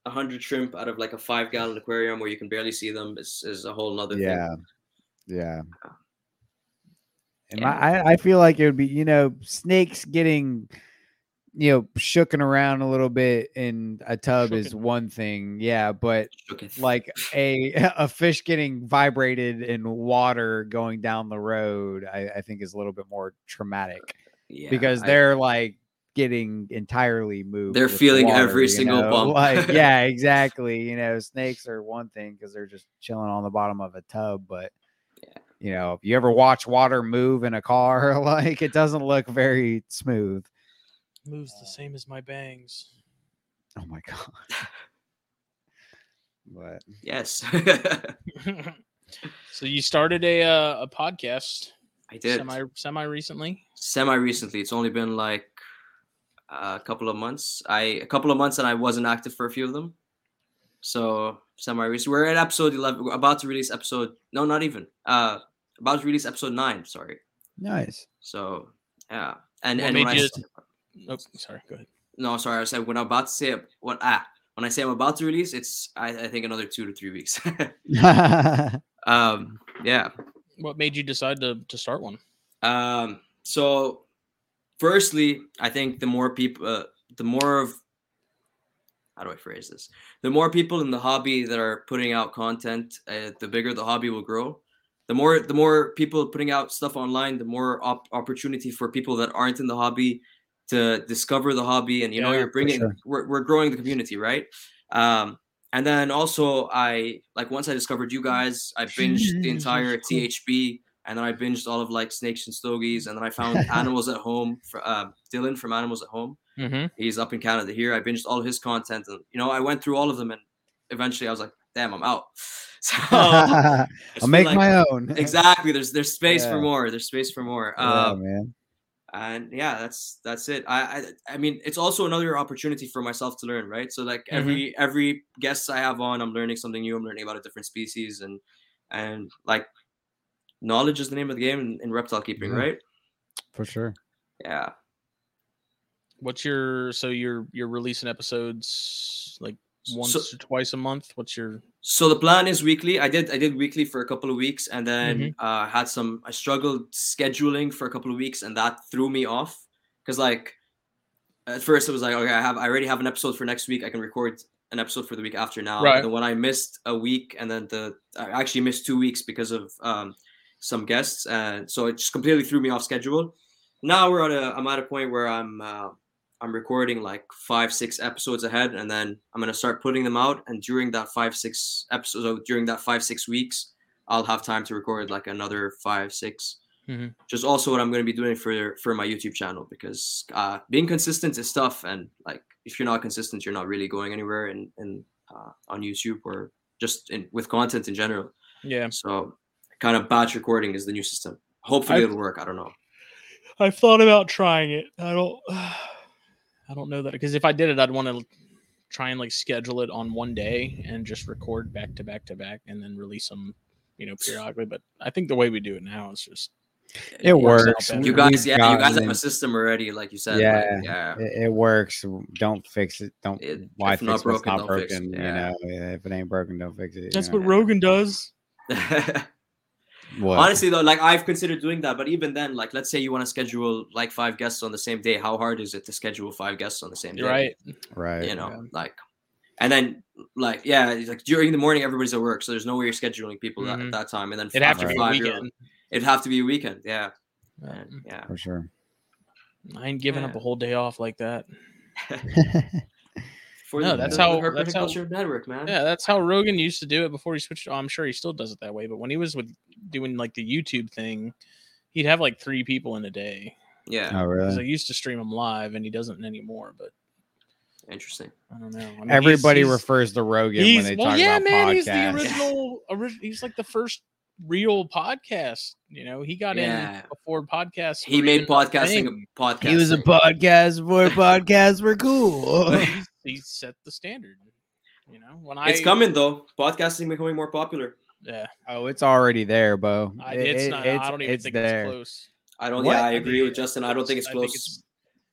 hundred shrimp out of like a five gallon aquarium where you can barely see them is, is a whole nother thing. yeah, yeah. And Yeah. my, I, I feel like it would be, you know, snakes getting, you know, shooken around a little bit in a tub is one thing, yeah, but Okay. like a a fish getting vibrated in water going down the road, I, I think is a little bit more traumatic yeah, because they're like getting entirely moved. They're with the feeling every single know? bump. Like, yeah, exactly. You know, snakes are one thing because they're just chilling on the bottom of a tub, but Yeah. you know, if you ever watch water move in a car, like it doesn't look very smooth. Moves the same as my bangs. Oh my god. But yes. so you started a uh, a podcast I did semi semi recently. semi recently. It's only been like a couple of months. I a couple of months and I wasn't active for a few of them. So semi recent. We're at episode eleven. We're about to release episode. No, not even. Uh, about to release episode nine. Sorry. nice. So yeah, and What and made when I, you- s- Oh, sorry. Go ahead. no, sorry, I said when I'm about to say it- what ah when I say I'm about to release, it's I, I think another two to three weeks. um, yeah. What made you decide to to start one? Um, so, firstly, I think the more people, uh, the more of how do I phrase this? The more people in the hobby that are putting out content, uh, the bigger the hobby will grow. The more, the more people putting out stuff online, the more op- opportunity for people that aren't in the hobby to discover the hobby. And you know, Yeah, you're bringing, sure. we're, we're growing the community, right? Um, and then also, I like once I discovered you guys, I binged the entire THB and then I binged all of like Snakes and Stogies, and then I found Animals at Home for uh, Dylan from Animals at Home. Mm-hmm. He's up in Canada here. I binged all of his content, and you know I went through all of them, and eventually I was like, "Damn, I'm out." So I just I'll make like- my own. exactly. There's there's space for more. There's space for more. Yeah, Um, man. and yeah, that's that's it. I, I I mean, it's also another opportunity for myself to learn, right? So like Mhm. every every guest I have on, I'm learning something new. I'm learning about a different species, and and like knowledge is the name of the game in, in reptile keeping, Yeah. right? For sure. Yeah. What's your so you're you're releasing episodes like once So- or twice a month? What's your So the plan is weekly. I did I did weekly for a couple of weeks, and then Mhm. uh, had some. I struggled scheduling for a couple of weeks, and that threw me off. Because like at first it was like, okay, I have I already have an episode for next week. I can record an episode for the week after now. Right. And then when I missed a week, and then the I actually missed two weeks because of um, some guests, and so it just completely threw me off schedule. Now we're at a I'm at a point where I'm. Uh, I'm recording like five, six episodes ahead, and then I'm gonna start putting them out. And during that five, six episodes, during that five, six weeks, I'll have time to record like another five, six. Mm-hmm. Which is also what I'm gonna be doing for for my YouTube channel because uh, being consistent is tough, and like if you're not consistent, you're not really going anywhere in in uh, on YouTube or just in with content in general. yeah? So, kind of batch recording is the new system. Hopefully, I've- it'll work. I don't know. I've thought about trying it. I don't. I don't know that because if I did it, I'd want to try and like schedule it on one day and just record back to back to back and then release them, you know, periodically. But I think the way we do it now is just It works works. You guys, yeah, you guys have a system already, like you said. Yeah. like, yeah. It, it works. Don't fix it. Don't. It- why if fix not what's broken, not don't broken? fix it, You yeah. know, if it ain't broken, don't fix it. that's you know? what Rogan does. What? Honestly, though, like I've considered doing that, but even then, like let's say you want to schedule like five guests on the same day, how hard is it to schedule five guests on the same day? Right. right. You know, yeah. like, and then like yeah, like during the morning everybody's at work, so there's no way you're scheduling people that, Mhm. at that time, and then It'd have to after be five, you're- weekend. It'd have to be a weekend. Yeah, Um, yeah. for sure. I ain't giving up a whole day off like that. For No, the- that's the how- Herp that's how- network, man. Yeah, that's how Rogan used to do it before he switched. Oh, I'm sure he still does it that way. But when he was with doing like the YouTube thing, he'd have like three people in a day. yeah. oh, Because I used to stream him live, and he doesn't anymore. But Interesting. I don't know. I mean, Everybody he's, he's- refers to Rogan when He's, they well, talk yeah, about man. podcasts. He's the original. ori- he's like the first real podcast. You know, he got Yeah. in before podcasts. He made even a podcasting a podcast. He was a podcast where podcasts were cool. He's- he set the standard. You know, when I It's coming though. Podcasting becoming more popular. Yeah, Oh, it's already there, Bo. I, it's it- not. it's- I don't even it's think there. it's close. I don't. What? Yeah, I I agree mean, with Justin. I don't think it's I close. it's-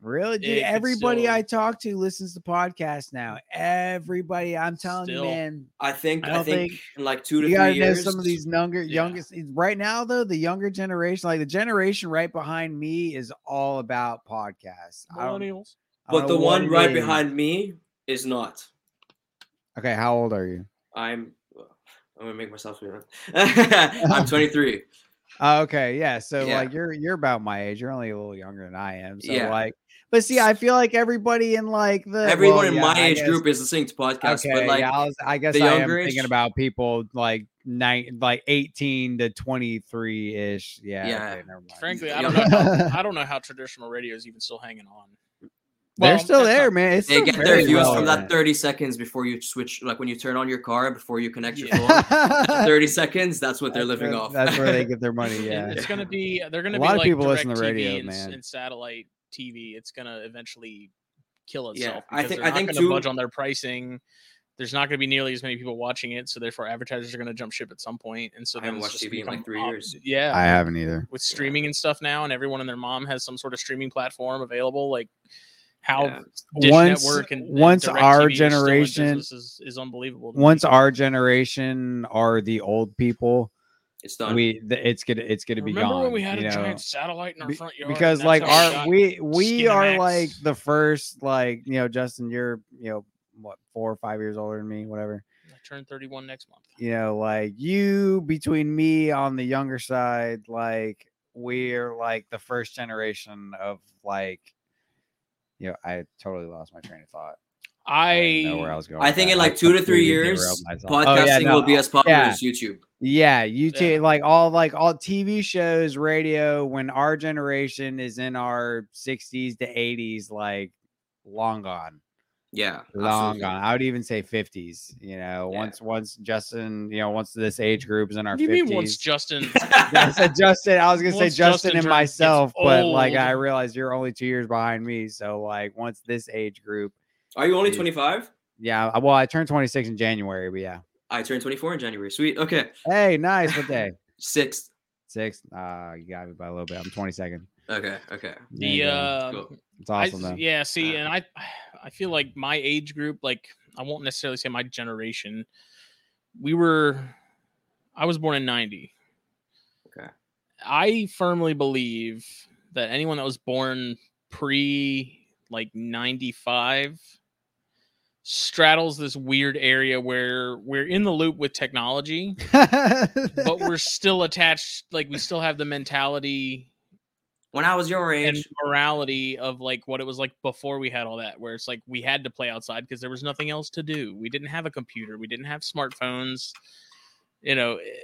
Really, dude? It Everybody still- I talk to listens to podcasts now. Everybody, I'm telling Still. you, man. I think. I I, don't think, think- in like two to You three gotta know years. some of these younger, Yeah. youngest. Right now, though, the younger generation, like the generation right behind me, is all about podcasts. I don't- Millennials. I don't But the one it right is. behind me is not. Okay, how old are you? I'm. I'm gonna make myself feel. I'm 23. Oh, okay, yeah. So Yeah. like you're you're about my age. You're only a little younger than I am. So Yeah. like, but see, I feel like everybody in like the Everyone well, in yeah, my I age guess- group is listening to podcasts, Okay, but like yeah, I, was, I guess the I am younger thinking about people like nine, like eighteen to twenty three ish. Yeah, Yeah. okay, never mind. Frankly, I don't know. How, I don't know how traditional radio is even still hanging on. They're still there, not- man. It's they get their very views from relevant. that 30 seconds before you switch, like when you turn on your car before you connect your Yeah. phone. 30 seconds, that's what they're That's living where- off. That's where they get their money. It- Yeah. it's gonna be. They're gonna be A be lot of people listen to DirecTV radio, and, man. and satellite TV. It's gonna eventually kill itself. Yeah. I think- they're I think gonna too- budge on their pricing. There's not going to be nearly as many people watching it, so therefore advertisers are going to jump ship at some point, and so I then haven't it's watched TV in, like, three op- years. Yeah, I haven't either. with streaming and stuff now, and everyone and their mom has some sort of streaming platform available. Like how Yeah. Dish Once- Network and, and once DirecTV our are still in generation- is, is unbelievable. to me. Once our generation are the old people, It's done. we th- it's gonna it's gonna be remember gone. when we had a know? giant satellite in our Be- front yard? because like our we we are Skinamax. like the first like you know Justin you're you know what four or five years older than me whatever I turn 31 next month. you know like you between me on the younger side like we're like the first generation of like you know I totally lost my train of thought. I didn't know where I I was going. I think that. in like two to three years, podcasting Oh, yeah, no, will be as popular yeah. as YouTube. Yeah, YouTube, Yeah. like all like all TV shows, radio. When our generation is in our sixties to eighties, like long gone, Yeah, long absolutely. gone. I would even say fifties. You know, Yeah. once once Justin, you know, once this age group is in our What do you mean once. Justin? I said Justin. I was gonna say Justin, Justin and myself, but like I realized you're only two years behind me. So like once this age group, Are you only 25? yeah. Well, I turned 26 in January, but yeah. I turned 24 in January. Sweet. Okay. Hey, nice. What day? Sixth. Six. Uh, you got me by a little bit. I'm 22nd. Okay. Okay. There the you go. uh, Cool. It's I- awesome though. yeah, see, Uh, and I, I feel like my age group, like I won't necessarily say my generation. We were, I was born in '90. Okay. I firmly believe that anyone that was born pre like 95 straddles this weird area where we're in the loop with technology but we're still attached like we still have the mentality When I was your and age, morality of like what it was like before we had all that where it's like we had to play outside because there was nothing else to do. We didn't have a computer. We didn't have smartphones. You know eh,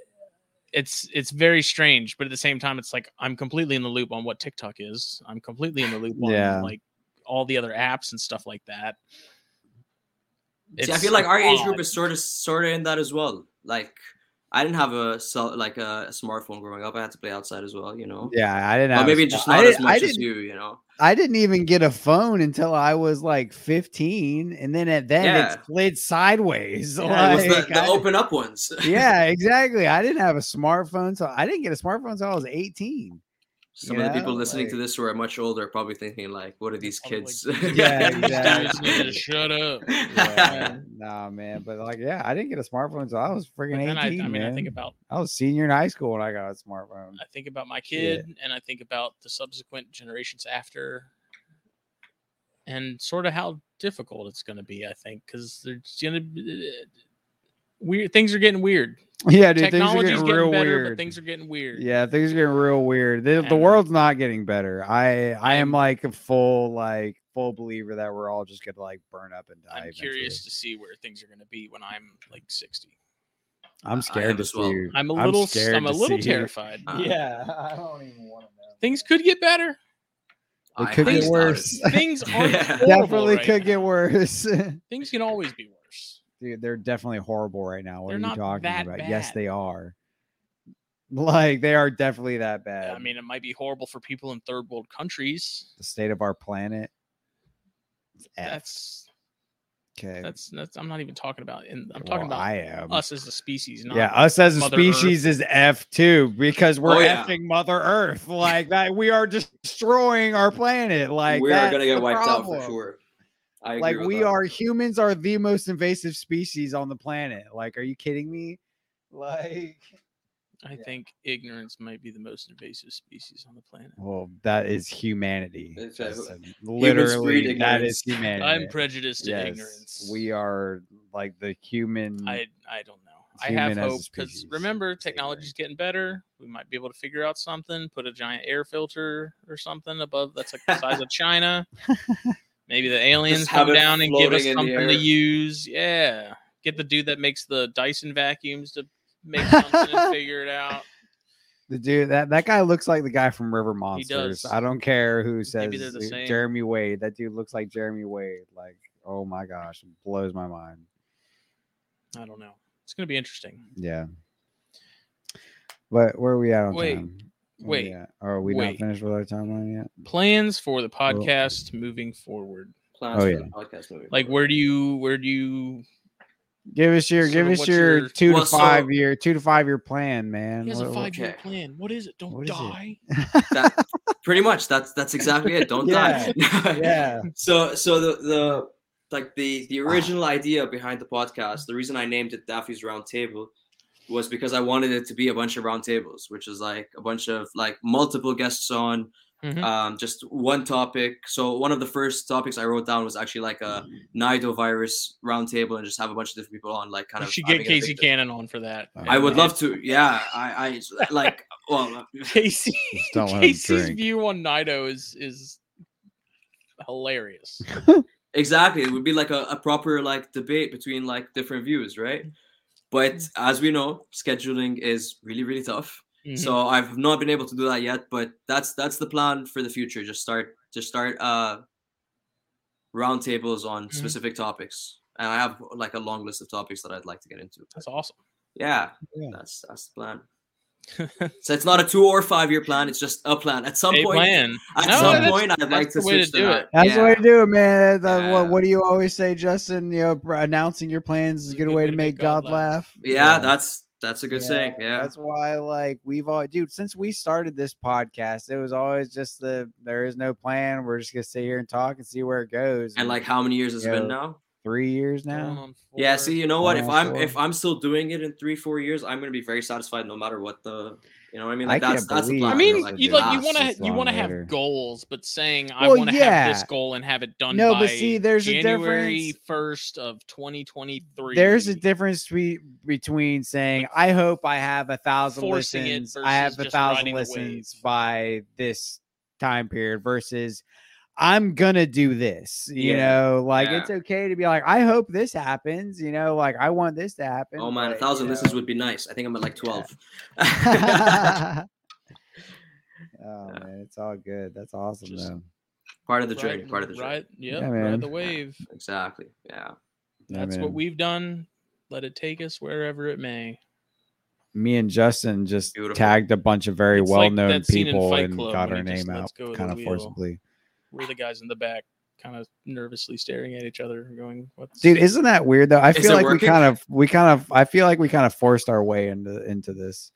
it's it's very strange but at the same time it's like i'm completely in the loop on what tiktok is. I'm completely in the loop on Yeah. like all the other apps and stuff like that. See, I feel like it's our age group is sort of sort of in that as well. Like, I didn't have a cell, like a, smartphone growing up. I had to play outside as well. You know. yeah, I didn't have. maybe just I not as I much as you. You know. I didn't even get a phone until I was like 15, and then at then Yeah. it slid sideways. Yeah, it was the, the open up ones. yeah, exactly. I didn't have a smartphone, so I didn't get a smartphone until I was 18. Some you of the people know, listening to this who are much older are probably thinking like, "What are these kids?" like, Yeah, "You guys exactly. shut up Yeah, nah, man. But like, yeah, I didn't get a smartphone until I was freaking then 18. I, I mean, man. I think about I was senior in high school when I got a smartphone. I think about my Shit. kid and I think about the subsequent generations after and sort of how difficult it's going to be, I think, because there's going to be uh, weird things are getting weird. Yeah, dude, things are getting getting, real better, weird. but things are getting weird. Yeah, things are getting real weird. The, the world's not getting better. I I am like a full like full believer that we're all just gonna like burn up and die. I'm eventually. curious to see where things are going to be when I'm like 60. I'm scared to as see. well. you. I'm a little s- scared I'm a little terrified. Uh, Yeah, I don't even want to know. Things could get better. It I could highly get worse. it. Things aren't Yeah. Definitely right could now. get worse. Things can always be worse. Dude, they're definitely horrible right now. What They're are you not talking that about? Yes, they are. Like they are definitely that bad. I mean, it might be horrible for people in third world countries. the state of our planet. That's Okay. That's that's. I'm not even talking about. In, I'm talking about I am. us as a species. Not yeah, us as a Mother species is F too because we're Oh, yeah. effing Mother Earth. Like that, we are destroying our planet. Like we are gonna get the wiped out for sure. I agree Like we that. are humans are the most invasive species on the planet. Like, are you kidding me? Like, I think ignorance might be the most invasive species on the planet. well, that is humanity. It's, That's, literally, that is humanity. I'm prejudiced to Yes, ignorance. We are like the human. I I don't know. I have hope because remember It's technology's getting better. We might be able to figure out something. Put a giant air filter or something above that's like the size of China. Maybe the aliens come down and give us floating in the something to use. Yeah, get the dude that makes the Dyson vacuums to make something and figure it out. The dude that that guy looks like the guy from River Monsters. I don't care who says the. Jeremy Wade. That dude looks like Jeremy Wade. Like, oh my gosh, it blows my mind. I don't know. It's gonna be interesting. Yeah. But where are we at on Wait, time? Where we wait, at? Are we not finished with our timeline yet? Plans for the podcast moving forward. plans Oh, for yeah. the podcast movie. Like where do you where do you Give us your So give us your, your- two Well, to so- five year two to five year plan, man. he has a What- what- five year okay. plan. What is it? Don't What is it? die. that, pretty much that's that's exactly it. Don't die. yeah. So so the the like the the original idea behind the podcast, the reason I named it Daffy's Round Table was because I wanted it to be a bunch of round tables, which is like a bunch of like multiple guests on Mhm. um just one topic. So one of the first topics I wrote down was actually like a nidovirus roundtable and just have a bunch of different people on like kind You of should having get Casey Cannon on for that. I would love to. Yeah, I I like well Casey. Just don't let him Casey's view on Nido is is hilarious. Exactly. It would be like a, a proper like debate between like different views, right? But as we know, scheduling is really, really tough. Mhm. So I've not been able to do that yet, but that's that's the plan for the future. Just start just start uh roundtables on Mhm. specific topics. And I have like a long list of topics that I'd like to get into. that's awesome. Yeah, Yeah. that's that's the plan. So it's not a two or five year plan, it's just a plan. At some A point plan. at No, some point I'd like to the way to switch to do it. That's the way Yeah. to do it, man. That- Yeah. what, what do you always say, Justin? You know, announcing your plans is a good way to make God laugh. Yeah, that's that's a good Yeah, saying. Yeah. That's why, like, we've all, dude, since we started this podcast, it was always just the there is no plan. We're just gonna sit here and talk and see where it goes. And like how many years has it Yeah. been now? Three years now. on Yeah, see, you know what? If I'm four. if I'm still doing it in three, four years, I'm gonna be very satisfied no matter what the you know what I mean? I Like that's can't that's the believe plan. I I mean, like, you like you want this to you want to have later. goals, but saying I want to have this goal and have it done No, by but see, there's a January difference. first of 2023. There's a difference be- between saying, "I hope I have a thousand listens, I have a thousand listens by this time period," versus I'm gonna do this. You Yeah, know, like yeah. it's okay to be like, "I hope this happens." You know, like I want this to happen. Oh man, a thousand you listens know. would be nice. I think I'm at like twelve. oh man, it's all good. That's awesome Just- though. part of the Ride- journey. Part of the journey. ride, yep, Yeah, ride man. the wave. Exactly. Yeah. Yeah, That's man. what we've done. Let it take us wherever it may. me and Justin just Beautiful. tagged a bunch of very It's well known that scene in people and got when our name out go kind of wheel. forcibly. We're the guys in the back, kind of nervously staring at each other, going, "What's Dude, isn't that weird though? I Is feel like working? we kind of we kind of I feel like we kind of forced our way into into this.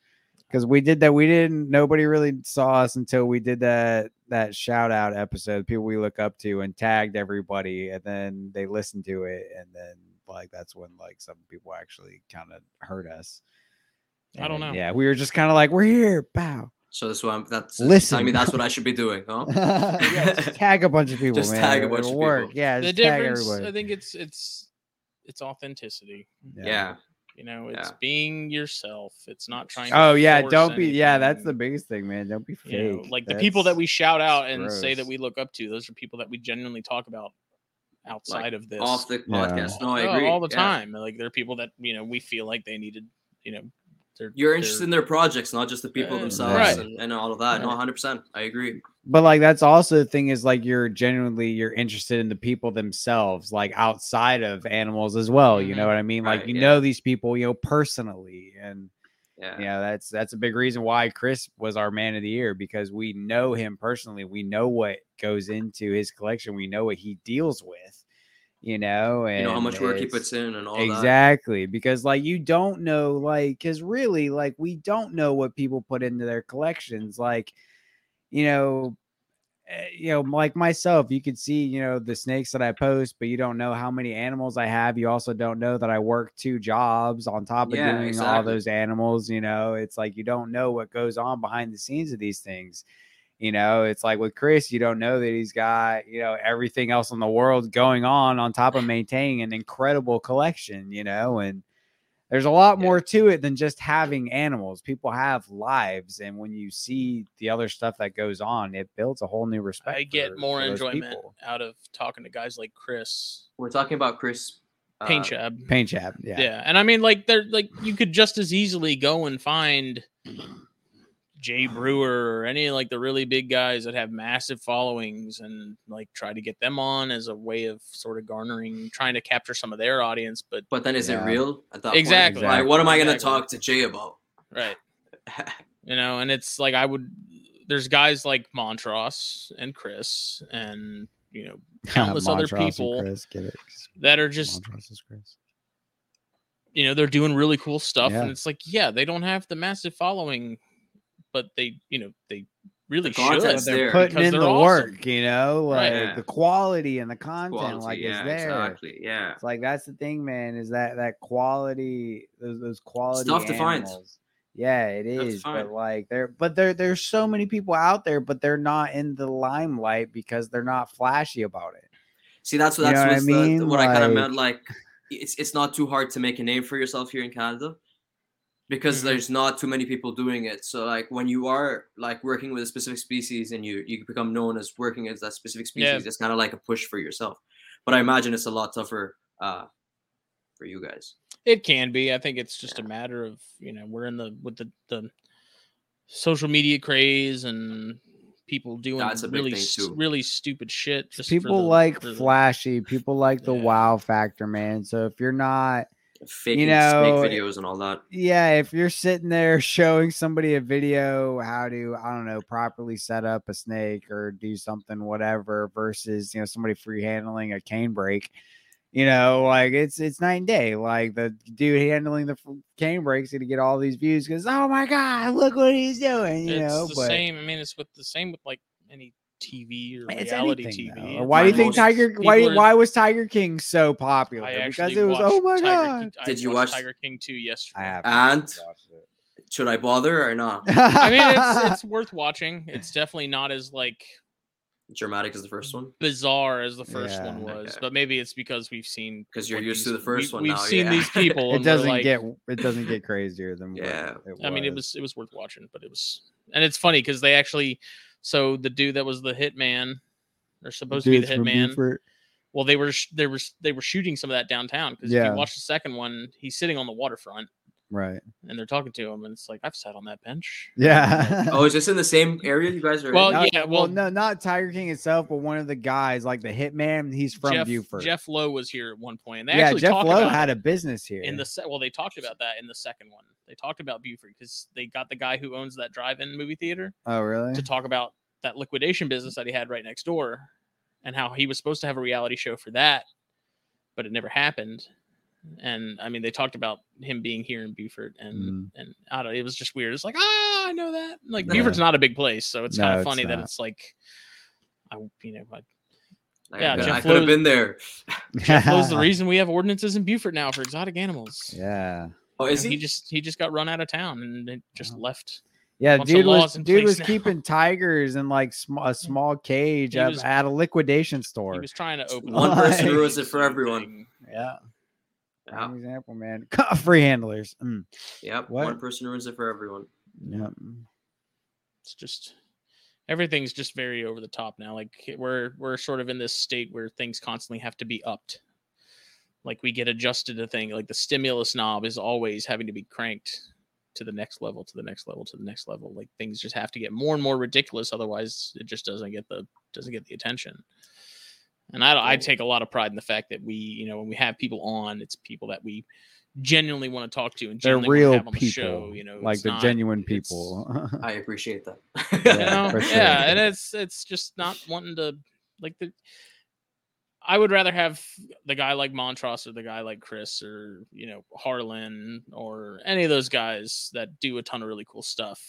Because we did that, we didn't. Nobody really saw us until we did that that shout out episode. People we look up to and tagged everybody, and then they listened to it, and then like that's when like some people actually kind of heard us. I don't know. Yeah, we were just kind of like, we're here, bow. So that's what I'm that's Listen. I mean that's what I should be doing, huh? yeah, just tag a bunch of people, Just man. tag a It'll bunch of work. people. Yeah, the tag difference? everybody. I think it's it's it's authenticity. yeah. You know, it's Yeah. being yourself. It's not trying. to Oh yeah, don't be. Yeah, that's the biggest thing, man. Don't be fake. You know, like the people that we shout out and say that we look up to. Those are people that we genuinely talk about outside of this Off the Yeah. podcast. No, I Oh, agree. all the Yeah. time. Like there are people that you know we feel like they needed. You know, they're You're they're- interested in their projects, not just the people themselves right. and, and all of that. No, hundred percent. I agree. but like that's also the thing is like you're genuinely you're interested in the people themselves, like outside of animals as well. You know Mhm. what I mean? Like Right, you yeah. know these people, you know, personally, and Yeah. you know that's that's a big reason why Chris was our man of the year because we know him personally. We know what goes into his collection. We know what he deals with. You know, and you know how much work he puts in and all that. exactly because like you don't know like because really like we don't know what people put into their collections like you know eh, you know like myself you could see you know the snakes that i post but you don't know how many animals i have you also don't know that i work two jobs on top of Yeah, doing all those animals you know it's like you don't know what goes on behind the scenes of these things you know, it's like with Chris, you don't know that he's got, you know, everything else in the world going on on top of maintaining an incredible collection, you know, and there's a lot more to it than just having animals. People have lives, and when you see the other stuff that goes on, it builds a whole new respect. I get for- more for enjoyment people. out of talking to guys like Chris We're talking about Chris uh, Paint Chap. Paint Chap, yeah. Yeah. and I mean, like, they're like you could just as easily go and find Jay Brewer or any of like the really big guys that have massive followings and like try to get them on as a way of sort of garnering, trying to capture some of their audience. But But then is Yeah. it real at that Exactly. point? Like, what am I gonna Exactly. talk to Jay about? right, you know, and it's like I would. There's guys like Montross and Chris and you know countless other people Chris, get it? that are just Montross is Chris. you know they're doing really cool stuff Yeah. and it's like yeah they don't have the massive following but they you know they really The should content's They're there. putting in they're the awesome. work, you know, like Right. the quality and the content, Quality, like yeah, is there. exactly. Yeah. It's like that's the thing, man. Is that that quality? Those those quality tough to find. animals. Yeah, it Tough to is. But like there, but there, there's so many people out there, but they're not in the limelight because they're not flashy about it. See, that's You that's know what I what's the- mean? what I kind of meant. Like, it's it's not too hard to make a name for yourself here in Canada because Mhm. there's not too many people doing it. So, like, when you are like working with a specific species and you you become known as working as that specific species, Yeah. it's kind of like a push for yourself. But I imagine it's a lot tougher uh, for you guys. it can be i think it's just a matter of you know we're in the with the the social media craze and people doing That's a big really thing, too. really stupid shit just People the- like for the- flashy. People like the Yeah. wow factor, man. So if you're not, Faking know, snake videos and all that. yeah, if you're sitting there showing somebody a video how to, I don't know, properly set up a snake or do something, whatever, versus you know somebody free handling a canebrake, you know, like it's it's night and day. Like the dude handling the f- canebrake's gonna get all these views because oh my god, look what he's doing, you it's know. the but same i mean it's with the same with like any tv or it's reality anything, tv though. Why do you think Tiger? Why people are- why was Tiger King so popular? Because it was oh my Tiger god. King, Did you watch- Tiger King 2 yesterday? I have And should I bother or not? I mean, it's, it's worth watching. It's definitely not as like Dramatic as the first one. bizarre as the first Yeah. one was, Okay. but maybe it's because we've seen because you're what used to the first we- one We've now, seen yeah. these people. it doesn't like- get it doesn't get crazier than what Yeah. it I mean, it was it was worth watching, but it was, and it's funny because they actually, so the dude that was the hitman, or supposed to be the hitman. Beaufort. Well, they were they were they were shooting some of that downtown because if you watch the second one, he's sitting on the waterfront right? and they're talking to him, and it's like I've sat on that bench. Yeah. Oh, is this in the same area you guys are? Well, in? Yeah, well, well- no, not Tiger King itself, but one of the guys, like the hitman. He's from Jeff, Beaufort. Jeff Lowe was here at one point, and they yeah, actually Jeff talk Lowe had a business here. in the se- well they talked about that in the second one they talked about beaufort because they got the guy who owns that drive-in movie theater oh, really? to talk about that liquidation business that he had right next door and how he was supposed to have a reality show for that but it never happened and i mean they talked about him being here in beaufort and Mm. and i don't it was just weird it's like ah i know that like Yeah. beaufort's not a big place so it's No, kind of it's funny that it's like i you know I, Like, yeah, I, Jeff I could have been there. Jeff Lowe's the reason we have ordinances in beaufort now for exotic animals yeah. Oh, is he he? just he just got run out of town and it just Oh. left. Yeah, dude was dude was now. keeping tigers in like sm- a small cage at, was- at a liquidation store. He was trying to open One person thing, ruins it for everyone. yeah, Yeah. prime example, man. Free handlers. Mm. Yep. What? One person ruins it for everyone. Yeah. It's just everything's just very over the top now. Like we're we're sort of in this state where things constantly have to be upped. Like we get adjusted to thing. Like the stimulus knob is always having to be cranked to the next level, to the next level, to the next level. Like things just have to get more and more ridiculous. Otherwise, it just doesn't get the doesn't get the attention. And I, I take a lot of pride in the fact that we, you know, when we have people on, it's people that we genuinely want to talk to and They're genuinely wanna real have on the people, show. You know, like the not- genuine people. I appreciate that. you Yeah, know sure. yeah and it's it's just not wanting to like the I would rather have the guy like Montross or the guy like Chris or you know Harlan or any of those guys that do a ton of really cool stuff.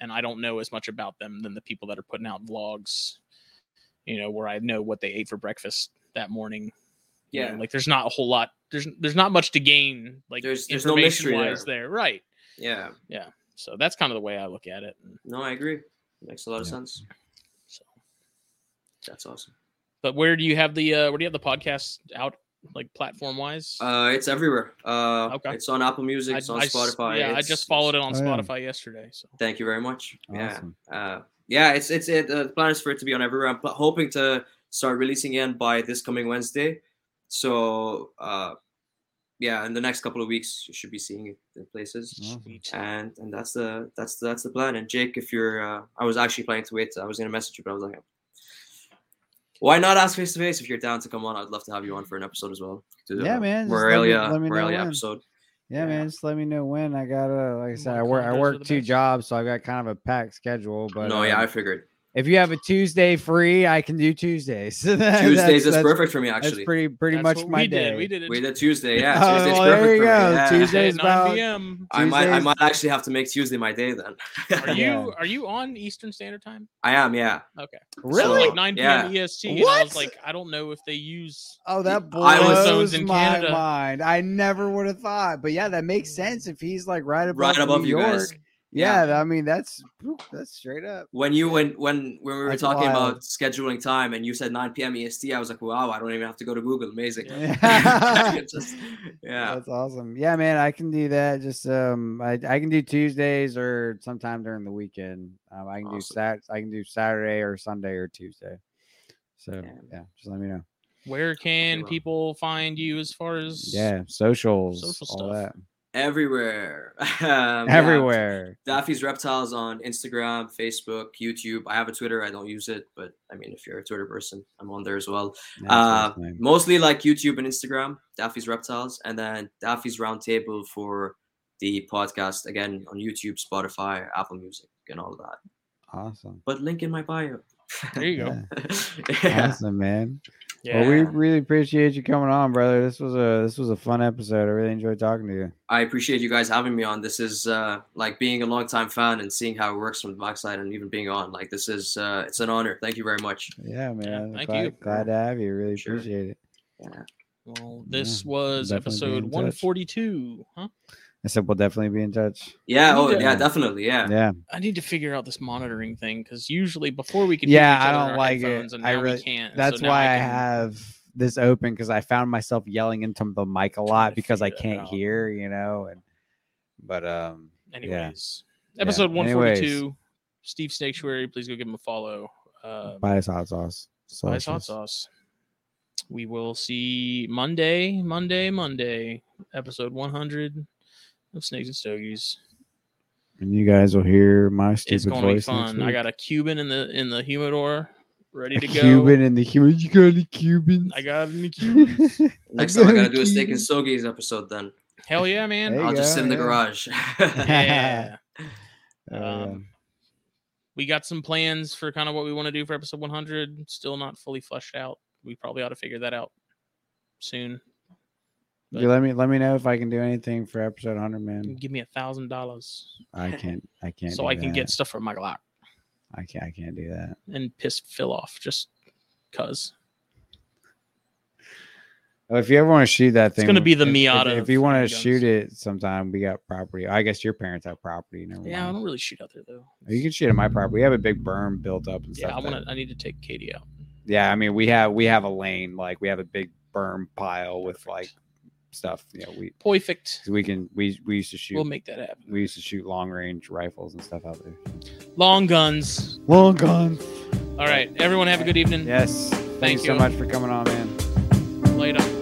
And I don't know as much about them than the people that are putting out vlogs, you know, where I know what they ate for breakfast that morning. You know, Yeah. like there's not a whole lot. There's there's not much to gain. Like There's- there's no mystery information wise there, right? Yeah. Yeah. So that's kind of the way I look at it. No, I agree. Makes a lot of Yeah. sense. So, That's awesome. but where do you have the uh, where do you have the podcast out like platform wise? Uh, it's everywhere. Uh, Okay. It's on Apple Music. It's on Spotify. Yeah, I just followed it on Oh. Spotify yesterday. So Thank you very much. Awesome. Yeah. Uh, yeah, it's it's it. Uh, the plan is for it to be on everywhere. I'm pl- hoping to start releasing again by this coming Wednesday. So, uh, yeah, in the next couple of weeks, you should be seeing it in places. Sweet. And and that's the that's the, that's the plan. And Jake, if you're, uh, I was actually planning to wait. I was gonna message you, but I was like, why not ask face to face if you're down to come on? I'd love to have you on for an episode as well. To Yeah, man, just let me- Morelia, let me Morelia episode. Yeah, man. Just let me know when. I gotta, like I said, I work. I work two jobs, so I've got kind of a packed schedule. But no, yeah, um, I figured if you have a Tuesday free, I can do Tuesdays. That's- Tuesdays is that's- perfect for me. That's Actually, pretty pretty That's much my we day. did. We did it. we did Tuesday. Yeah, Oh, Tuesday's well, there perfect you for go. me. Yeah. Tuesday- Tuesday Tuesday's at 9 about- p.m. I might, I might actually have to make Tuesday my day then. Are you are you on Eastern Standard Time? I am, yeah. Okay. So Really? like 9 Yeah. p.m. EST. And I was What? like, I don't know if they use. Oh, that I was- blows Zones in my Canada. mind. I never would have thought, but yeah, that makes sense if he's like right above, Right above New you York. guys. Yeah, I mean that's that's straight up. When you when when when we were That's talking wild. about scheduling time and you said 9 p.m. EST, I was like, wow, I don't even have to go to Google. Amazing. Yeah. Just- yeah. That's awesome. Yeah, man, I can do that. Just um, I, I can do Tuesdays or sometime during the weekend. Um, I can do Awesome. sat. I can do Saturday or Sunday or Tuesday. So Yeah. yeah, just let me know. Where can people find you as far as Yeah, socials, Social all stuff. That, Everywhere. Um, yeah. everywhere. Daffy's Reptiles on Instagram, Facebook, YouTube. I have a Twitter. I don't use it, but I mean, if you're a Twitter person, I'm on there as well. That's Uh, his mostly like YouTube and Instagram, Daffy's Reptiles, and then Daffy's Roundtable for the podcast again on YouTube, Spotify, Apple Music, and all that. awesome. But link in my bio. There you go. Yeah. yeah. Awesome, man. Yeah. Well, we really appreciate you coming on, brother. This was a this was a fun episode. I really enjoyed talking to you. I appreciate you guys having me on. This is uh, like being a longtime fan and seeing how it works from the backside, and even being on. Like this is uh, it's an honor. Thank you very much. Yeah, man. thank glad, you. glad to have you. Really Sure. appreciate it. Yeah. well, this Yeah, was episode 142. Huh? I said we'll definitely be in touch. Yeah. Oh, Yeah. yeah. Definitely. Yeah. Yeah. I need to figure out this monitoring thing because usually before we could Yeah, each I other in don't like it. and I really- can't. That's now why I, can- have this open because I found myself yelling into the mic a lot because I can't hear, you know. And but um, Anyways, Yeah, episode anyways. 142. Steve Snaketuary, please go give him a follow. Uh, buy us hot sauce. buy his hot sauce. We will see Monday, Monday, Monday, episode 100 of Snakes and Stogies. And you guys will hear my stupid It's going to be voice. next fun. I week. got a Cuban in the in the humidor, ready a to go. Cuban in the Cuban. You got any Cubans? I got any Cubans. Next time I got gotta do a steak and Cubans. stogies episode. Then Hell yeah, man! There you I'll just go, sit in the yeah. garage. yeah. Yeah. Um, we got some plans for kind of what we want to do for episode 100. Still not fully fleshed out. We probably ought to figure that out soon. You let me let me know if I can do anything for episode 100, man. Give me a thousand dollars I can't. I can't. so I can that. get stuff for my Glock I can't. I can't do that. and piss Phil off just cause. Well, if you ever want to shoot that thing, it's gonna be the if- if- Miata If, of you want to shoot it sometime, we got property. I guess your parents have property. Never Yeah, I mind. don't really shoot out there though. Oh, you can shoot at my property. We have a big berm built up and Yeah, stuff. I want to. I need to take Katie out. Yeah, I mean, we have we have a lane. Like we have a big berm pile with like stuff. You know, we Perfect. we can we we used to shoot. We'll make that happen. we used to shoot long range rifles and stuff out there. Long guns. Long guns. All right, everyone, have a good evening. Yes. Thank Thanks so much for coming on, man. Later.